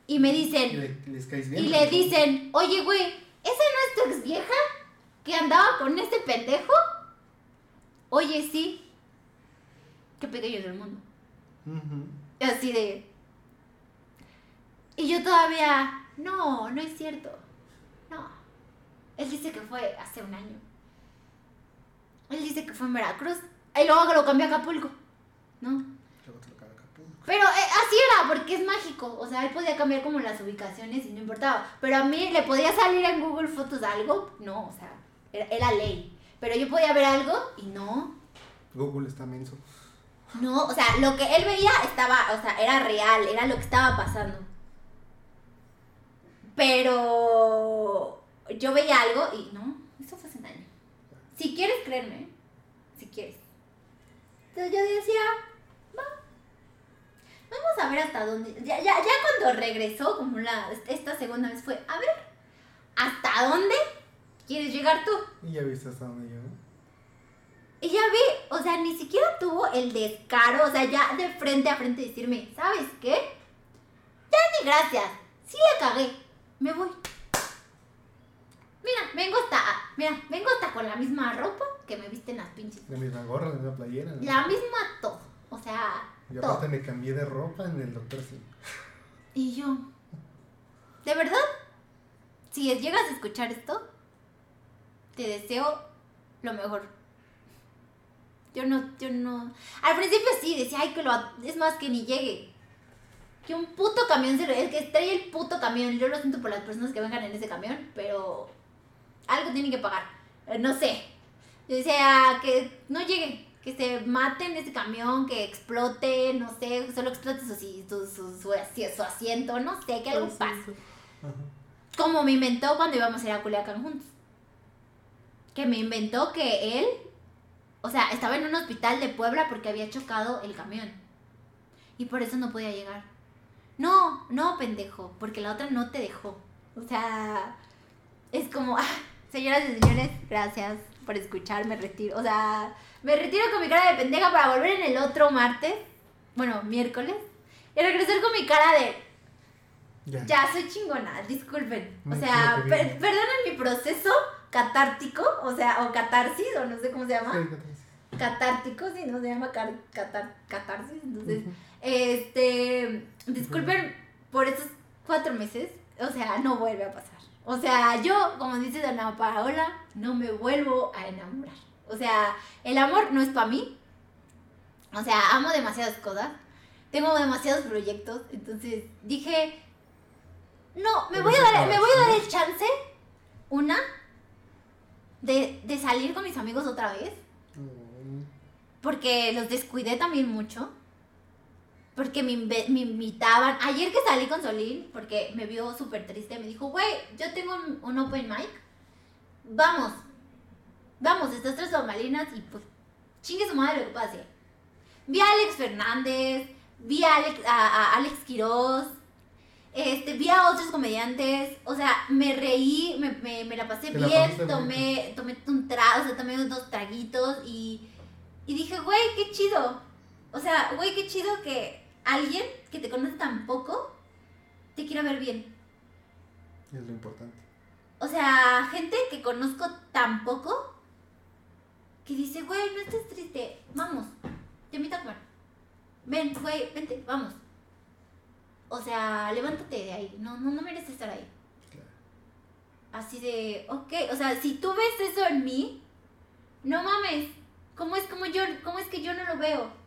y me ¿Y dicen, le- les caes bien? y le dicen, oye, güey, ¿esa no es tu ex vieja que andaba con este pendejo? Oye, sí. Qué pequeño es el mundo. Así de. Y yo todavía. No, no es cierto. No. Él dice que fue hace un año. Él dice que fue en Veracruz. Y luego lo cambió a Acapulco. ¿No? Luego te lo Acapulco. Pero eh, así era, porque es mágico. O sea, él podía cambiar como las ubicaciones y no importaba. Pero a mí le podía salir en Google Fotos algo. No, o sea, era, era ley. Pero yo podía ver algo y no. Google está menso. No, o sea, lo que él veía estaba, o sea, era real, era lo que estaba pasando. Pero yo veía algo y no, eso fue hace un año. Si quieres creerme, si quieres. Entonces yo decía, va, vamos a ver hasta dónde. Ya, ya, ya cuando regresó, como la, esta segunda vez fue, a ver, ¿hasta dónde quieres llegar tú? Y ya viste hasta dónde llegó. Y ya vi, o sea, ni siquiera tuvo el descaro, o sea, ya de frente a frente decirme, ¿sabes qué? Ya ni gracias, sí la cagué, me voy. Mira, vengo hasta, mira, vengo hasta con la misma ropa que me visten las pinches. La misma gorra, la misma playera. ¿no? La misma todo, o sea, Y todo. aparte me cambié de ropa en el doctor sí. Y yo, ¿de verdad? Si llegas a escuchar esto, te deseo lo mejor. Yo no, yo no. Al principio sí, decía, ay, que lo. Es más, que ni llegue. Que un puto camión se lo. El que estrella el puto camión. Yo lo siento por las personas que vengan en ese camión, pero. Algo tienen que pagar. Eh, No sé. Yo decía, que no llegue. Que se mate en ese camión, que explote, no sé, solo explote su, su, su, su, asi- su asiento, no sé, que algo pase como me inventó cuando íbamos a ir a Culiacán juntos. Que me inventó que él, o sea, estaba en un hospital de Puebla porque había chocado el camión. Y por eso no podía llegar. No, no, pendejo, porque la otra no te dejó. O sea, es como, ah, señoras y señores, gracias por escuchar, me retiro. O sea, me retiro con mi cara de pendeja para volver en el otro martes, bueno, miércoles, y regresar con mi cara de, Ya. ya, soy chingona, disculpen. O sea, per- perdonen mi proceso catártico, o sea, o catarsis, o no sé cómo se llama. Sí, ¿qué tal? Catártico, sí, no se llama car- catar- catarsis. Entonces, este, disculpen por estos cuatro meses, o sea, no vuelve a pasar. O sea, yo, como dice Dona Paola, no me vuelvo a enamorar. O sea, el amor no es para mí. O sea, amo demasiadas cosas. Tengo demasiados proyectos. Entonces dije, No, me voy, a dar, me voy a dar el chance, una, de, de salir con mis amigos otra vez. Mm, Porque los descuidé también mucho. Porque me, me invitaban. Ayer que salí con Solín, porque me vio súper triste, me dijo, güey, yo tengo un, un open mic. Vamos. Vamos, estas tres bambalinas y pues chingue su madre lo que pase. Vi a Alex Fernández, vi a Alex, a, a Alex Quiroz, este, vi a otros comediantes, o sea, me reí, me, me, me la pasé Te bien, tomé, tomé un trago, o sea, tomé unos traguitos y, y dije, güey, qué chido. O sea, güey, qué chido que alguien que te conoce tan poco te quiera ver bien. Es lo importante. O sea, gente que conozco tan poco que dice, güey, no estés triste, vamos, te invito a comer. Ven, güey, vente, vamos. O sea, levántate de ahí, no, no, no mereces estar ahí. Claro. Así de, ok, o sea, si tú ves eso en mí, no mames, ¿cómo es, como yo, cómo es que yo no lo veo?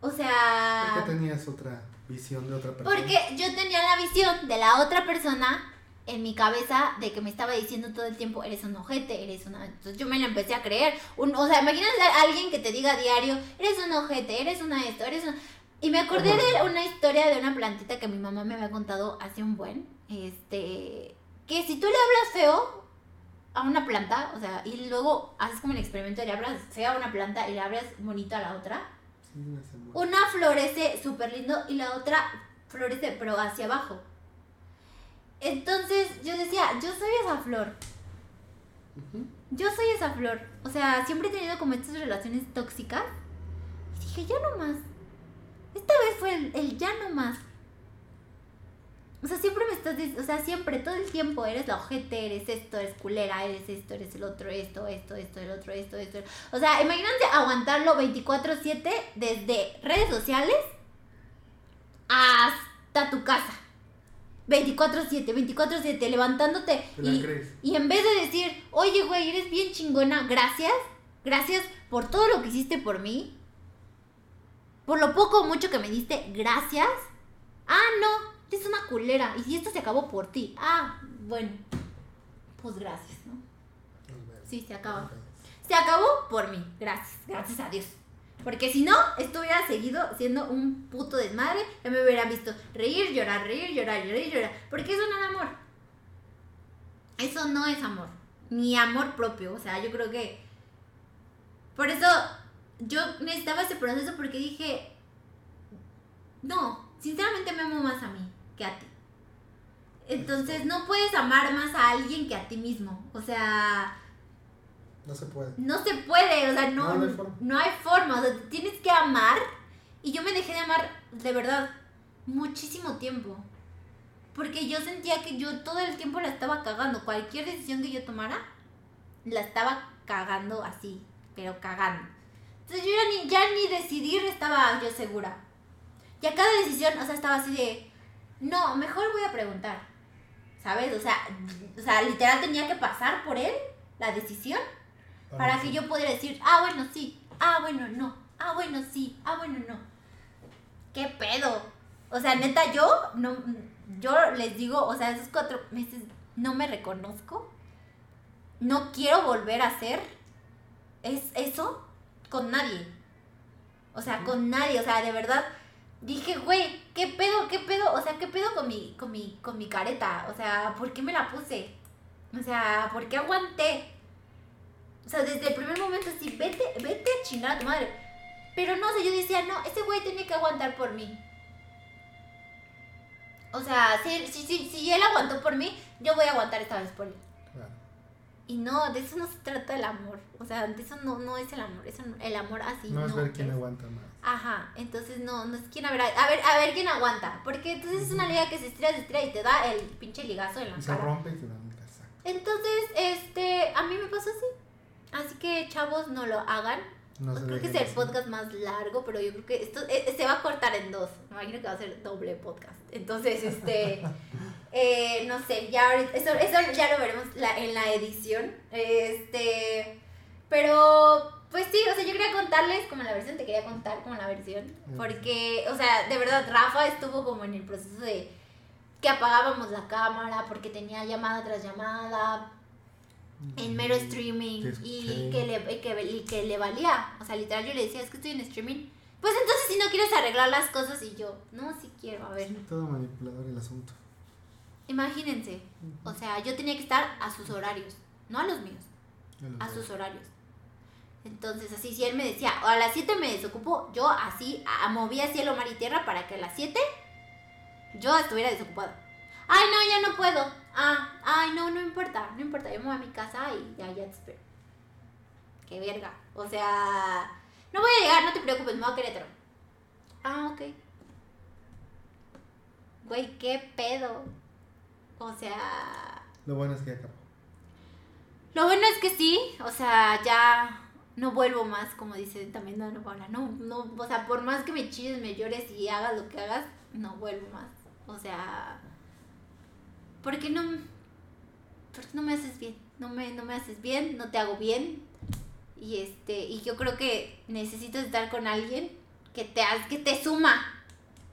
O sea... ¿Por qué tenías otra visión de otra persona? Porque yo tenía la visión de la otra persona en mi cabeza de que me estaba diciendo todo el tiempo, eres un ojete, eres una... Entonces yo me la empecé a creer. Un, o sea, imagínate a alguien que te diga a diario, eres un ojete, eres una esto, eres una... Y me acordé de una historia de una plantita que mi mamá me había contado hace un buen. Este... Que si tú le hablas feo a una planta, o sea, y luego haces como el experimento y le hablas feo a una planta y le hablas bonito a la otra, Una florece súper lindo y la otra florece pero hacia abajo. Entonces yo decía, yo soy esa flor. Yo soy esa flor. O sea, siempre he tenido como estas relaciones tóxicas. Y dije, ya no más. Esta vez fue el, el ya no más. O sea, siempre me estás diciendo, o sea, siempre, todo el tiempo eres la ojete, eres esto, eres culera, eres esto, eres el otro, esto, esto, esto, el otro, esto, esto. O sea, imagínate aguantarlo 24/7 desde redes sociales hasta tu casa. 24/7, 24/7, levantándote ¿Te la y, y en vez de decir, oye, güey, eres bien chingona, gracias, gracias por todo lo que hiciste por mí, por lo poco o mucho que me diste, gracias. Ah, no, eres una culera. Y si esto se acabó por ti, ah, bueno, pues gracias, ¿no? Sí, se acaba. Se acabó por mí, gracias, gracias a Dios. Porque si no, esto hubiera seguido siendo un puto desmadre. Ya me hubiera visto reír, llorar, reír, llorar, llorar, llorar. Porque eso no es amor. Eso no es amor. Ni amor propio. O sea, yo creo que. Por eso yo necesitaba ese proceso porque dije. No, sinceramente me amo más a mí que a ti. Entonces no puedes amar más a alguien que a ti mismo. O sea, No se puede. no se puede, o sea, no, No, hay forma. hay forma, o sea, te tienes que amar. Y yo me dejé de amar, de verdad, muchísimo tiempo. Porque yo sentía que yo todo el tiempo la estaba cagando. Cualquier decisión que yo tomara, la estaba cagando así, pero cagando. Entonces yo ya ni, ya ni decidir estaba yo segura. Y a cada decisión, o sea, estaba así de, no, mejor voy a preguntar. ¿Sabes? O sea, o sea, literal tenía que pasar por él la decisión para que yo pudiera decir, ah, bueno, sí, ah, bueno, no, ah, bueno, sí, ah, bueno, no. ¿Qué pedo? O sea, neta, yo no, yo les digo, o sea, esos cuatro meses no me reconozco. No quiero volver a hacer es eso con nadie. O sea, con nadie, o sea, de verdad dije, güey, ¿qué pedo? ¿Qué pedo? O sea, ¿qué pedo con mi con mi con mi careta? O sea, ¿por qué me la puse? O sea, ¿por qué aguanté? O sea, desde el primer momento así, vete, vete a chingar a tu madre. Pero no, o sea, yo decía, no, ese güey tiene que aguantar por mí. O sea, si, si, si, si él aguantó por mí, yo voy a aguantar esta vez por él. Claro. Y no, de eso no se trata el amor. O sea, de eso no, no es el amor. Eso no- el amor así No no, es ver quién es. aguanta más. Ajá, entonces no, no es quién a ver, a ver, a ver quién aguanta. Porque entonces es una liga que se estira, se estira y te da el pinche ligazo en la Y se rompe y se dan un. Entonces, este, a mí me pasó así. Así que, chavos, no lo hagan. No se creo que es el podcast más largo, pero yo creo que esto eh, se va a cortar en dos. Me imagino que va a ser doble podcast. Entonces, este, eh, no sé, ya eso, eso ya lo veremos la- en la edición. Este, pero, pues sí, o sea, yo quería contarles como la versión, te quería contar como la versión. Porque, o sea, de verdad, Rafa estuvo como en el proceso de, que apagábamos la cámara porque tenía llamada tras llamada en mero streaming y que, le, y que, y que le valía. O sea, literal yo le decía, es que estoy en streaming. Pues entonces si no quieres arreglar las cosas y yo, no, sí quiero, a ver. Sí, todo manipulador el asunto. Imagínense, o sea, yo tenía que estar a sus horarios, no a los míos, a sus horarios. Entonces, así, si él me decía, "O a las 7 me desocupo, yo así a- movía cielo, mar y tierra para que a las 7 yo estuviera desocupada. Ay, no, ya no puedo. Ah, ay, no, no importa, no importa, yo me voy a mi casa y ya, ya te espero. Qué verga. O sea, no voy a llegar, no te preocupes, me voy a Querétaro. Ah, ok. Güey, qué pedo. O sea, Lo bueno es que ya acabó. lo bueno es que sí, o sea, ya no vuelvo más, como dice también Dana Paula. No, no, o sea, por más que me chilles, me llores y hagas lo que hagas, no vuelvo más. O sea, ¿por qué no, por qué no me haces bien? No me, no me haces bien, no te hago bien. Y este, y yo creo que necesitas estar con alguien que te, que te suma,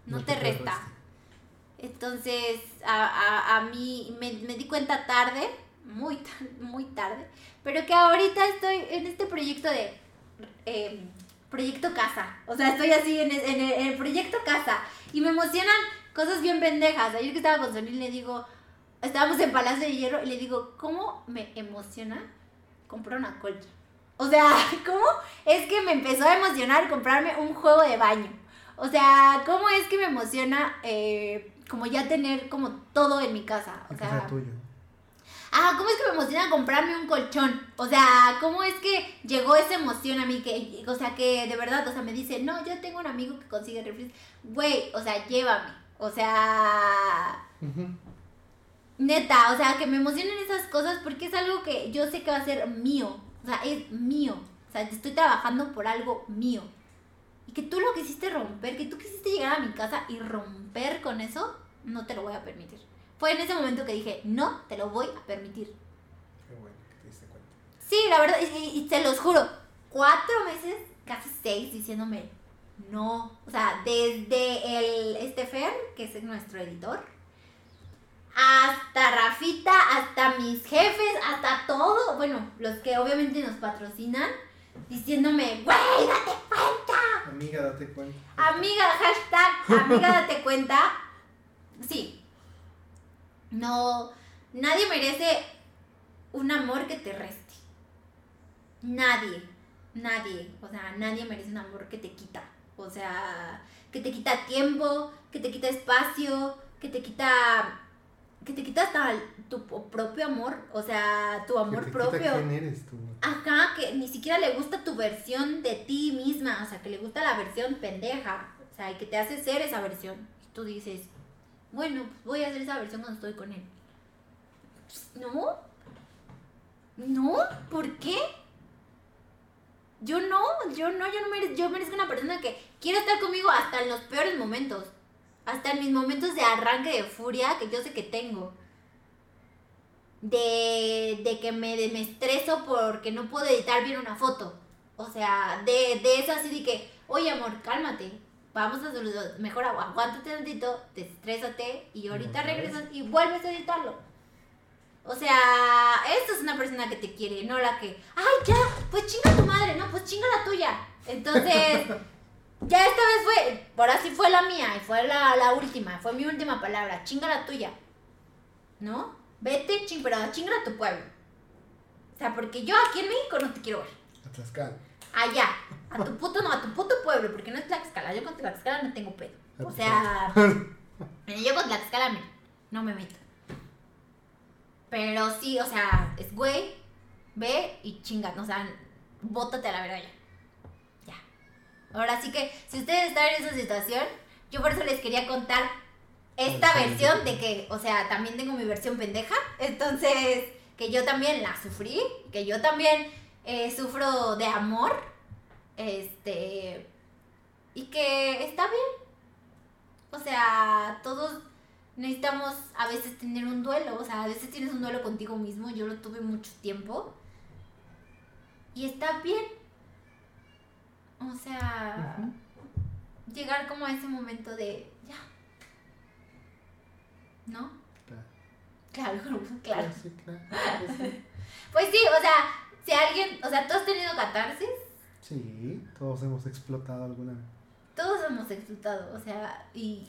no, te resta. Entonces, a, a, a mí me, me di cuenta tarde, muy, muy tarde, pero que ahorita estoy en este proyecto de eh, proyecto casa. O sea, estoy así en el, en el- en el proyecto casa y me emocionan cosas bien pendejas. Ayer que estaba con Sonil le digo, estábamos en Palacio de Hierro y le digo, ¿cómo me emociona comprar una colcha? O sea, ¿cómo es que me empezó a emocionar comprarme un juego de baño? O sea, ¿cómo es que me emociona eh, como ya tener como todo en mi casa? O sea tuyo. Ah, ¿cómo es que me emociona comprarme un colchón? O sea, ¿cómo es que llegó esa emoción a mí? Que, o sea, que de verdad, o sea, me dice, no, yo tengo un amigo que consigue refres. Güey, o sea, llévame. O sea. Neta, o sea, que me emocionen esas cosas porque es algo que yo sé que va a ser mío. O sea, es mío. O sea, estoy trabajando por algo mío. Y que tú lo quisiste romper, que tú quisiste llegar a mi casa y romper con eso, no te lo voy a permitir. Fue en ese momento que dije, no te lo voy a permitir. Qué bueno que te diste cuenta. Sí, la verdad, y, y- te los juro, cuatro meses, casi seis, diciéndome no. O sea, desde el este Fer, que es nuestro editor, hasta Rafita, hasta mis jefes, hasta todo, bueno, los que obviamente nos patrocinan, diciéndome, güey, date cuenta. Amiga, date cuenta. Amiga, hashtag, amiga, date cuenta. Sí. No, nadie merece un amor que te reste. Nadie, nadie, o sea, nadie merece un amor que te quita. O sea, que te quita tiempo, que te quita espacio, que te quita, que te quita hasta tu propio amor, o sea, tu amor Que te propio. quita quién eres tú. Ajá, que ni siquiera le gusta tu versión de ti misma, o sea, que le gusta la versión pendeja, o sea, y que te hace ser esa versión. Y tú dices, bueno, pues voy a hacer esa versión cuando estoy con él. No, no, ¿por qué? Yo no, yo no, yo no merezco, yo merezco una persona que quiera estar conmigo hasta en los peores momentos, hasta en mis momentos de arranque de furia que yo sé que tengo de, de que me, de- me estreso porque no puedo editar bien una foto. O sea, de, de eso así de que, oye amor, cálmate. Vamos a hacerlo mejor, agu- aguántate tantito, destrésate y ahorita regresas y vuelves a editarlo. O sea, esta es una persona que te quiere, no la que, ay, ya, pues chinga tu madre, no, pues chinga la tuya. Entonces, ya esta vez fue, ahora sí fue la mía y fue la, la última, fue mi última palabra, chinga la tuya. ¿No? Vete, ching, pero chinga a tu pueblo. O sea, porque yo aquí en México no te quiero ver. A Tlaxcala. Allá, a tu puto, no, a tu puto pueblo, porque no es Tlaxcala. Yo con Tlaxcala no tengo pedo. O sea, yo con Tlaxcala me- no me meto. Pero sí, o sea, es güey, ve y chinga, o sea, bótate a la verga ya. Ya. Ahora sí que, si ustedes están en esa situación, yo por eso les quería contar esta versión de que, o sea, también tengo mi versión pendeja. Entonces, que yo también la sufrí, que yo también eh, sufro de amor. Este. Y que está bien. O sea, todos necesitamos a veces tener un duelo. O sea, a veces tienes un duelo contigo mismo. Yo lo tuve mucho tiempo. Y está bien. O sea, llegar como a ese momento de ya. ¿no? Claro. Claro, claro. Sí, claro. pues sí. Pues sí, o sea, si alguien, o sea, ¿tú has tenido catarsis? Sí, todos hemos explotado alguna vez. Todos hemos explotado, o sea, y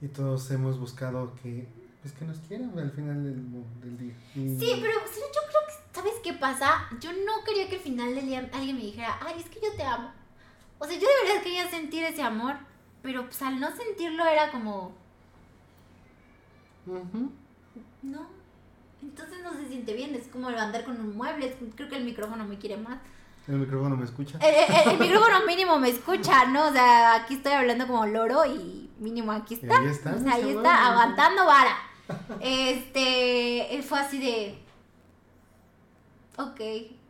Y todos hemos buscado que, pues que nos quieran al final del, del día. Y- Sí, pero sí, yo creo que, ¿sabes qué pasa? Yo no quería que al final del día alguien me dijera, ay, es que yo te amo. O sea, yo de verdad quería sentir ese amor, pero pues al no sentirlo era como, no. Entonces no se siente bien, es como andar con un mueble, creo que el micrófono me quiere más. El micrófono me escucha. El, el- el micrófono mínimo me escucha, ¿no? O sea, aquí estoy hablando como loro y mínimo aquí Y está. ahí está. O sea, ahí está, aguantando vara. Este, él fue así de. Ok,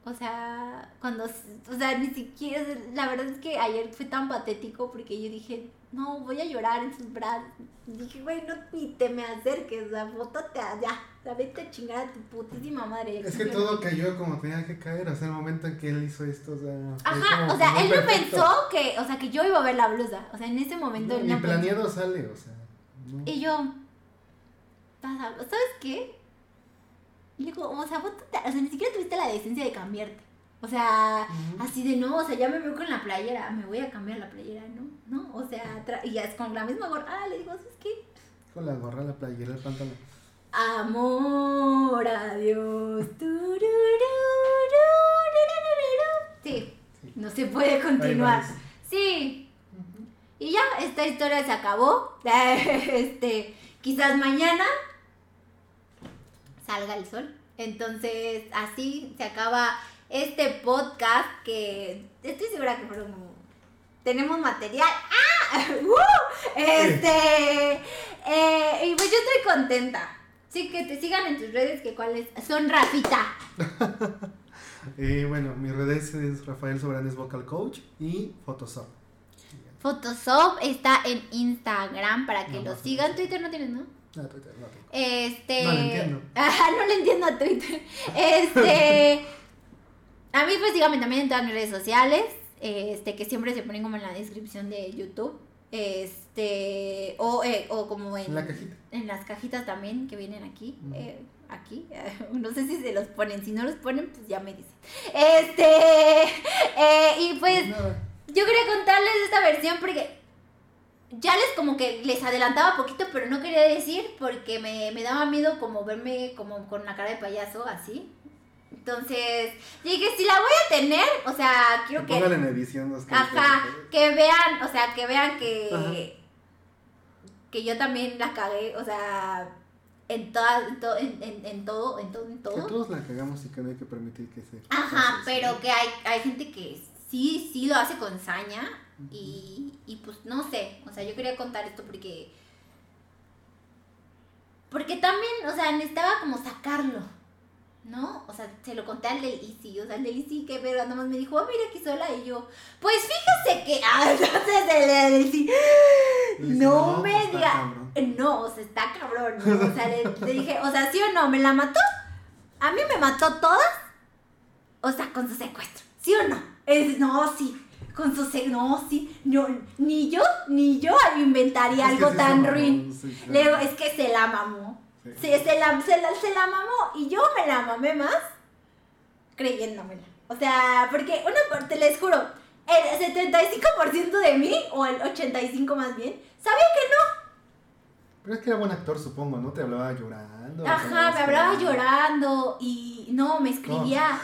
o sea, cuando. O sea, ni siquiera. La verdad es que ayer fue tan patético porque yo dije, no, voy a llorar en sus brazos. Dije, güey, no ni te me acerques, o sea, bótate allá. O sea, vete a chingar a tu putísima madre. Es que todo cayó como tenía que caer, o sea, el momento en que él hizo esto, o sea... Ajá, o sea, él no pensó que, o sea, que yo iba a ver la blusa. O sea, en ese momento No, ni no pensó. planeado sale, o sea... no. Y yo, pasa, ¿sabes qué? Y digo, o sea, vos te- o sea, ni siquiera tuviste la decencia de cambiarte. O sea, así de no, o sea, ya me veo con la playera, me voy a cambiar la playera, ¿no? ¿no? O sea, y ya es con la misma gorra, ah, le digo, es que Con la gorra, la playera, el pantalón. Amor, adiós. Sí, sí, no se puede continuar. Sí. Y ya, esta historia se acabó. Este, quizás mañana salga el sol. Entonces, así se acaba este podcast que estoy segura que fueron tenemos material. ¡Ah! ¡Uh! Este, eh, y pues yo estoy contenta. Sí, que te sigan en tus redes, que cuáles son Rafita. Eh, bueno, mis redes es Rafael Sobranes Vocal Coach y Photoshop. Photoshop está en Instagram para que No, lo no, sigan. no. Twitter no tienes, ¿no? No, Twitter, no tengo. Este. No le entiendo. Ajá, no le entiendo a Twitter. Este. a mí, pues dígame también en todas mis redes sociales. Este, que siempre se ponen como en la descripción de YouTube. Este. O, eh, o como en. La cajita. en las cajitas también que vienen aquí. Eh, aquí. no sé si se los ponen. Si no los ponen, pues ya me dicen. Este. eh, y pues. Nada. Yo quería contarles esta versión porque ya les como que les adelantaba poquito, pero no quería decir porque me, me daba miedo como verme como con una cara de payaso así. Entonces, dije, si la voy a tener, o sea, quiero que... Póngale en edición dos caritas. Ajá, que vean, o sea, que vean que... Ajá. Que yo también la cagué, o sea, en, toda, en, to- en, en, en todo, en todo, en Que todo. todos la cagamos y que no hay que permitir que se. Ajá, pase pero que hay, hay gente que sí, sí lo hace con saña y, y pues no sé, o sea, yo quería contar esto porque... Porque también, o sea, necesitaba como sacarlo, ¿no? O sea, se lo conté al del Easy, o sea, el del Easy que pero nada más me dijo, oh, mira aquí sola y yo, pues fíjese que... Ah, entonces el del Easy, Y dice, no, pues, me está diga... No, o sea, está cabrón. ¿no? O sea, le, le dije, o sea, ¿sí o no? ¿Me la mató? ¿A mí me mató todas? O sea, con su secuestro. ¿Sí o no? Es, no, sí. Con su secuestro. No, sí. No, ni yo, ni yo inventaría Es algo sí tan mamó, ruin. sí, claro. Le digo, es que se la mamó. Sí. Sí, se, la, se, la, se la mamó. Y yo me la mamé más creyéndomela. O sea, porque una parte, les juro, el 75% de mí, o el 85% más bien, sabía que no. Pero es que era buen actor, supongo, ¿no? Te hablaba llorando. Ajá, me hablaba llorando y no, me escribía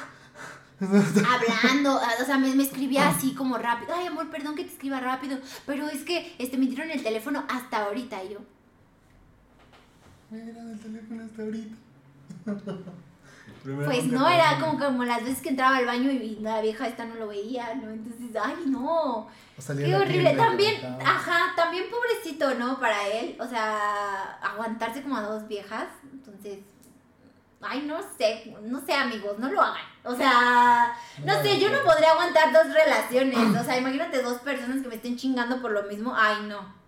hablando, o sea, me, me escribía así como rápido. Ay, amor, perdón que te escriba rápido, pero es que este, me dieron el teléfono hasta ahorita y yo. Me dieron el teléfono hasta ahorita. Pues no, era pasó. como, como las veces que entraba al baño y la vieja esta no lo veía, ¿no? Entonces, ay, no. Qué horrible. También, ajá, también pobrecito, ¿no? Para él, o sea, aguantarse como a dos viejas. Entonces, ay, no sé, no sé, amigos, no lo hagan. O sea, no sé, yo no podría aguantar dos relaciones. O sea, imagínate dos personas que me estén chingando por lo mismo. Ay, no.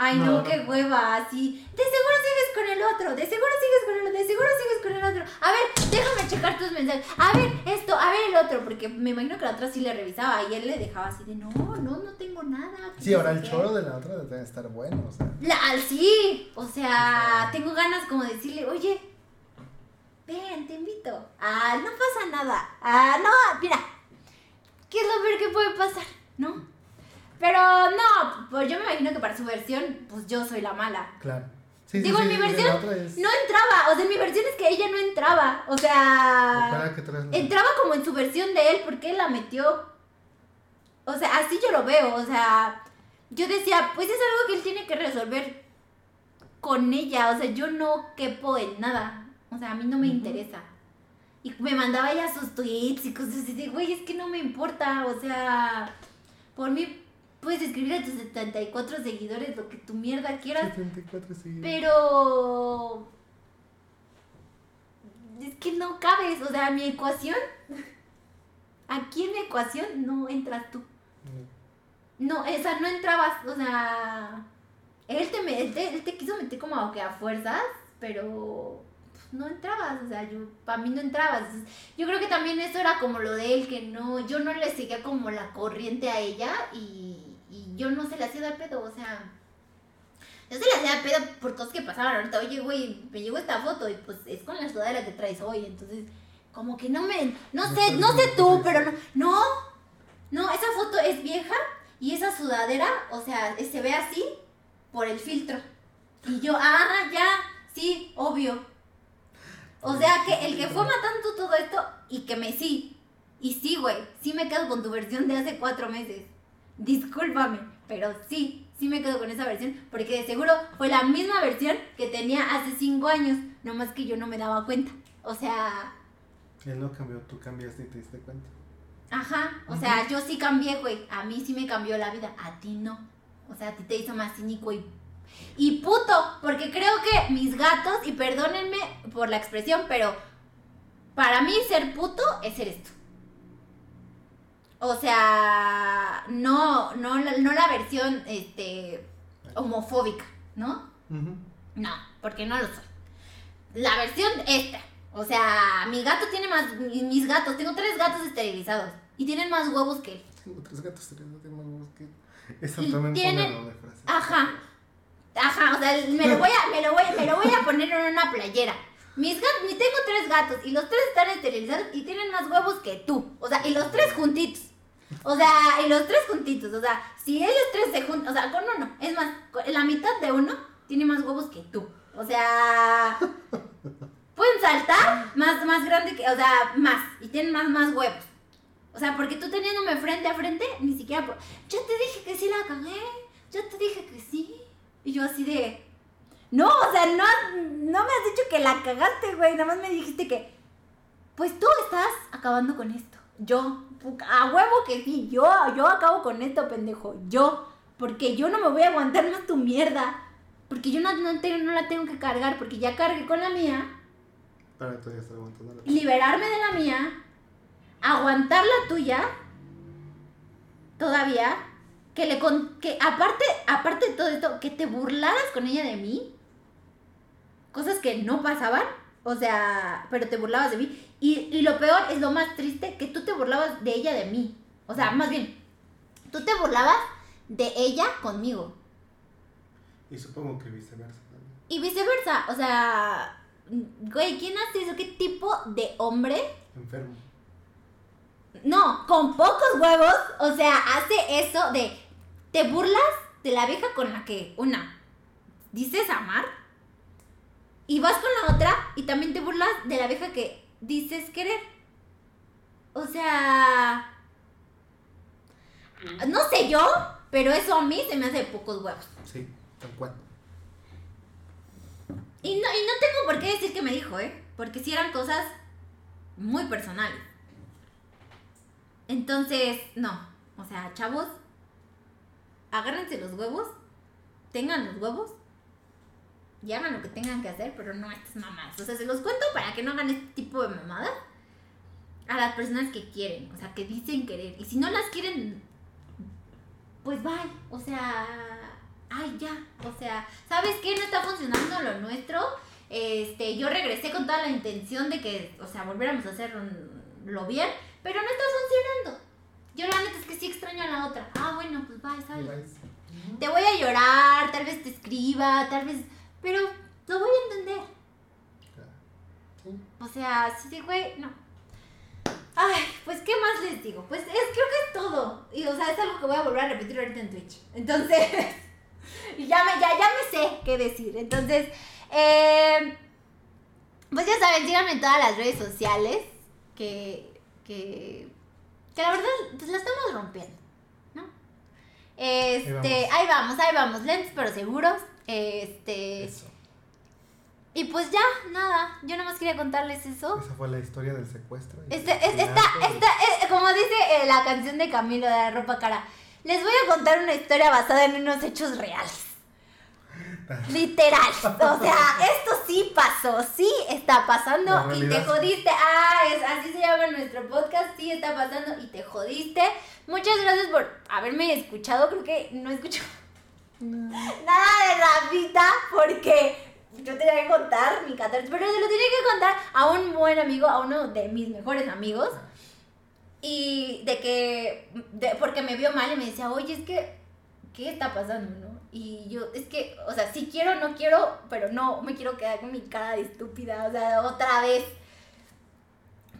Ay, no, No, qué hueva, así. De seguro sigues con el otro, de seguro sigues con el otro, de seguro sigues con el otro. A ver, déjame checar tus mensajes. A ver, esto, a ver el otro, porque me imagino que la otra sí le revisaba y él le dejaba así de, no, no, no tengo nada. Sí, ahora el qué". choro de la otra debe estar bueno, o sea. La, sí, o sea, tengo ganas como de decirle, oye, ven, te invito. Ah, no pasa nada. Ah, no, mira, ¿qué es lo peor que puede pasar? ¿No? Pero no, pues yo me imagino que para su versión, pues yo soy la mala. Claro. Sí, Digo, sí, en mi versión es- no entraba, o sea, en mi versión es que ella no entraba, o sea, la- entraba como en su versión de él porque él la metió. O sea, así yo lo veo, o sea, yo decía, pues es algo que él tiene que resolver con ella, o sea, yo no quepo en nada, o sea, a mí no me interesa. Y me mandaba ella sus tweets y cosas así güey, es que no me importa, o sea, por mí puedes escribir a tus 74 seguidores lo que tu mierda quieras, 74 seguidores. pero es que no cabes, o sea, mi ecuación, aquí en mi ecuación no entras tú. No, esa no entrabas, o sea, él te, me- él te, él te quiso meter como que a fuerzas, pero pues, no entrabas, o sea, yo, para mí no entrabas. Yo creo que también eso era como lo de él, que no, yo no le seguía como la corriente a ella y yo no se le hacía dar pedo, o sea, yo se le hacía pedo por cosas que pasaban ahorita, oye, güey, me llegó esta foto y pues es con la sudadera que traes hoy, entonces, como que no me, no sé, no sé tú, pero no, no, no, esa foto es vieja y esa sudadera, o sea, se ve así por el filtro. Y yo, ah, ya, sí, obvio. O sea, que el que fue matando todo esto y que me sí. Y sí, güey, sí me quedo con tu versión de hace cuatro meses. Discúlpame, pero sí, sí me quedo con esa versión. Porque de seguro fue la misma versión que tenía hace cinco años. Nomás que yo no me daba cuenta. O sea, Él no cambió, tú cambiaste y te diste cuenta. Ajá, o sea, yo sí cambié, güey. A mí sí me cambió la vida, a ti no. O sea, a ti te hizo más cínico y, y puto, porque creo que mis gatos, y perdónenme por la expresión, pero para mí ser puto es ser esto. O sea, no, no, la- no la versión este, homofóbica, ¿no? Ujú. No, porque no lo soy. La versión esta. O sea, mi gato tiene más. mi- Mis gatos, tengo tres gatos esterilizados. Y tienen más huevos que él. Tengo tres gatos, no tengo más huevos que. Eso también de frase. Ajá. Ajá, o sea, me lo voy a, me lo voy, me lo voy a poner en una playera. Mis gatos, tengo tres gatos y los tres están esterilizados y tienen más huevos que tú. O sea, y los tres juntitos. O sea, y los tres juntitos. O sea, si ellos tres se juntan, o sea, con uno, es más, la mitad de uno tiene más huevos que tú. O sea, pueden saltar más, más grande que, o sea, más, y tienen más, más huevos. O sea, porque tú teniéndome frente a frente, ni siquiera, por- yo te dije que sí la cagué, yo te dije que sí. Y yo así de, no, o sea, no, no me has dicho que la cagaste, güey, nada más me dijiste que, pues tú estás acabando con esto. Yo, a huevo que sí, yo, yo acabo con esto, pendejo, yo. Porque yo no me voy a aguantar más tu mierda. Porque yo no, no, la tengo que cargar, porque ya cargué con la mía Ahora todavía estoy aguantando la liberarme de la mía, aguantar la tuya, todavía, que le con, que aparte, aparte de todo esto, que te burlaras con ella de mí, cosas que no pasaban, o sea, pero te burlabas de mí, y, y lo peor es lo más triste, que tú te burlabas de ella de mí, o sea, más bien, tú te burlabas de ella conmigo. Y supongo que viceversa también. Y viceversa, o sea, güey, ¿quién hace eso? ¿Qué tipo de hombre Enfermo. No, con pocos huevos, o sea, hace eso de, te burlas de la vieja con la que, una, dices amar, y vas con la otra y también te burlas de la vieja que dices querer. O sea, no sé yo, pero eso a mí se me hace de pocos huevos. Sí, tal cual. Y no, y no tengo por qué decir que me dijo, ¿eh? Porque si eran cosas muy personales. Entonces, no. O sea, chavos, agárrense los huevos, tengan los huevos y hagan lo que tengan que hacer, pero no estas mamadas. O sea, se los cuento para que no hagan este tipo de mamadas a las personas que quieren, o sea, que dicen querer. Y si no las quieren, pues bye. O sea, ay, ya, o sea, ¿sabes qué? No está funcionando lo nuestro. Este, yo regresé con toda la intención de que, o sea, volviéramos a hacerlo bien, pero no está funcionando. Yo la neta es que sí extraño a la otra. Ah, bueno, pues bye, ¿sabes? Te voy a llorar, tal vez te escriba, tal vez, pero lo voy a entender. O sea, sí, güey, no. Ay, pues, ¿qué más les digo? Pues es, creo que es todo. Y, o sea, es algo que voy a volver a repetir ahorita en Twitch. Entonces, ya, me, ya, ya me sé qué decir. Entonces, eh, pues ya saben, síganme en todas las redes sociales. Que, que, que la verdad, pues la estamos rompiendo. ¿No? Este, ahí vamos, ahí vamos. Lentes, pero seguros. Este. Eso. Y pues ya, nada, yo nada más quería contarles eso. Esa fue la historia del secuestro. Este, esta, esta, eh, como dice eh, la canción de Camilo de la ropa cara, les voy a contar una historia basada en unos hechos reales. Literal. O sea, esto sí pasó, sí está pasando y te jodiste. Ah, es, así se llama nuestro podcast, sí está pasando y te jodiste. Muchas gracias por haberme escuchado. Creo que no escucho nada de Rafita porque yo tenía que contar mi catarsis, pero se lo tenía que contar a un buen amigo, a uno de mis mejores amigos. Y de que, porque me vio mal y me decía, oye, es que, ¿qué está pasando, no? Y yo, es que, o sea, sí quiero, no quiero, pero no me quiero quedar con mi cara de estúpida, o sea, otra vez.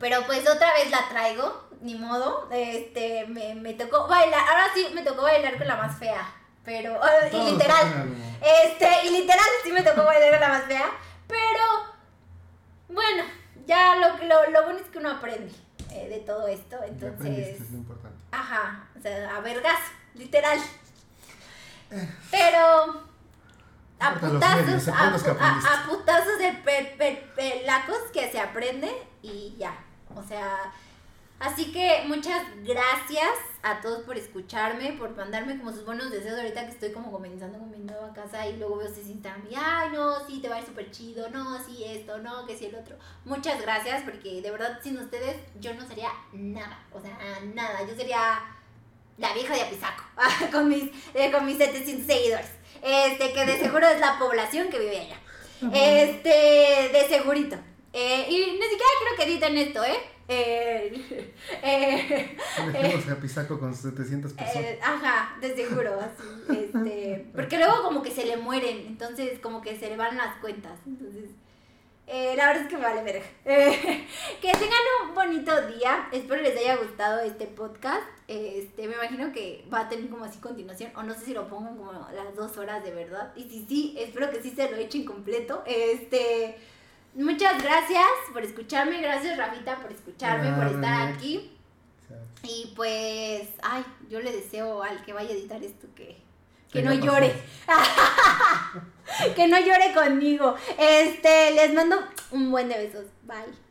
Pero pues otra vez la traigo, ni modo. Este, me, me tocó bailar, ahora sí me tocó bailar con la más fea. Pero, y literal, este, y literal sí me tocó bailar la más fea, pero bueno, ya lo, lo, lo bueno es que uno aprende eh, de todo esto, entonces... Es importante. Ajá, o sea, a vergas, literal. Eh. Pero a putazos, a, a, putazos de pelacos que se aprende y ya. O sea, Así que muchas gracias a todos por escucharme, por mandarme como sus buenos deseos ahorita que estoy como comenzando con mi nueva casa y luego veo si Instagram y ay no, sí te va a ir súper chido, no, sí esto, no, que sí el otro. Muchas gracias porque de verdad sin ustedes yo no sería nada, o sea, nada, yo sería la vieja de Apizaco con mis, eh, con mis 700 seguidores, este que de seguro es la población que vive allá, este, de segurito. Eh, y ni siquiera quiero que editen esto, ¿eh? Eh, eh, Dejemos a Pisaco con 700 pesos. Eh, ajá, de seguro, así. Este, porque luego como que se le mueren, entonces como que se le van las cuentas. Entonces, eh, la verdad es que me vale verga. que tengan un bonito día. Espero les haya gustado este podcast. Este, me imagino que va a tener como así continuación. O no sé si lo pongo como las dos horas de verdad. Y si sí, espero que sí se lo echen completo. Este. Muchas gracias por escucharme, gracias Rafita por escucharme, por estar aquí. Y pues, ay, yo le deseo al que vaya a editar esto que, que no llore. que no llore conmigo. Este, les mando un buen de besos. Bye.